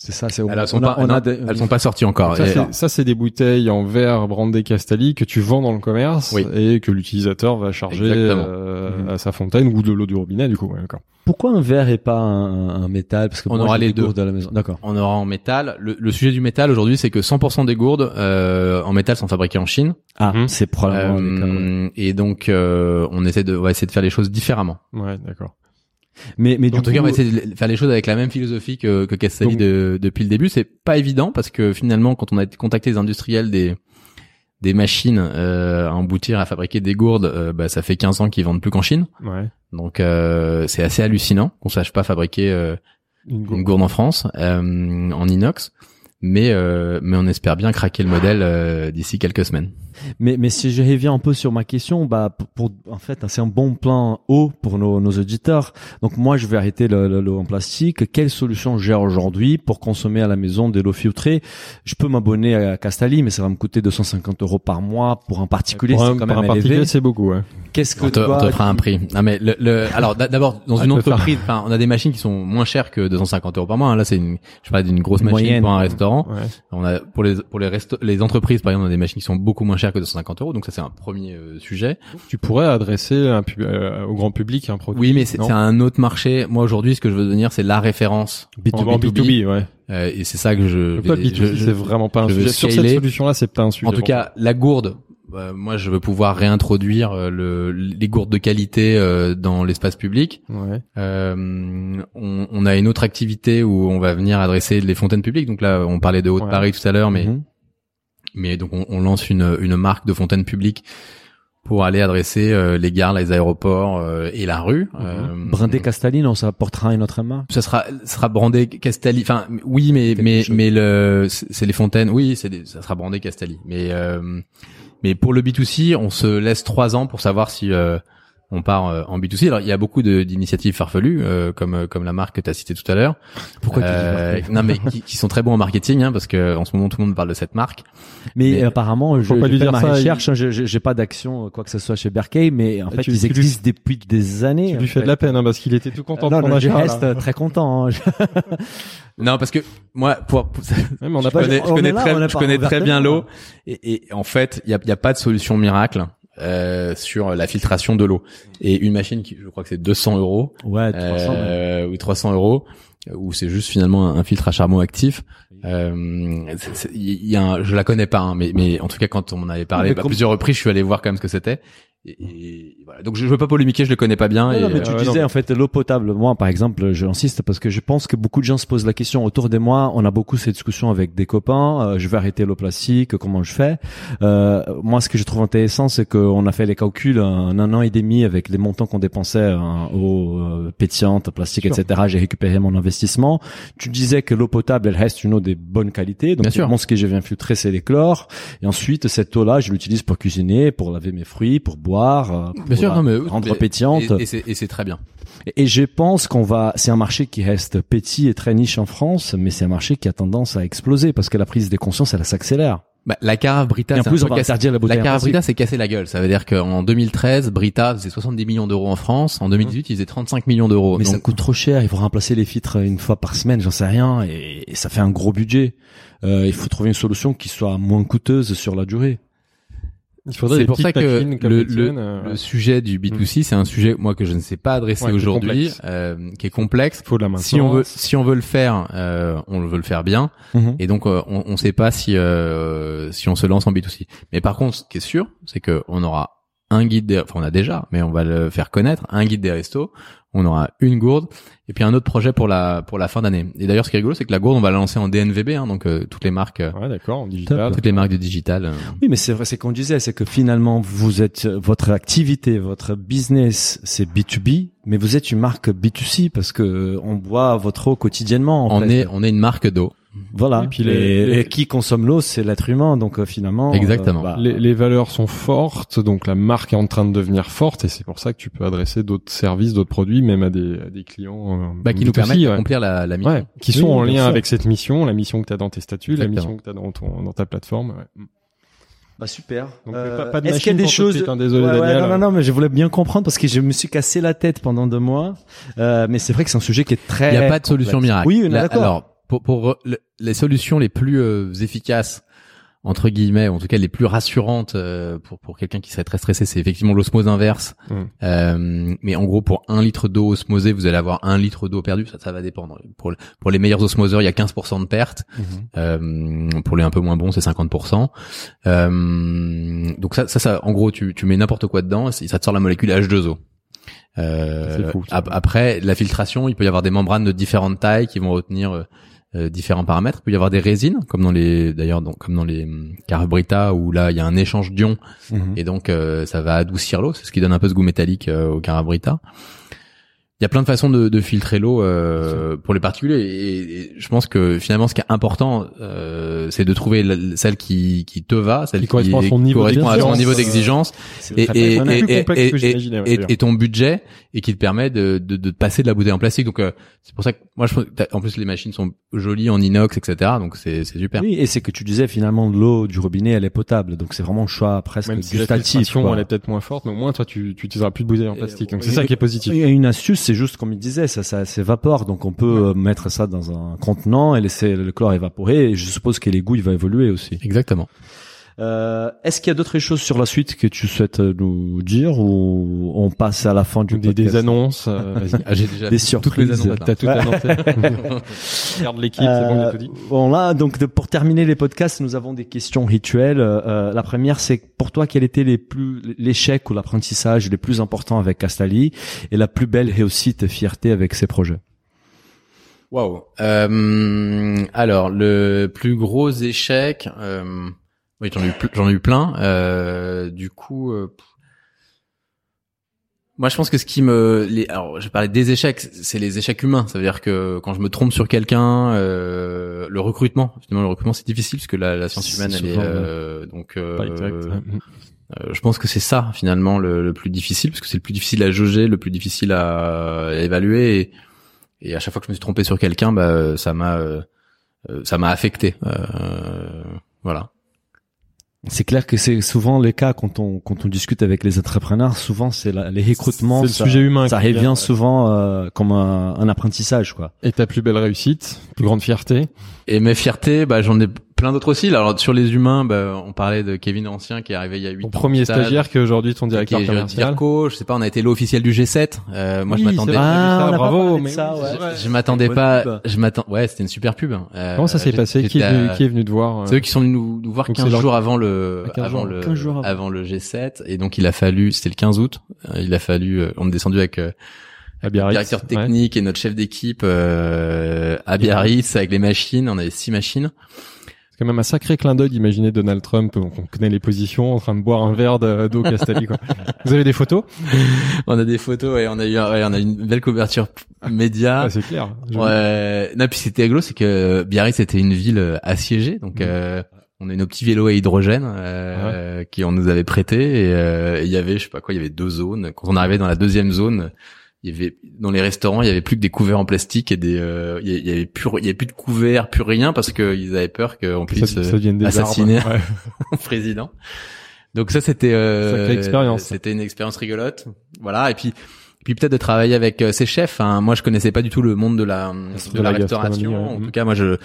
S6: C'est ça, c'est
S8: Elles sont
S6: on a-
S8: pas,
S6: on a
S8: non,
S6: des-
S8: elles sont pas sorties encore.
S7: Ça,
S8: Et-
S7: c'est- ça, c'est des bouteilles en verre brandé Castelli que tu vends dans le commerce
S8: Oui.
S7: et que l'utilisateur va charger euh,
S6: Mhm.
S7: à sa fontaine ou de l'eau du robinet, du coup. Ouais, d'accord.
S6: Pourquoi un verre et pas un, un métal? Parce que
S8: On
S6: moi,
S8: aura les
S6: des
S8: deux.
S6: gourdes à la maison. D'accord.
S8: On aura en métal. Le, le sujet du métal aujourd'hui, c'est que 100% des gourdes euh, en métal sont fabriquées en Chine.
S6: Ah,
S7: Mhm.
S6: c'est probablement.
S8: Euh, et donc, euh, on essaie de, on va essayer de faire les choses différemment.
S7: Ouais, d'accord.
S6: Mais mais du
S8: en tout
S6: coup,
S8: cas, on va essayer de faire les choses avec la même philosophie que, que Castelli de- depuis le début. C'est pas évident parce que finalement, quand on a contacté les industriels des des machines euh, à emboutir, à fabriquer des gourdes, euh, bah, ça fait 15 ans qu'ils vendent plus qu'en Chine.
S7: Ouais.
S8: Donc, euh, c'est assez hallucinant qu'on sache pas fabriquer euh,
S7: Une
S8: une gourde en France euh, en inox. Mais euh, mais on espère bien craquer le modèle euh, d'ici quelques semaines.
S6: Mais, mais si je reviens un peu sur ma question, bah, pour, pour- en fait, c'est un bon plan haut pour nos, nos auditeurs. Donc, moi, je vais arrêter le- le- l'eau en plastique. Quelle solution j'ai aujourd'hui pour consommer à la maison de l'eau filtrée? Je peux m'abonner à Castali, mais ça va me coûter 250 euros par mois pour un particulier.
S7: Pour
S6: C'est
S7: un,
S6: quand
S7: pour un particulier, c'est beaucoup. Ouais.
S6: Qu'est-ce que
S8: On te, on te fera un prix. Ah mais le, le alors d'a- d'abord dans
S7: Ah,
S8: une entreprise, enfin on a des machines qui sont moins chères que 250 euros par mois. hein. Là c'est une, je parlais d'une grosse
S6: Une
S8: machine
S6: moyenne.
S8: pour un restaurant.
S7: Ouais.
S8: On a pour les pour les les entreprises par exemple on a des machines qui sont beaucoup moins chères que 250 euros. Donc ça c'est un premier euh, sujet.
S7: Tu pourrais adresser un pub- euh, au grand public un produit.
S8: Oui mais c'est un autre marché. Moi aujourd'hui ce que je veux devenir c'est la référence
S7: en,
S8: en
S7: en B2B, ouais.
S8: Euh, et c'est ça que je.
S7: Donc, toi,
S8: vais-
S7: B2C,
S8: je-
S7: c'est vraiment pas un sujet. Sur cette solution-là, c'est pas un sujet.
S8: En tout cas, la gourde. euh, moi, je veux pouvoir réintroduire euh, le, les gourdes de qualité euh, dans l'espace public.
S7: Ouais.
S8: Euh, on, on a une autre activité où on va venir adresser les fontaines publiques. Donc là, on parlait de Haute-Paris tout à l'heure, mais
S6: Mhm.
S8: Mais donc on, on lance une, une marque de fontaines publiques pour aller adresser euh, les gares, les aéroports euh, et la rue. Euh,
S6: Brindé Castali, non, ça apportera une autre marque.
S8: ça sera ça sera brandé Castelli. Enfin, oui, mais mais
S6: chose.
S8: mais le c'est les fontaines. Oui, c'est des- ça sera brandé Castelli. Mais euh, mais pour le B2C, on se laisse trois ans pour savoir si euh, on part euh, en B2C. Alors il y a beaucoup de- d'initiatives farfelues, euh, comme euh, comme la marque que tu as citée tout à l'heure.
S6: Pourquoi tu dis
S8: Euh,
S6: farfelu
S8: Non, mais qui, qui sont très bons en marketing, hein, parce que en ce moment tout le monde parle de cette marque.
S6: Mais,
S8: Mais-
S6: apparemment, je
S7: Faut pas lui dire
S6: ma
S7: ça,
S6: recherche, hein, je- je- j'ai pas d'action euh, quoi que ce soit chez Berkey, mais en
S7: Et
S6: fait
S7: tu-
S6: ils
S7: tu lui-
S6: existent depuis des années.
S7: Tu lui fais
S6: fait.
S7: de la peine, hein, parce qu'il était tout content
S6: non,
S7: de ton
S6: non, je reste
S7: là.
S6: euh, très content. hein.
S8: Non, parce que moi, pour, pour-
S7: Ouais, mais on
S8: je
S7: n'a pas.
S8: connais, je
S6: on
S8: connais
S6: là,
S8: très, je connais très bien l'eau. Et, et en fait, il y a, il y a pas de solution miracle euh, sur la filtration de l'eau. Et une machine qui, je crois que c'est 200 euros
S6: Ouais, 300. ouais.
S8: euh, ou 300 euros, ou c'est juste finalement un, filtre à charbon actif. Euh, il y a un- je la connais pas, hein, mais, mais en tout cas quand on m'en avait parlé à
S6: comme-
S8: plusieurs reprises, je suis allé voir quand même ce que c'était. Et, et voilà. Donc je, je veux pas polémiquer, je le connais pas bien.
S6: Non,
S8: et,
S6: non, mais tu
S7: euh,
S6: disais
S7: non.
S6: en fait l'eau potable. Moi, par exemple, j'insiste parce que je pense que beaucoup de gens se posent la question autour de moi. On a beaucoup ces discussions avec des copains. euh, je vais arrêter l'eau plastique. Comment je fais? Euh, Moi, ce que je trouve intéressant, c'est qu'on a fait les calculs en un an et demi avec les montants qu'on dépensait en eau euh, pétillante, plastique, etc. J'ai récupéré mon investissement. Tu disais que l'eau potable, elle reste une eau de bonne qualité. Donc,
S8: Bien sûr.
S6: mon ce que je viens filtrer, c'est les chlores. Et ensuite, cette eau-là, je l'utilise pour cuisiner, pour laver mes fruits, pour boire, pour
S8: Bien sûr,
S6: la
S8: non, mais
S6: rendre
S8: mais-
S6: pétillante.
S8: Et, et c'est c'est très bien.
S6: Et je pense qu'on va, c'est un marché qui reste petit et très niche en France, mais c'est un marché qui a tendance à exploser parce que la prise de conscience, elle s'accélère.
S8: Bah, la carafe Brita,
S6: en
S8: c'est
S6: plus,
S8: peu
S6: on va
S8: cassé-
S6: interdire la
S8: carafe. Brita s'est cassé la gueule. Ça veut dire qu'en 2013, Brita faisait 70 millions d'euros en France. En 2018, il faisait 35 millions d'euros.
S6: Mais ça coûte trop cher. Il faut remplacer les filtres une fois par semaine, j'en sais rien, et, et ça fait un gros budget. Euh, il faut trouver une solution qui soit moins coûteuse sur la durée.
S7: Il faudrait
S8: c'est pour ça que le,
S7: tiennes, euh,
S8: le sujet du B2C, c'est un sujet, moi, que je ne sais pas adresser
S7: Ouais,
S8: aujourd'hui, euh, qui est complexe.
S7: faut de la.
S8: Si on veut, si on veut le faire, euh, on veut le faire bien. Et donc, euh, on ne sait pas si euh, si on se lance en B2C. Mais par contre, ce qui est sûr, c'est que on aura un guide, des, enfin on a déjà, mais on va le faire connaître, un guide des restos. On aura une gourde et puis un autre projet pour la pour la fin d'année. Et d'ailleurs, ce qui est rigolo, c'est que la gourde, on va la lancer en DNVB, hein, donc euh, toutes les marques, euh,
S7: Ouais, d'accord, en digital.
S8: toutes les marques du digital. euh,
S6: Oui, mais c'est vrai, c'est qu'on disait, c'est que finalement, vous êtes, votre activité, votre business, c'est B2B, mais vous êtes une marque B2C parce que euh, on boit votre eau quotidiennement. En
S8: on
S6: fait.
S8: est on est une marque d'eau.
S6: Voilà.
S7: Et puis
S6: Et,
S7: les-
S6: et qui consomme l'eau, c'est l'être humain. Donc euh, finalement,
S8: Exactement.
S6: euh, bah,
S7: Les, les valeurs sont fortes, donc la marque est en train de devenir forte, et c'est pour ça que tu peux adresser d'autres services, d'autres produits, même à des, à des clients euh,
S8: Bah, qui nous
S7: B2C,
S8: permettent
S7: ouais.
S8: d'accomplir la, la mission.
S7: Ouais, qui
S6: Oui,
S7: sont en lien
S6: sûr.
S7: avec cette mission, la mission que tu as dans tes statuts, la mission que tu as dans, ton, dans ta plateforme. ouais.
S6: Bah super.
S7: Donc, pas- pas de
S6: Est-ce qu'il y a des choses
S7: hein, désolé,
S6: Ouais, ouais,
S7: Daniel.
S6: non, non, non, mais je voulais bien comprendre parce que je me suis cassé la tête pendant deux mois. Euh, mais c'est vrai que c'est un sujet qui est très.
S8: Il n'y a pas de solution
S6: complexe.
S8: miracle.
S6: Oui, d'accord.
S8: Alors, pour, pour le- les solutions les plus euh, efficaces entre guillemets, ou en tout cas les plus rassurantes euh, pour pour quelqu'un qui serait très stressé, c'est effectivement l'osmose inverse.
S7: Mm.
S8: Euh, mais en gros, pour un litre d'eau osmosée, vous allez avoir un litre d'eau perdue. Ça, ça va dépendre. Pour pour les meilleurs osmoseurs, il y a 15% de perte.
S7: Mhm.
S8: Euh, pour les un peu moins bons, c'est 50%. Euh, donc ça, ça, ça, en gros, tu, tu mets n'importe quoi dedans, et ça te sort la molécule H2O. Euh,
S7: fou,
S8: ap- après, la filtration, il peut y avoir des membranes de différentes tailles qui vont retenir euh, différents paramètres. Il peut y avoir des résines, comme dans les, d'ailleurs, donc, comme dans les hum, Carabrita, où là, il y a un échange d'ions,
S6: Mhm.
S8: et donc euh, ça va adoucir l'eau. C'est ce qui donne un peu ce goût métallique euh, au Carabrita. Il y a plein de façons de, de filtrer l'eau euh, pour les particuliers et, et je pense que finalement ce qui est important euh, c'est de trouver la- celle qui, qui te va, celle
S7: Qui correspond à son niveau
S8: correspond à ton
S7: d'exigence.
S8: niveau d'exigence
S6: C'est
S8: et, et, et,
S7: Plus
S8: et,
S7: complexe
S8: et-
S7: que j'imaginais, ouais,
S8: et-
S7: d'ailleurs.
S8: et ton budget et qui te permet de, de, de passer de la bouteille en plastique. Donc euh, c'est pour ça que moi je pense que t'as- en plus les machines sont jolies en inox etc. Donc c'est c'est super.
S6: Oui, et c'est que tu disais finalement l'eau du robinet elle est potable, donc c'est vraiment un choix presque
S7: Même si la
S6: gustatif. quoi.
S7: elle est peut-être moins forte, mais au moins toi tu tu utiliseras plus de bouteilles en
S6: Et-
S7: plastique. Donc
S6: et-
S7: c'est ça qui est positif.
S6: Il y a une astuce, c'est juste comme il disait, ça, ça s'évapore, donc on peut euh, mettre ça dans un contenant et laisser le chlore évaporer. Et je suppose que les il va évoluer aussi.
S8: Exactement.
S6: Euh, Est-ce qu'il y a d'autres choses sur la suite que tu souhaites euh, nous dire ou on passe à la fin du
S7: Des, des
S6: podcast
S7: annonces, euh.
S8: Ah, j'ai déjà
S6: Des
S8: toutes les
S6: surprises.
S8: annonces.
S7: T'as tout annoncé. Regarde l'équipe, c'est bon,
S6: Euh,
S7: tout dit.
S6: bon là, donc de- pour terminer les podcasts, nous avons des questions rituelles. Euh, la première, c'est pour toi quel était les plus l'échec ou l'apprentissage les plus importants avec Castali et la plus belle réussite, fierté avec ces projets?
S8: Waouh. Euh, alors le plus gros échec, euh, oui j'en ai eu j'en ai eu plein. Euh, du coup, euh, moi je pense que ce qui me, les, alors je parlais des échecs, c'est les échecs humains. Ça veut dire que quand je me trompe sur quelqu'un, euh, le recrutement, finalement le recrutement c'est difficile parce que la, la science humaine elle est euh, donc. euh,
S7: direct.
S8: euh, je pense que c'est ça finalement le, le plus difficile parce que c'est le plus difficile à jauger, le plus difficile à, à évaluer et, et à chaque fois que je me suis trompé sur quelqu'un, bah ça m'a ça m'a affecté. Euh, voilà.
S6: C'est clair que c'est souvent le cas quand on quand on discute avec les entrepreneurs. Souvent, c'est la- les recrutements.
S7: C'est le
S6: ça-
S7: sujet humain
S6: Ça revient souvent euh, comme un, un apprentissage, quoi.
S7: Et ta plus belle réussite, plus grande fierté?
S8: Et mes fiertés, bah j'en ai plein d'autres aussi. Alors sur les humains, bah on parlait de Kevin Ancien qui est arrivé il y a huit
S7: Ton
S8: ans.
S7: premier stagiaire qui est aujourd'hui ton
S8: qui
S7: directeur
S8: est
S7: commercial.
S8: Je sais pas, on a été l'officiel du G7. Euh, moi
S7: Oui,
S8: je m'attendais.
S6: Ah,
S7: ça,
S6: on a pas
S7: bravo, mais
S6: ça, ouais.
S7: vrai.
S8: je m'attendais pas,
S6: pub.
S8: je m'attends ouais, c'était une super pub. hein. Euh,
S7: Comment ça s'est passé? Qui est, venu, qui est venu te voir euh,
S8: C'est eux qui sont venus nous, nous voir
S7: Donc
S8: 15
S7: c'est leur-
S8: jours avant le,
S7: Ah, 15
S8: avant le,
S6: 15 jours avant.
S8: avant le G7. Et donc, il a fallu, c'était le 15 août, euh, il a fallu, euh, on est descendu avec euh,
S7: à Biarritz
S8: directeur
S7: Ouais.
S8: technique et notre chef d'équipe euh, à Biarritz avec les machines. On avait six machines.
S7: C'est quand même un sacré clin d'œil d'imaginer Donald Trump, donc on connaît les positions, en train de boire un verre de- d'eau Castelli. Quoi. Vous avez des photos?
S8: On a des photos et on a eu, ouais, on a une belle couverture média.
S7: ah, C'est clair. Je-
S8: Ouais. Non, puis c'était rigolo, c'est que Biarritz était une ville euh, assiégée, donc
S7: Mhm.
S8: euh, on a nos petits vélos à hydrogène euh, qui on nous avait prêté et euh, et il y avait, je sais pas quoi, il y avait deux zones. Quand on arrivait dans la deuxième zone, il y avait dans les restaurants, il y avait plus que des couverts en plastique et des, euh, il y- avait plus, il y avait plus de couverts, plus rien parce que ils avaient peur qu'on
S7: ça,
S8: puisse
S7: ça
S8: euh,
S7: des
S8: assassiner
S7: arbres. Ouais.
S8: président. Donc ça c'était euh. C'était une expérience rigolote. Voilà et puis puis peut-être de travailler avec euh, ses chefs. Hein. Moi je connaissais pas du tout le monde de la de, la,
S7: la
S8: restauration.
S7: ouais.
S8: En
S7: Mhm.
S8: tout cas moi je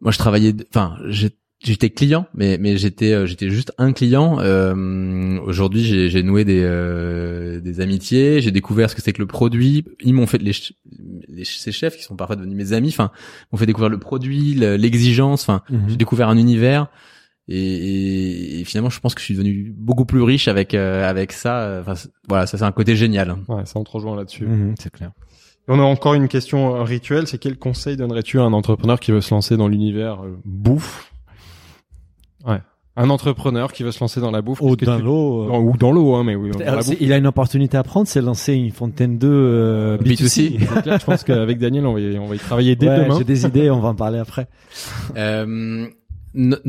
S8: moi je travaillais enfin j'ai- J'étais client, mais mais j'étais euh, j'étais juste un client. Euh, Aujourd'hui, j'ai j'ai noué des euh, des amitiés. J'ai découvert ce que c'est que le produit. Ils m'ont fait les, les ces chefs qui sont parfois devenus mes amis. Enfin, m'ont fait découvrir le produit, le- l'exigence. Enfin, j'ai découvert un univers et, et- et finalement je pense que je suis devenu beaucoup plus riche avec euh, avec ça enfin voilà ça c'est un côté génial
S7: Ouais, ça on te rejoint là-dessus.
S6: Mhm, c'est clair.
S7: On a encore une question euh, rituelle, c'est quel conseil donnerais-tu à un entrepreneur qui veut se lancer dans l'univers euh, bouffe? Ouais. un entrepreneur qui veut se lancer dans la bouffe
S6: Ou dans
S7: tu-
S6: l'eau. euh,
S7: Dans- ou dans l'eau, hein, mais oui. dans la
S6: euh, il a une opportunité à prendre, c'est lancer une fontaine 2 euh, B2C.
S7: C'est clair, je pense qu'avec Daniel, on va y, on va y travailler dès
S6: Ouais,
S7: demain.
S6: J'ai des idées, on va en parler après.
S8: Euh,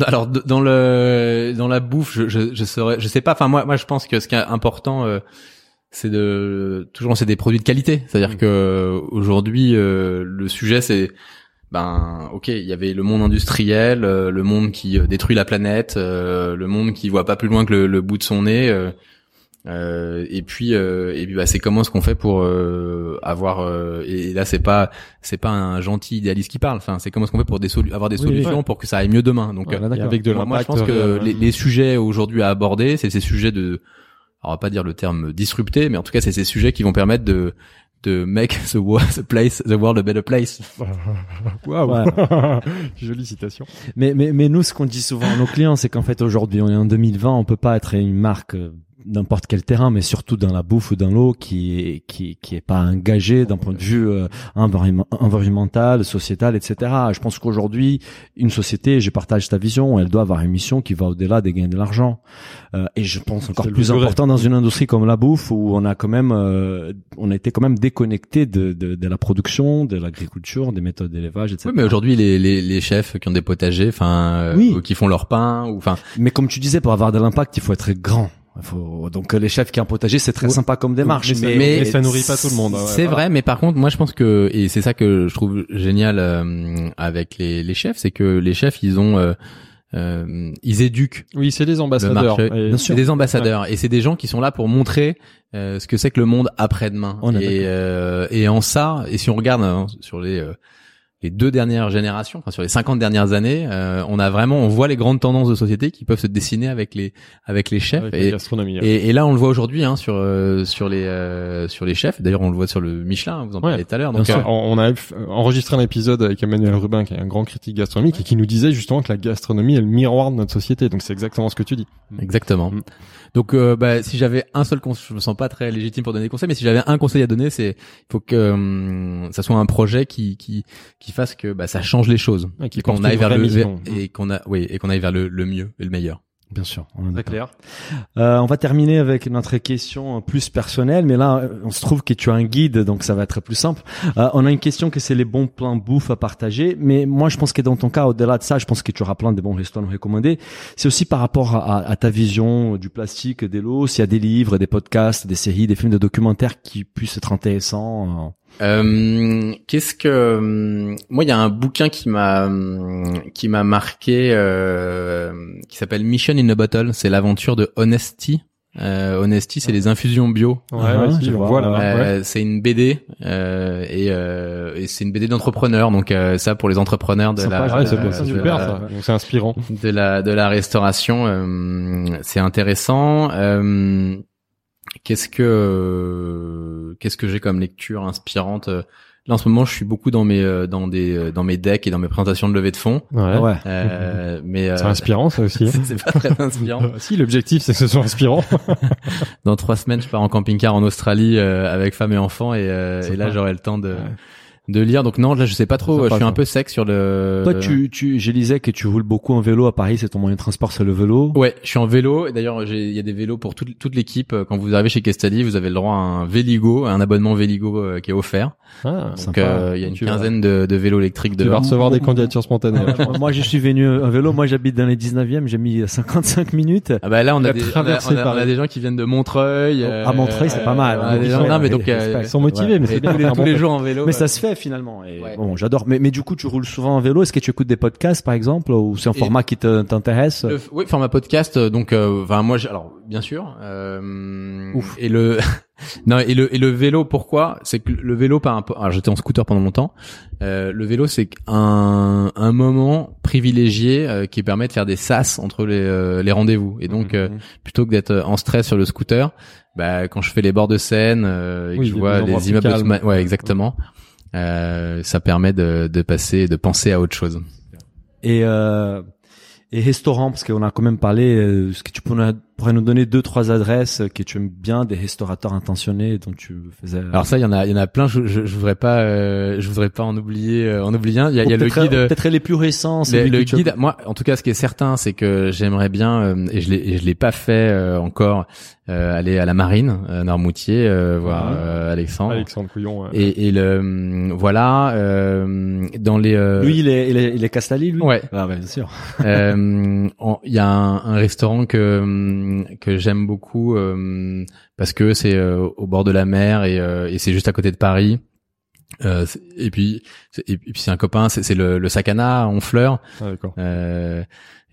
S8: alors dans le dans la bouffe, je je je saurais, je sais pas. Enfin moi moi je pense que ce qui est important, euh, c'est de toujours c'est des produits de qualité. C'est-à-dire
S7: Mm.
S8: que aujourd'hui euh, le sujet c'est ben ok il y avait le monde industriel, euh, le monde qui euh, détruit la planète, euh, le monde qui voit pas plus loin que le, le bout de son nez. euh, euh, et puis euh, et puis bah c'est comment est-ce qu'on fait pour euh, avoir euh, et là c'est pas c'est pas un gentil idéaliste qui parle enfin c'est comment est-ce qu'on fait pour des solu- avoir des
S6: Oui,
S8: solutions pour que ça aille mieux demain donc
S6: Ouais,
S8: euh,
S6: là,
S7: Et
S6: d'accord.
S7: avec de
S8: moi, moi, je pense que les, les sujets aujourd'hui à aborder c'est ces sujets de alors, on va pas dire le terme disrupté mais en tout cas c'est ces sujets qui vont permettre de de make the, wo- the place the world a better place
S7: Waouh. Jolie citation.
S6: Mais, mais, mais nous, ce qu'on dit souvent à nos clients, c'est qu'en fait, aujourd'hui, on est en 2020, on peut pas être une marque euh, n'importe quel terrain, mais surtout dans la bouffe ou dans l'eau, qui est, qui, qui est pas engagée d'un point de vue euh, environnement- environnemental, sociétal, etc. Je pense qu'aujourd'hui, une société, je partage ta vision, elle doit avoir une mission qui va au-delà des gains de l'argent. Euh, et je pense encore plus
S7: vrai.
S6: important dans une industrie comme la bouffe, où on a quand même, euh, on a été quand même déconnecté de, de, de la production, de l'agriculture, des méthodes d'élevage, etc.
S8: oui mais aujourd'hui les, les les chefs qui ont des potagers enfin euh,
S6: Oui.
S8: qui font leur pain ou enfin
S6: Mais comme tu disais, pour avoir de l'impact, il faut être grand. Faut... Donc les chefs qui ont un potager, c'est très
S7: Ouais.
S6: sympa comme démarche.
S7: Mais ça-
S6: mais,
S7: mais ça nourrit pas tout le monde, hein, ouais,
S8: c'est
S7: voilà.
S8: vrai, mais par contre, moi je pense que et c'est ça que je trouve génial euh, avec les, les chefs, c'est que les chefs ils ont euh, euh, ils éduquent.
S7: Oui, c'est des ambassadeurs. Et-
S6: bien sûr.
S8: C'est des ambassadeurs et c'est des gens qui sont là pour montrer euh, ce que c'est que le monde après-demain.
S6: On est
S8: Et, euh, et en ça, et si on regarde hein, sur les euh, les deux dernières générations, enfin sur les 50 dernières années, euh, on a vraiment, on voit les grandes tendances de société qui peuvent se dessiner avec les avec les chefs.
S7: Avec la
S8: et,
S7: gastronomie.
S8: et, et là, on le voit aujourd'hui hein, sur euh, sur les euh, sur les chefs. D'ailleurs, on le voit sur le Michelin. Vous en
S7: Ouais.
S8: parliez tout à l'heure. Donc, euh,
S7: on a enregistré un épisode avec Emmanuel Rubin, qui est un grand critique gastronomique, et qui nous disait justement que la gastronomie est le miroir de notre société. Donc c'est exactement ce que tu dis.
S8: Exactement.
S7: Mm.
S8: Donc, euh, bah, si j'avais un seul conseil, je me sens pas très légitime pour donner des conseils, mais si j'avais un conseil à donner, c'est il faut que ça soit un projet qui qui qui fasse que bah, ça change les choses
S7: Ouais, qui
S8: et qu'on aille vers le
S7: mission.
S8: et qu'on a oui et qu'on aille vers le, le mieux et le meilleur.
S6: Bien sûr. on
S7: Très clair.
S6: Euh, on va terminer avec notre question euh, plus personnelle, mais là, euh, on se trouve que tu as un guide, donc ça va être plus simple. Euh, on a une question que c'est les bons plans bouffe à partager, mais moi, je pense que dans ton cas, au-delà de ça, je pense que tu auras plein de bons restaurants recommandés. C'est aussi par rapport à, à- à ta vision du plastique, des lots, s'il y a des livres, des podcasts, des séries, des films, des documentaires qui puissent être intéressants. Euh.
S8: Euh, Qu'est-ce que hum, moi il y a un bouquin qui m'a hum, qui m'a marqué euh, qui s'appelle Mission in a Bottle. C'est l'aventure de Honesty. Euh, Honesty, c'est les infusions bio.
S7: Ouais,
S6: Ah,
S7: ouais, si,
S6: je
S7: on
S6: vois,
S7: voit là.
S6: ouais.
S7: ouais.
S8: Euh, C'est une BD euh, et, euh, et c'est une BD d'entrepreneurs. Donc euh, ça pour les entrepreneurs de
S6: Sympa,
S8: la,
S7: Ouais, c'est
S8: euh,
S7: super
S8: la-
S7: ça. Donc c'est inspirant.
S8: de la de la restauration. euh, c'est intéressant. Euh, qu'est-ce que euh, qu'est-ce que j'ai comme lecture inspirante Là en ce moment, je suis beaucoup dans mes euh, dans des euh, dans mes decks et dans mes présentations de levée de fonds.
S7: Ouais.
S6: Ouais.
S8: Euh, mais euh,
S7: C'est inspirant ça aussi.
S8: c'est c'est pas très inspirant.
S7: Euh, si l'objectif c'est que ce soit inspirant.
S8: Dans trois semaines, je pars en camping-car en Australie euh, avec femme et enfants et, euh, et là j'aurai le temps de
S7: Ouais.
S8: De lire. Donc non, là je sais pas trop. Je suis un peu sec sur le.
S6: Toi, tu, tu, je lisais que tu roules beaucoup en vélo à Paris, c'est ton moyen de transport, c'est le vélo.
S8: Ouais, je suis en vélo. Et d'ailleurs, j'ai- il y a des vélos pour toute, toute l'équipe. Quand vous arrivez chez Castali, vous avez le droit à un Véligo, un abonnement Véligo euh, qui est offert.
S7: Ah,
S8: Donc euh, il y a une
S7: Tu vas-
S8: quinzaine de, de vélos électriques
S7: Tu vas recevoir des candidatures spontanées.
S6: Moi, moi, je suis venu en vélo. Moi, j'habite dans les 19e. J'ai mis 55 minutes.
S8: Ah bah là, on a, des, on, a,
S7: traversé
S8: on a- on a
S7: Paris.
S8: des gens qui viennent de Montreuil. euh,
S6: À Montreuil, c'est pas mal. Ils
S8: gens-
S6: sont-
S8: non, mais donc
S6: ils-
S8: euh,
S6: ils
S7: Ils sont motivés, mais c'est bien.
S8: tous les,
S7: un
S8: les
S7: truc.
S8: jours en vélo.
S6: Mais
S8: euh,
S6: ça se fait finalement. Et
S8: Ouais.
S6: Bon, j'adore. Mais, mais du coup, tu roules souvent en vélo. Est-ce que tu écoutes des podcasts, par exemple, ou c'est un
S8: Et-
S6: format qui t'intéresse
S8: oui, format podcast. euh, Donc, euh, enfin, moi, j'ai- alors, bien sûr. Euh,
S7: Ouf.
S8: Et le, non, et le et le vélo. Pourquoi? C'est que le vélo, par rapport. Alors, j'étais en scooter pendant longtemps. Euh, le vélo, c'est un un moment privilégié euh, qui permet de faire des sas entre les euh, les rendez-vous. Et donc, euh, plutôt que d'être en stress sur le scooter, bah, quand je fais les bords de Seine euh, et que je vois les immeubles, de ouais, exactement. Euh, ça permet de, de passer, de penser à autre chose.
S6: Et euh, et restaurant, parce qu'on a quand même parlé. euh, Est-ce que tu peux pourrais nous donner deux trois adresses que tu aimes bien des restaurateurs intentionnés dont tu faisais
S8: Alors ça, il y en a, il y en a plein. Je, je, je voudrais pas, euh, je voudrais pas en oublier, euh, en oublier un. Il y a, il y a le guide.
S6: peut-être les plus récents
S8: Le, le guide, moi, en tout cas, ce qui est certain, c'est que j'aimerais bien, euh, et je l'ai, et je l'ai pas fait euh, encore, euh, aller à la marine, à Normoutier, euh, voir
S7: Ouais.
S8: euh, Alexandre.
S7: Alexandre Couillon. ouais.
S8: Et, et le, voilà, euh, dans les. euh,
S6: lui il est il est il est Castali lui?
S8: Ouais.
S6: ah bien sûr
S8: Euh, Il y a un, un restaurant que hum, que j'aime beaucoup euh, parce que c'est euh, au bord de la mer et, euh, et c'est juste à côté de Paris. Euh, et puis c'est- et puis c'est un copain, c'est le, le Sakana à Honfleur.
S7: Ah, d'accord.
S8: Euh,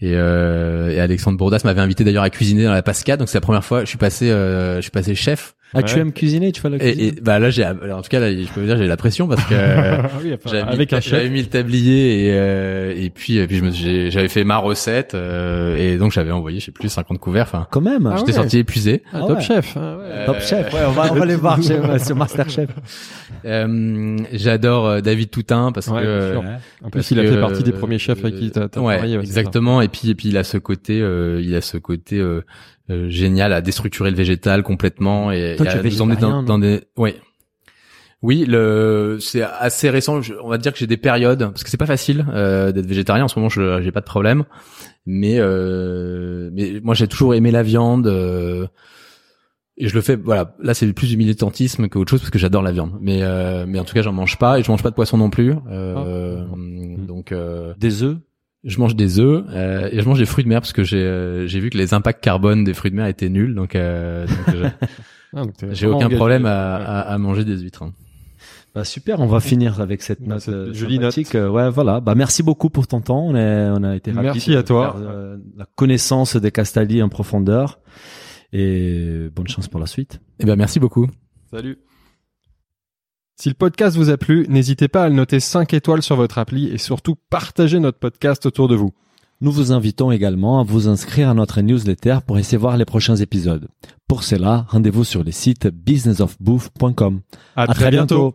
S8: et, euh, et Alexandre Bourdas m'avait invité d'ailleurs à cuisiner dans la Pascade, donc c'est la première fois. Je suis passé, euh, je suis passé chef.
S6: Ah tu aimes cuisiner tu fais la cuisine
S8: et bah là j'ai, en tout cas là, je peux vous dire j'ai la pression parce que
S7: Ah oui, enfin,
S8: j'avais mis,
S7: avec un
S8: j'avais
S7: chef.
S8: mis le tablier et euh, et puis et puis je me suis- j'ai- j'avais fait ma recette euh, et donc j'avais envoyé je sais plus 50 couverts. Enfin,
S6: quand même
S7: Ah
S8: j'étais
S7: ouais.
S8: sorti épuisé.
S7: Ah,
S6: Ah
S7: top
S6: ouais.
S7: chef. ah ouais.
S8: Euh,
S6: top chef ouais on va on va les voir chez, sur Masterchef
S8: Euh, J'adore euh, David Toutain parce
S7: Ouais,
S8: que euh,
S7: En plus, il a fait partie des
S8: euh,
S7: premiers chefs avec qui t'as t'as
S8: ouais,
S7: travaillé. ouais, c'est ça.
S8: exactement. Et puis et puis il a ce côté, euh, il a ce côté euh, génial à déstructurer le végétal complètement et,
S6: Toi,
S8: à nous emmener dans, des, oui. Oui, le c'est assez récent. Je- on va dire que j'ai des périodes parce que c'est pas facile euh, d'être végétarien. En ce moment, je j'ai pas de problème, mais euh, mais moi j'ai toujours aimé la viande. euh, et je le fais, voilà. Là, c'est plus du militantisme qu'autre chose parce que j'adore la viande. Mais euh, mais en tout cas, j'en mange pas et je mange pas de poisson non plus. Euh, Donc euh,
S6: des œufs?
S8: Je mange des œufs euh, et je mange des fruits de mer parce que j'ai euh, j'ai vu que les impacts carbone des fruits de mer étaient nuls. Donc, euh, donc, je-
S7: Ah,
S8: j'ai aucun
S7: engagé.
S8: problème à, à, à manger des huîtres. hein.
S6: Bah super, on va finir avec cette
S7: Bah,
S6: note
S7: cette
S6: euh,
S7: jolie
S6: sympathique. Euh, Ouais, voilà. Bah merci beaucoup pour ton temps. On est, on a été ravis
S7: Merci à toi.
S6: faire, euh, la connaissance des Castali en profondeur. Et bonne chance pour la suite.
S8: Eh ben merci beaucoup.
S7: Salut. Si le podcast vous a plu, n'hésitez pas à le noter 5 étoiles sur votre appli et surtout partagez notre podcast autour de vous.
S6: Nous vous invitons également à vous inscrire à notre newsletter pour essayer voir les prochains épisodes. Pour cela, rendez-vous sur le site businessofbooth.com.
S7: À,
S6: À très bientôt.